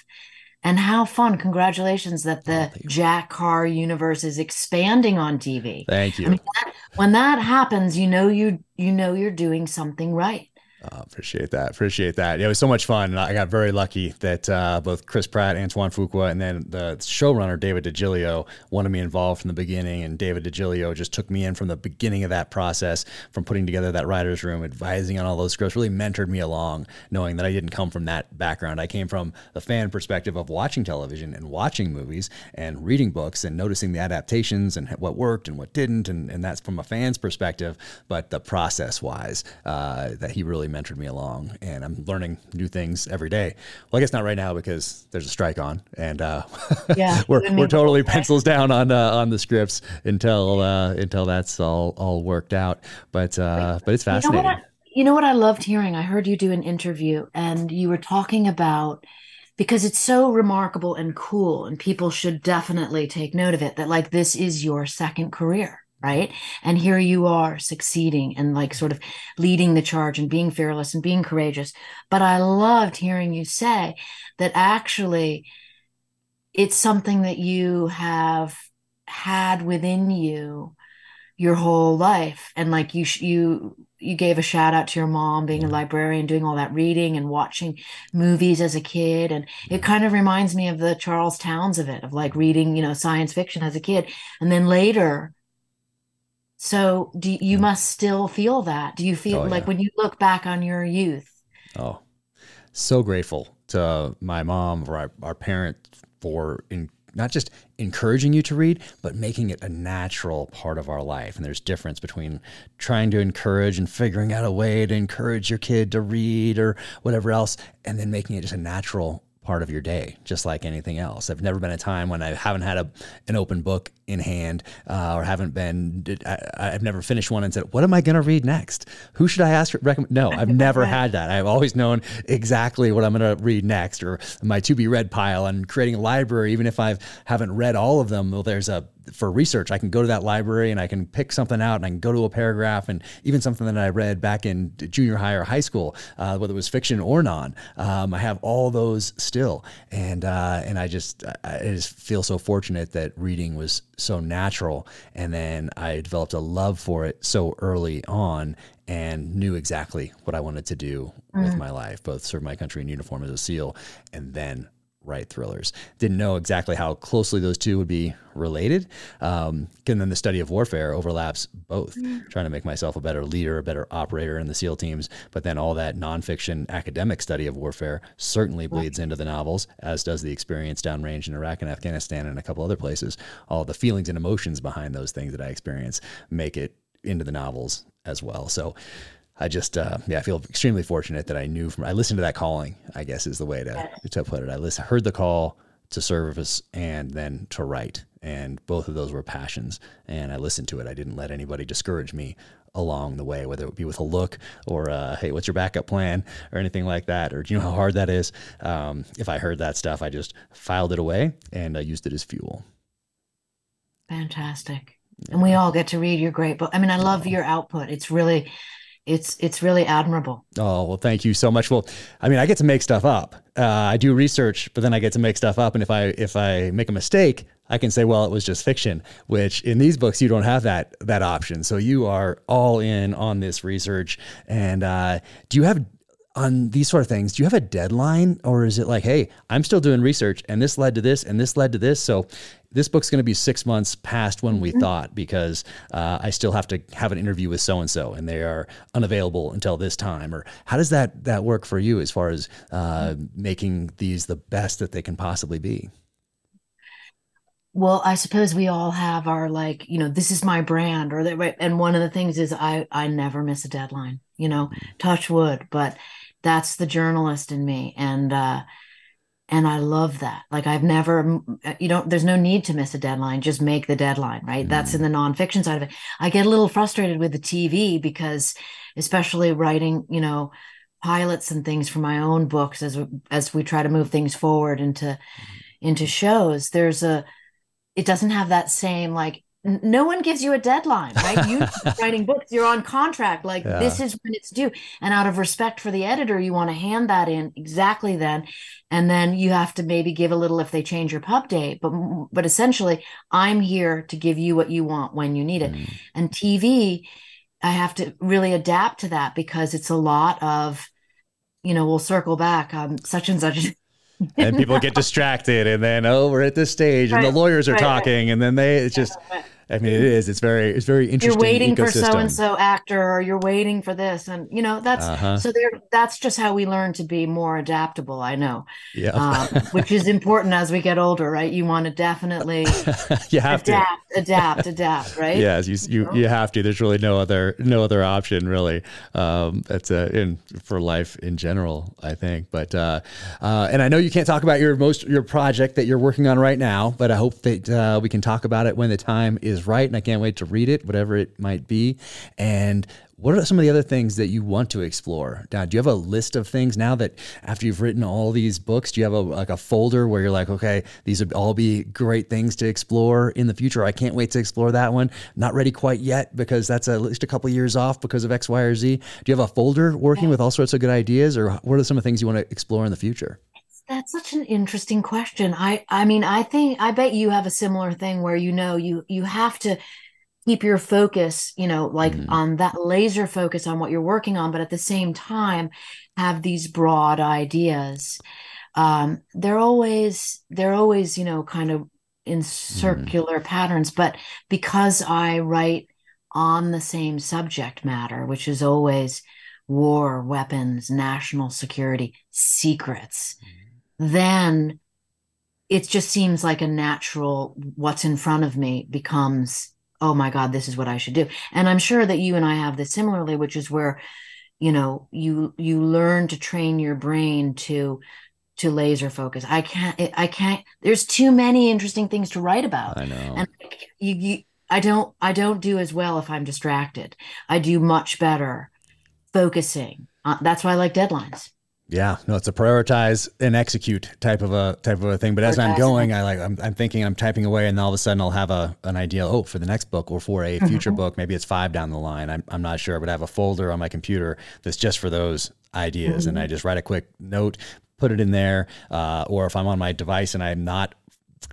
And how fun. Congratulations that the oh, jack carr universe is expanding on tv thank you I mean, that, when that happens you know you you know you're doing something right uh, appreciate that. Appreciate that. Yeah, it was so much fun. I got very lucky that uh, both Chris Pratt, Antoine Fuqua, and then the showrunner David DiGilio wanted me involved from the beginning. And David DiGilio just took me in from the beginning of that process, from putting together that writer's room, advising on all those scripts, really mentored me along, knowing that I didn't come from that background. I came from the fan perspective of watching television and watching movies and reading books and noticing the adaptations and what worked and what didn't. And, and that's from a fan's perspective. But the process wise, uh, that he really mentored me along, and I'm learning new things every day. Well, I guess not right now because there's a strike on, and uh, yeah, we're we're totally pencils down on uh, on the scripts until uh, until that's all all worked out. But uh, but it's fascinating. You know, I, you know what I loved hearing? I heard you do an interview, and you were talking about because it's so remarkable and cool and people should definitely take note of it that like this is your second career right? And here you are succeeding and like sort of leading the charge and being fearless and being courageous. But i loved hearing you say that actually it's something that you have had within you your whole life. And like you you you gave a shout out to your mom being a librarian doing all that reading and watching movies as a kid. And it kind of reminds me of the Charles Townes of it of like reading you know science fiction as a kid. And then later so do you, you must still feel that? Do you feel oh, like yeah. when you look back on your youth? Oh, so grateful to my mom or our, our parents for in, not just encouraging you to read, but making it a natural part of our life. And there's difference between trying to encourage and figuring out a way to encourage your kid to read or whatever else, and then making it just a natural part of your day, just like anything else. I've never been a time when I haven't had a, an open book in hand uh, or haven't been, I, have never finished one and said, what am I going to read next? Who should I ask for recommend? No, I've never had that. I've always known exactly what I'm going to read next or my to be read pile and creating a library, even if I haven't read all of them. Well, there's a for research, I can go to that library and I can pick something out and I can go to a paragraph and even something that I read back in junior high or high school, uh, whether it was fiction or non. Um, I have all those still, and uh, and I just I just feel so fortunate that reading was so natural, and then I developed a love for it so early on, and knew exactly what I wanted to do mm. with my life, both serve my country in uniform as a SEAL, and then write thrillers. Didn't know exactly how closely those two would be related. Um, and then the study of warfare overlaps both, mm. trying to make myself a better leader, a better operator in the SEAL teams. But then all that nonfiction academic study of warfare certainly bleeds into the novels, as does the experience downrange in Iraq and Afghanistan and a couple other places. All the feelings and emotions behind those things that I experience make it into the novels as well. So I just, uh, yeah, I feel extremely fortunate that I knew from, I listened to that calling, I guess is the way to, to put it. I listened, heard the call to service and then to write. And both of those were passions. And I listened to it. I didn't let anybody discourage me along the way, whether it be with a look or, uh, hey, what's your backup plan or anything like that? Or do you know how hard that is? Um, if I heard that stuff, I just filed it away and I used it as fuel. Fantastic. Yeah. And we all get to read your great book. I mean, I love your output. It's really, it's it's really admirable. Oh well, thank you so much. Well, I mean, I get to make stuff up. Uh, I do research, but then I get to make stuff up. And if I if I make a mistake, I can say, well, it was just fiction. Which in these books, you don't have that that option. So you are all in on this research. And uh, do you have on these sort of things, do you have a deadline or is it like, hey, I'm still doing research and this led to this and this led to this? So this book's going to be six months past when we mm-hmm. thought because uh, I still have to have an interview with so and so and they are unavailable until this time. Or how does that that work for you as far as uh, making these the best that they can possibly be? well i suppose we all have our like you know this is my brand or that and one of the things is i i never miss a deadline you know mm-hmm. touch wood but that's the journalist in me. And uh and i love that. Like i've never uh, you don't there's no need to miss a deadline. Just make the deadline right? Mm. that's in the nonfiction side of it. I get a little frustrated with the tv because especially writing you know pilots and things for my own books as as we try to move things forward into mm. into shows there's a it doesn't have that same like no one gives you a deadline, right? You writing books, you're on contract. Like yeah. this is when it's due. And out of respect for the editor, you want to hand that in exactly then. And then you have to maybe give a little if they change your pub date. But but essentially, I'm here to give you what you want when you need it. Mm. And TV, I have to really adapt to that because it's a lot of, you know, we'll circle back. Um, such and such and people get distracted and then oh we're at this stage right, and the lawyers are right, talking right. and then they it's just I mean, it is. It's very. It's very interesting. You're waiting ecosystem. for so and so actor, or you're waiting for this, and you know that's uh-huh. so. There, that's just how we learn to be more adaptable. I know. Yeah. Um, which is important as we get older, right? You want to definitely. you have adapt, to adapt, adapt, right? Yes, you you you have to. There's really no other no other option really. Um, that's a in for life in general, I think. But uh, uh, and I know you can't talk about your most your project that you're working on right now, but I hope that uh, we can talk about it when the time is is right, and I can't wait to read it, whatever it might be. And what are some of the other things that you want to explore? Now, do you have a list of things now that after you've written all these books, do you have a like a folder where you're like, okay, these would all be great things to explore in the future? I can't wait to explore that one. Not ready quite yet because that's at least a couple years off because of X, Y, or Z. Do you have a folder working with all sorts of good ideas, or what are some of the things you want to explore in the future? That's such an interesting question. I I mean, I think I bet you have a similar thing where you know you you have to keep your focus, you know, like mm. on that laser focus on what you're working on, but at the same time have these broad ideas. Um, they're always they're always, you know, kind of in mm. circular mm. patterns, but because I write on the same subject matter, which is always war, weapons, national security, secrets. Then it just seems like a natural what's in front of me becomes oh my god this is what i should do. And i'm sure that you and i have this similarly which is where you know you you learn to train your brain to to laser focus. I can't i can't there's too many interesting things to write about. I know. And you, you i don't i don't do as well if i'm distracted. I do much better focusing. Uh, that's why i like deadlines yeah, no, it's a prioritize and execute type of a type of a thing. But as I'm going, I like I'm, I'm thinking I'm typing away, and all of a sudden I'll have a an idea. Oh, for the next book or for a future mm-hmm. book, maybe it's five down the line. I'm I'm not sure, but I have a folder on my computer that's just for those ideas, mm-hmm. and I just write a quick note, put it in there. Uh, or if I'm on my device and I'm not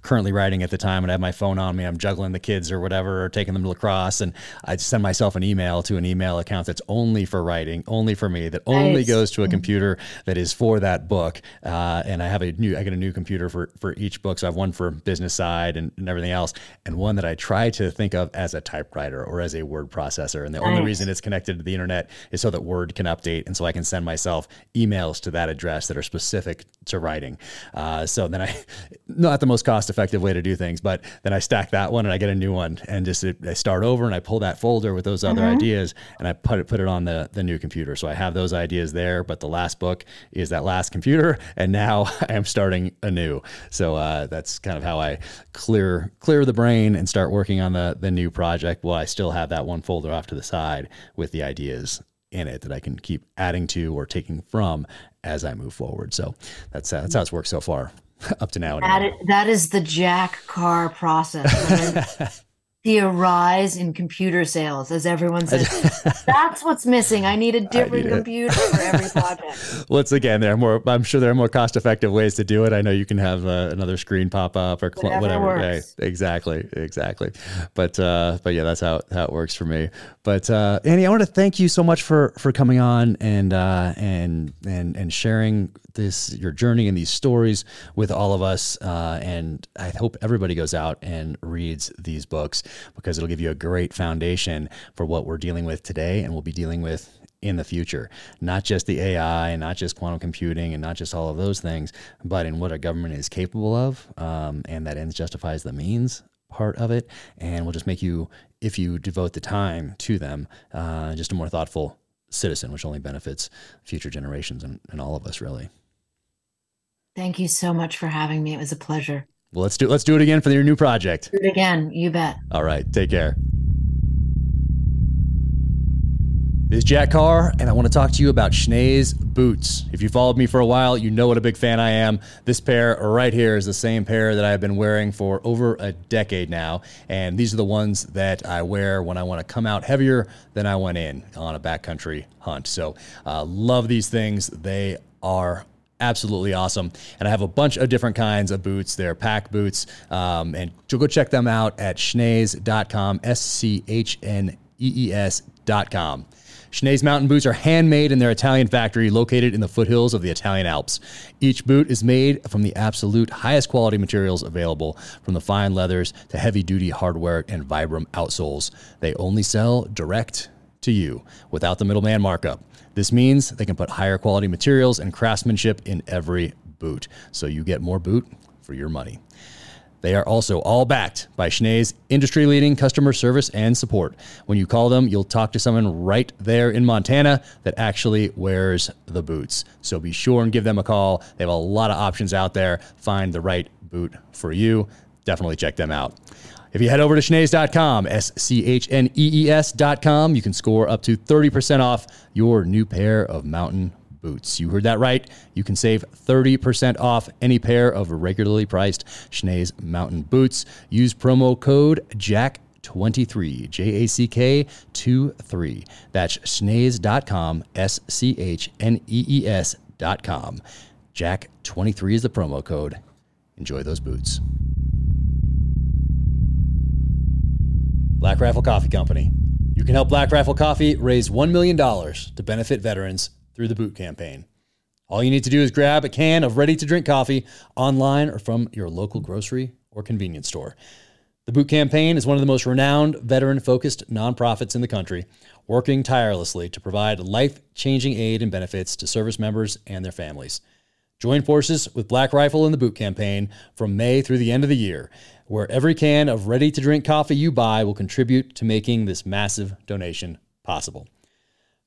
currently writing at the time and I have my phone on me, I'm juggling the kids or whatever, or taking them to lacrosse. And I send myself an email to an email account that's only for writing, only for me, that only nice. goes to a computer that is for that book. Uh, and I have a new, I get a new computer for, for each book. So I have one for business side and, and everything else. And one that I try to think of as a typewriter or as a word processor. And the nice. only reason it's connected to the internet is so that Word can update. And so I can send myself emails to that address that are specific to writing. Uh, so then I, not the most cost effective way to do things. But then I stack that one and I get a new one and just I start over and I pull that folder with those other mm-hmm. ideas and I put it put it on the the new computer. So I have those ideas there, but the last book is that last computer, and now I am starting anew. So uh, that's kind of how I clear clear the brain and start working on the the new project. While I still have that one folder off to the side with the ideas in it that I can keep adding to or taking from as I move forward. So that's uh, that's how it's worked so far. up to now. That is, that is the Jack Carr process. the rise in computer sales as everyone says. That's what's missing. I need a different need computer for every project. Once again there are more i'm sure there are more cost effective ways to do it. I know you can have uh, another screen pop up or cl- whatever, whatever. exactly. Exactly. But uh but yeah that's how, how it works for me. But uh annie i want to thank you so much for for coming on and uh and and and sharing this your journey and these stories with all of us. Uh, and I hope everybody goes out and reads these books because it'll give you a great foundation for what we're dealing with today and we'll be dealing with in the future. Not just the AI and not just quantum computing and not just all of those things, but in what a government is capable of. Um, and that ends justifies the means part of it. And will just make you, if you devote the time to them, uh, just a more thoughtful citizen, which only benefits future generations and, and all of us, really. Thank you so much for having me. It was a pleasure. Well, let's do let's do it again for your new project. Do it again, you bet. All right, take care. This is Jack Carr, and I want to talk to you about Schnee's boots. If you followed me for a while, you know what a big fan I am. This pair right here is the same pair that I've been wearing for over a decade now, and these are the ones that I wear when I want to come out heavier than I went in on a backcountry hunt. So, uh, love these things. They are absolutely awesome. And I have a bunch of different kinds of boots. They're pack boots. Um, and so go check them out at schnees.com, S C H N E E S.com. Schnee's mountain boots are handmade in their Italian factory located in the foothills of the Italian Alps. Each boot is made from the absolute highest quality materials available, from the fine leathers to heavy duty hardware and Vibram outsoles. They only sell direct to you without the middleman markup. This means they can put higher quality materials and craftsmanship in every boot, so you get more boot for your money. They are also all backed by Schnee's industry leading customer service and support. When you call them, you'll talk to someone right there in Montana that actually wears the boots. So be sure and give them a call. They have a lot of options out there. Find the right boot for you. Definitely check them out. If you head over to schnees.com, S C H N E E S.com, you can score up to 30% off your new pair of mountain boots. You heard that right. You can save 30% off any pair of regularly priced Schnee's mountain boots. Use promo code JACK 23, J A C K 2 3. That's schnees.com, S C H N E E S.com. Jack 23 is the promo code. Enjoy those boots. Black Rifle Coffee Company. You can help Black Rifle Coffee raise $1 million to benefit veterans through the boot campaign. All you need to do is grab a can of ready to drink coffee online or from your local grocery or convenience store. The Boot Campaign is one of the most renowned veteran focused nonprofits in the country, working tirelessly to provide life changing aid and benefits to service members and their families. Join forces with Black Rifle in the Boot Campaign from May through the end of the year where every can of ready to drink coffee you buy will contribute to making this massive donation possible.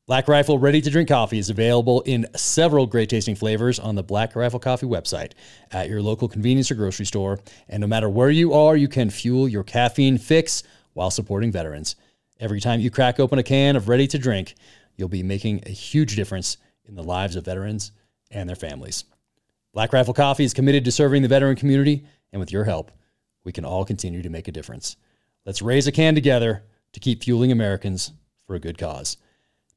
Black Rifle Ready to Drink Coffee is available in several great tasting flavors on the Black Rifle Coffee website at your local convenience or grocery store. And no matter where you are, you can fuel your caffeine fix while supporting veterans. Every time you crack open a can of ready to drink, you'll be making a huge difference in the lives of veterans and their families. Black Rifle Coffee is committed to serving the veteran community, and with your help, we can all continue to make a difference. Let's raise a can together to keep fueling Americans for a good cause.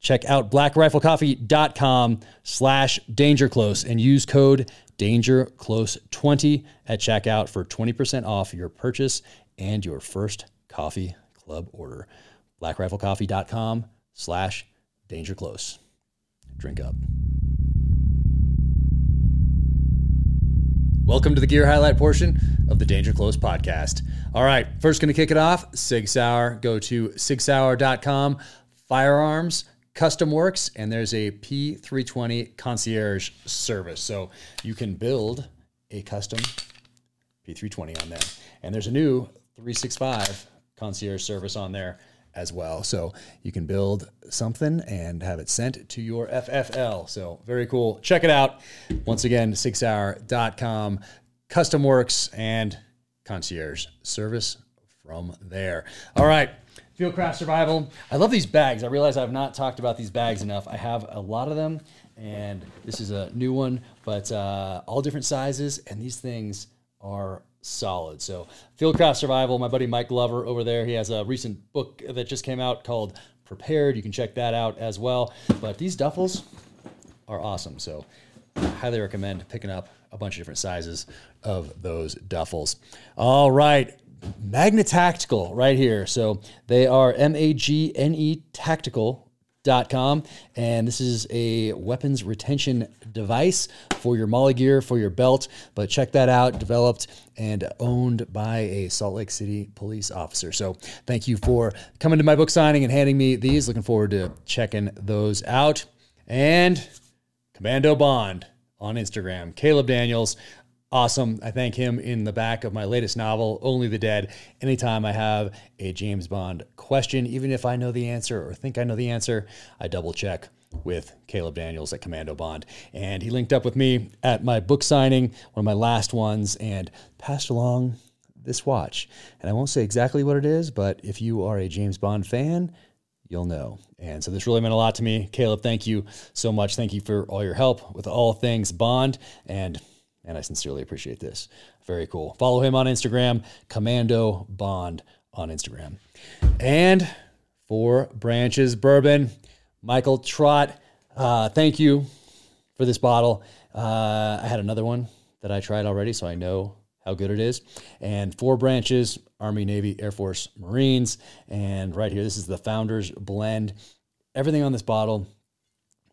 Check out blackriflecoffee.com slash dangerclose and use code dangerclose20 at checkout for 20% off your purchase and your first coffee club order. blackriflecoffee.com slash dangerclose. Drink up. Welcome to the gear highlight portion of the Danger Close podcast. All right, first going to kick it off Sig Sauer. Go to sigsauer.com, firearms, custom works, and there's a P320 concierge service. So you can build a custom P320 on there. And there's a new 365 concierge service on there as well. So you can build something and have it sent to your FFL. So very cool. Check it out. Once again, sigsauer.com, custom works and concierge service from there. All right. Fieldcraft Survival. I love these bags. I realize I've not talked about these bags enough. I have a lot of them, and this is a new one, but uh, all different sizes. And these things are solid. So, Fieldcraft Survival, my buddy Mike Glover over there, he has a recent book that just came out called Prepared. You can check that out as well. But these duffels are awesome. So, I highly recommend picking up a bunch of different sizes of those duffels. All right. Magna Tactical right here. So they are M A G N E Tactical Com, and this is a weapons retention device for your molly gear, for your belt. But check that out, developed and owned by a Salt Lake City police officer. So thank you for coming to my book signing and handing me these. Looking forward to checking those out. And Commando Bond on Instagram, Caleb Daniels awesome. I thank him in the back of my latest novel, Only the Dead. Anytime I have a James Bond question, even if I know the answer or think I know the answer, I double check with Caleb Daniels at Commando Bond. And he linked up with me at my book signing, one of my last ones, and passed along this watch. And I won't say exactly what it is, but if you are a James Bond fan, you'll know. And so this really meant a lot to me. Caleb, thank you so much. Thank you for all your help with all things Bond. And and I sincerely appreciate this. Very cool. Follow him on Instagram, Commando Bond on Instagram. And Four Branches Bourbon, Michael Trott, uh, thank you for this bottle. Uh, I had another one that I tried already, so I know how good it is. And Four Branches, Army, Navy, Air Force, Marines. And right here, this is the Founders Blend. Everything on this bottle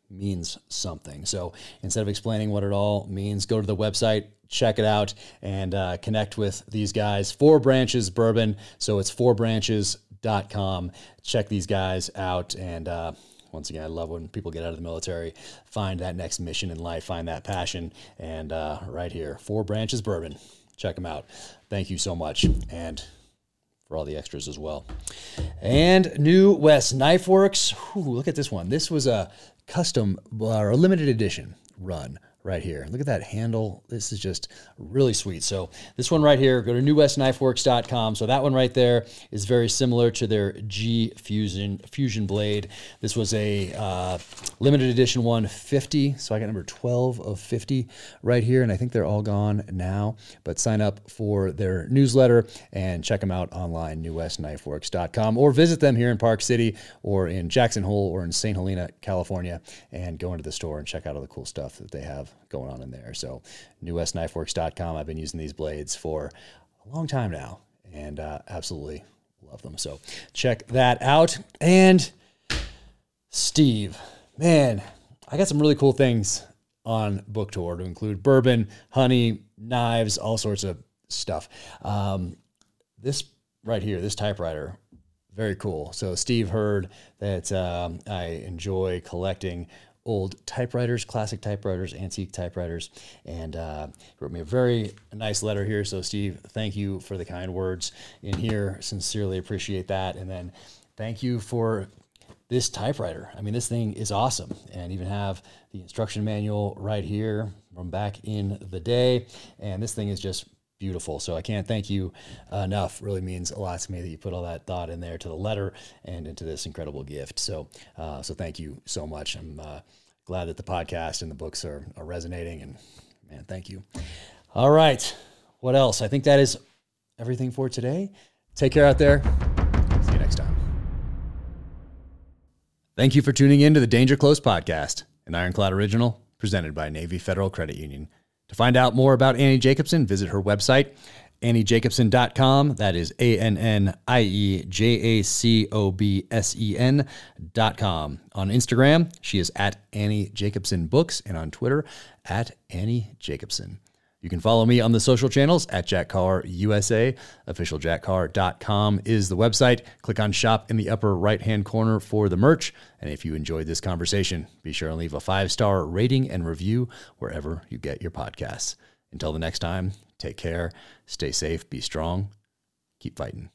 means something. So instead of explaining what it all means, go to the website, check it out, and uh, connect with these guys. Four Branches Bourbon. So it's fourbranches.com. Check these guys out. And uh, once again, I love when people get out of the military, find that next mission in life, find that passion. And uh, right here, Four Branches Bourbon. Check them out. Thank you so much. And for all the extras as well. And New West Knife Works. Whew, look at this one. This was a custom uh, or a limited edition run right here. Look at that handle. This is just really sweet. So this one right here, go to newwestknifeworks.com. So that one right there is very similar to their G Fusion Fusion blade. This was a uh, limited edition one, 50. So I got number 12 of 50 right here, and I think they're all gone now. But sign up for their newsletter and check them out online, newwestknifeworks.com, or visit them here in Park City or in Jackson Hole or in St. Helena, California, and go into the store and check out all the cool stuff that they have going on in there. So, newwestknifeworks.com. I've been using these blades for a long time now and uh, absolutely love them. So, check that out. And Steve, man, I got some really cool things on book tour to include bourbon, honey, knives, all sorts of stuff. Um, this right here, this typewriter, very cool. So Steve heard that um, I enjoy collecting old typewriters, classic typewriters, antique typewriters, and uh, wrote me a very nice letter here. So, Steve, thank you for the kind words in here. Sincerely appreciate that. And then thank you for this typewriter. I mean, this thing is awesome, and even have the instruction manual right here from back in the day. And this thing is just beautiful. So I can't thank you enough. Really means a lot to me that you put all that thought in there to the letter and into this incredible gift. So, uh, so thank you so much. I'm uh, glad that the podcast and the books are, are resonating. And man, thank you. All right, what else? I think that is everything for today. Take care out there. See you next time. Thank you for tuning in to the Danger Close podcast, an Ironclad original presented by Navy Federal Credit Union. To find out more about Annie Jacobsen, visit her website, AnnieJacobsen.com. That is A N N I E J A C O B S E N.com. On Instagram, she is at Annie Jacobsen Books, and on Twitter, at Annie Jacobsen. You can follow me on the social channels at Jack Carr USA. OfficialJackCarr.com is the website. Click on shop in the upper right hand corner for the merch. And if you enjoyed this conversation, be sure and leave a five star rating and review wherever you get your podcasts. Until the next time, take care, stay safe, be strong, keep fighting.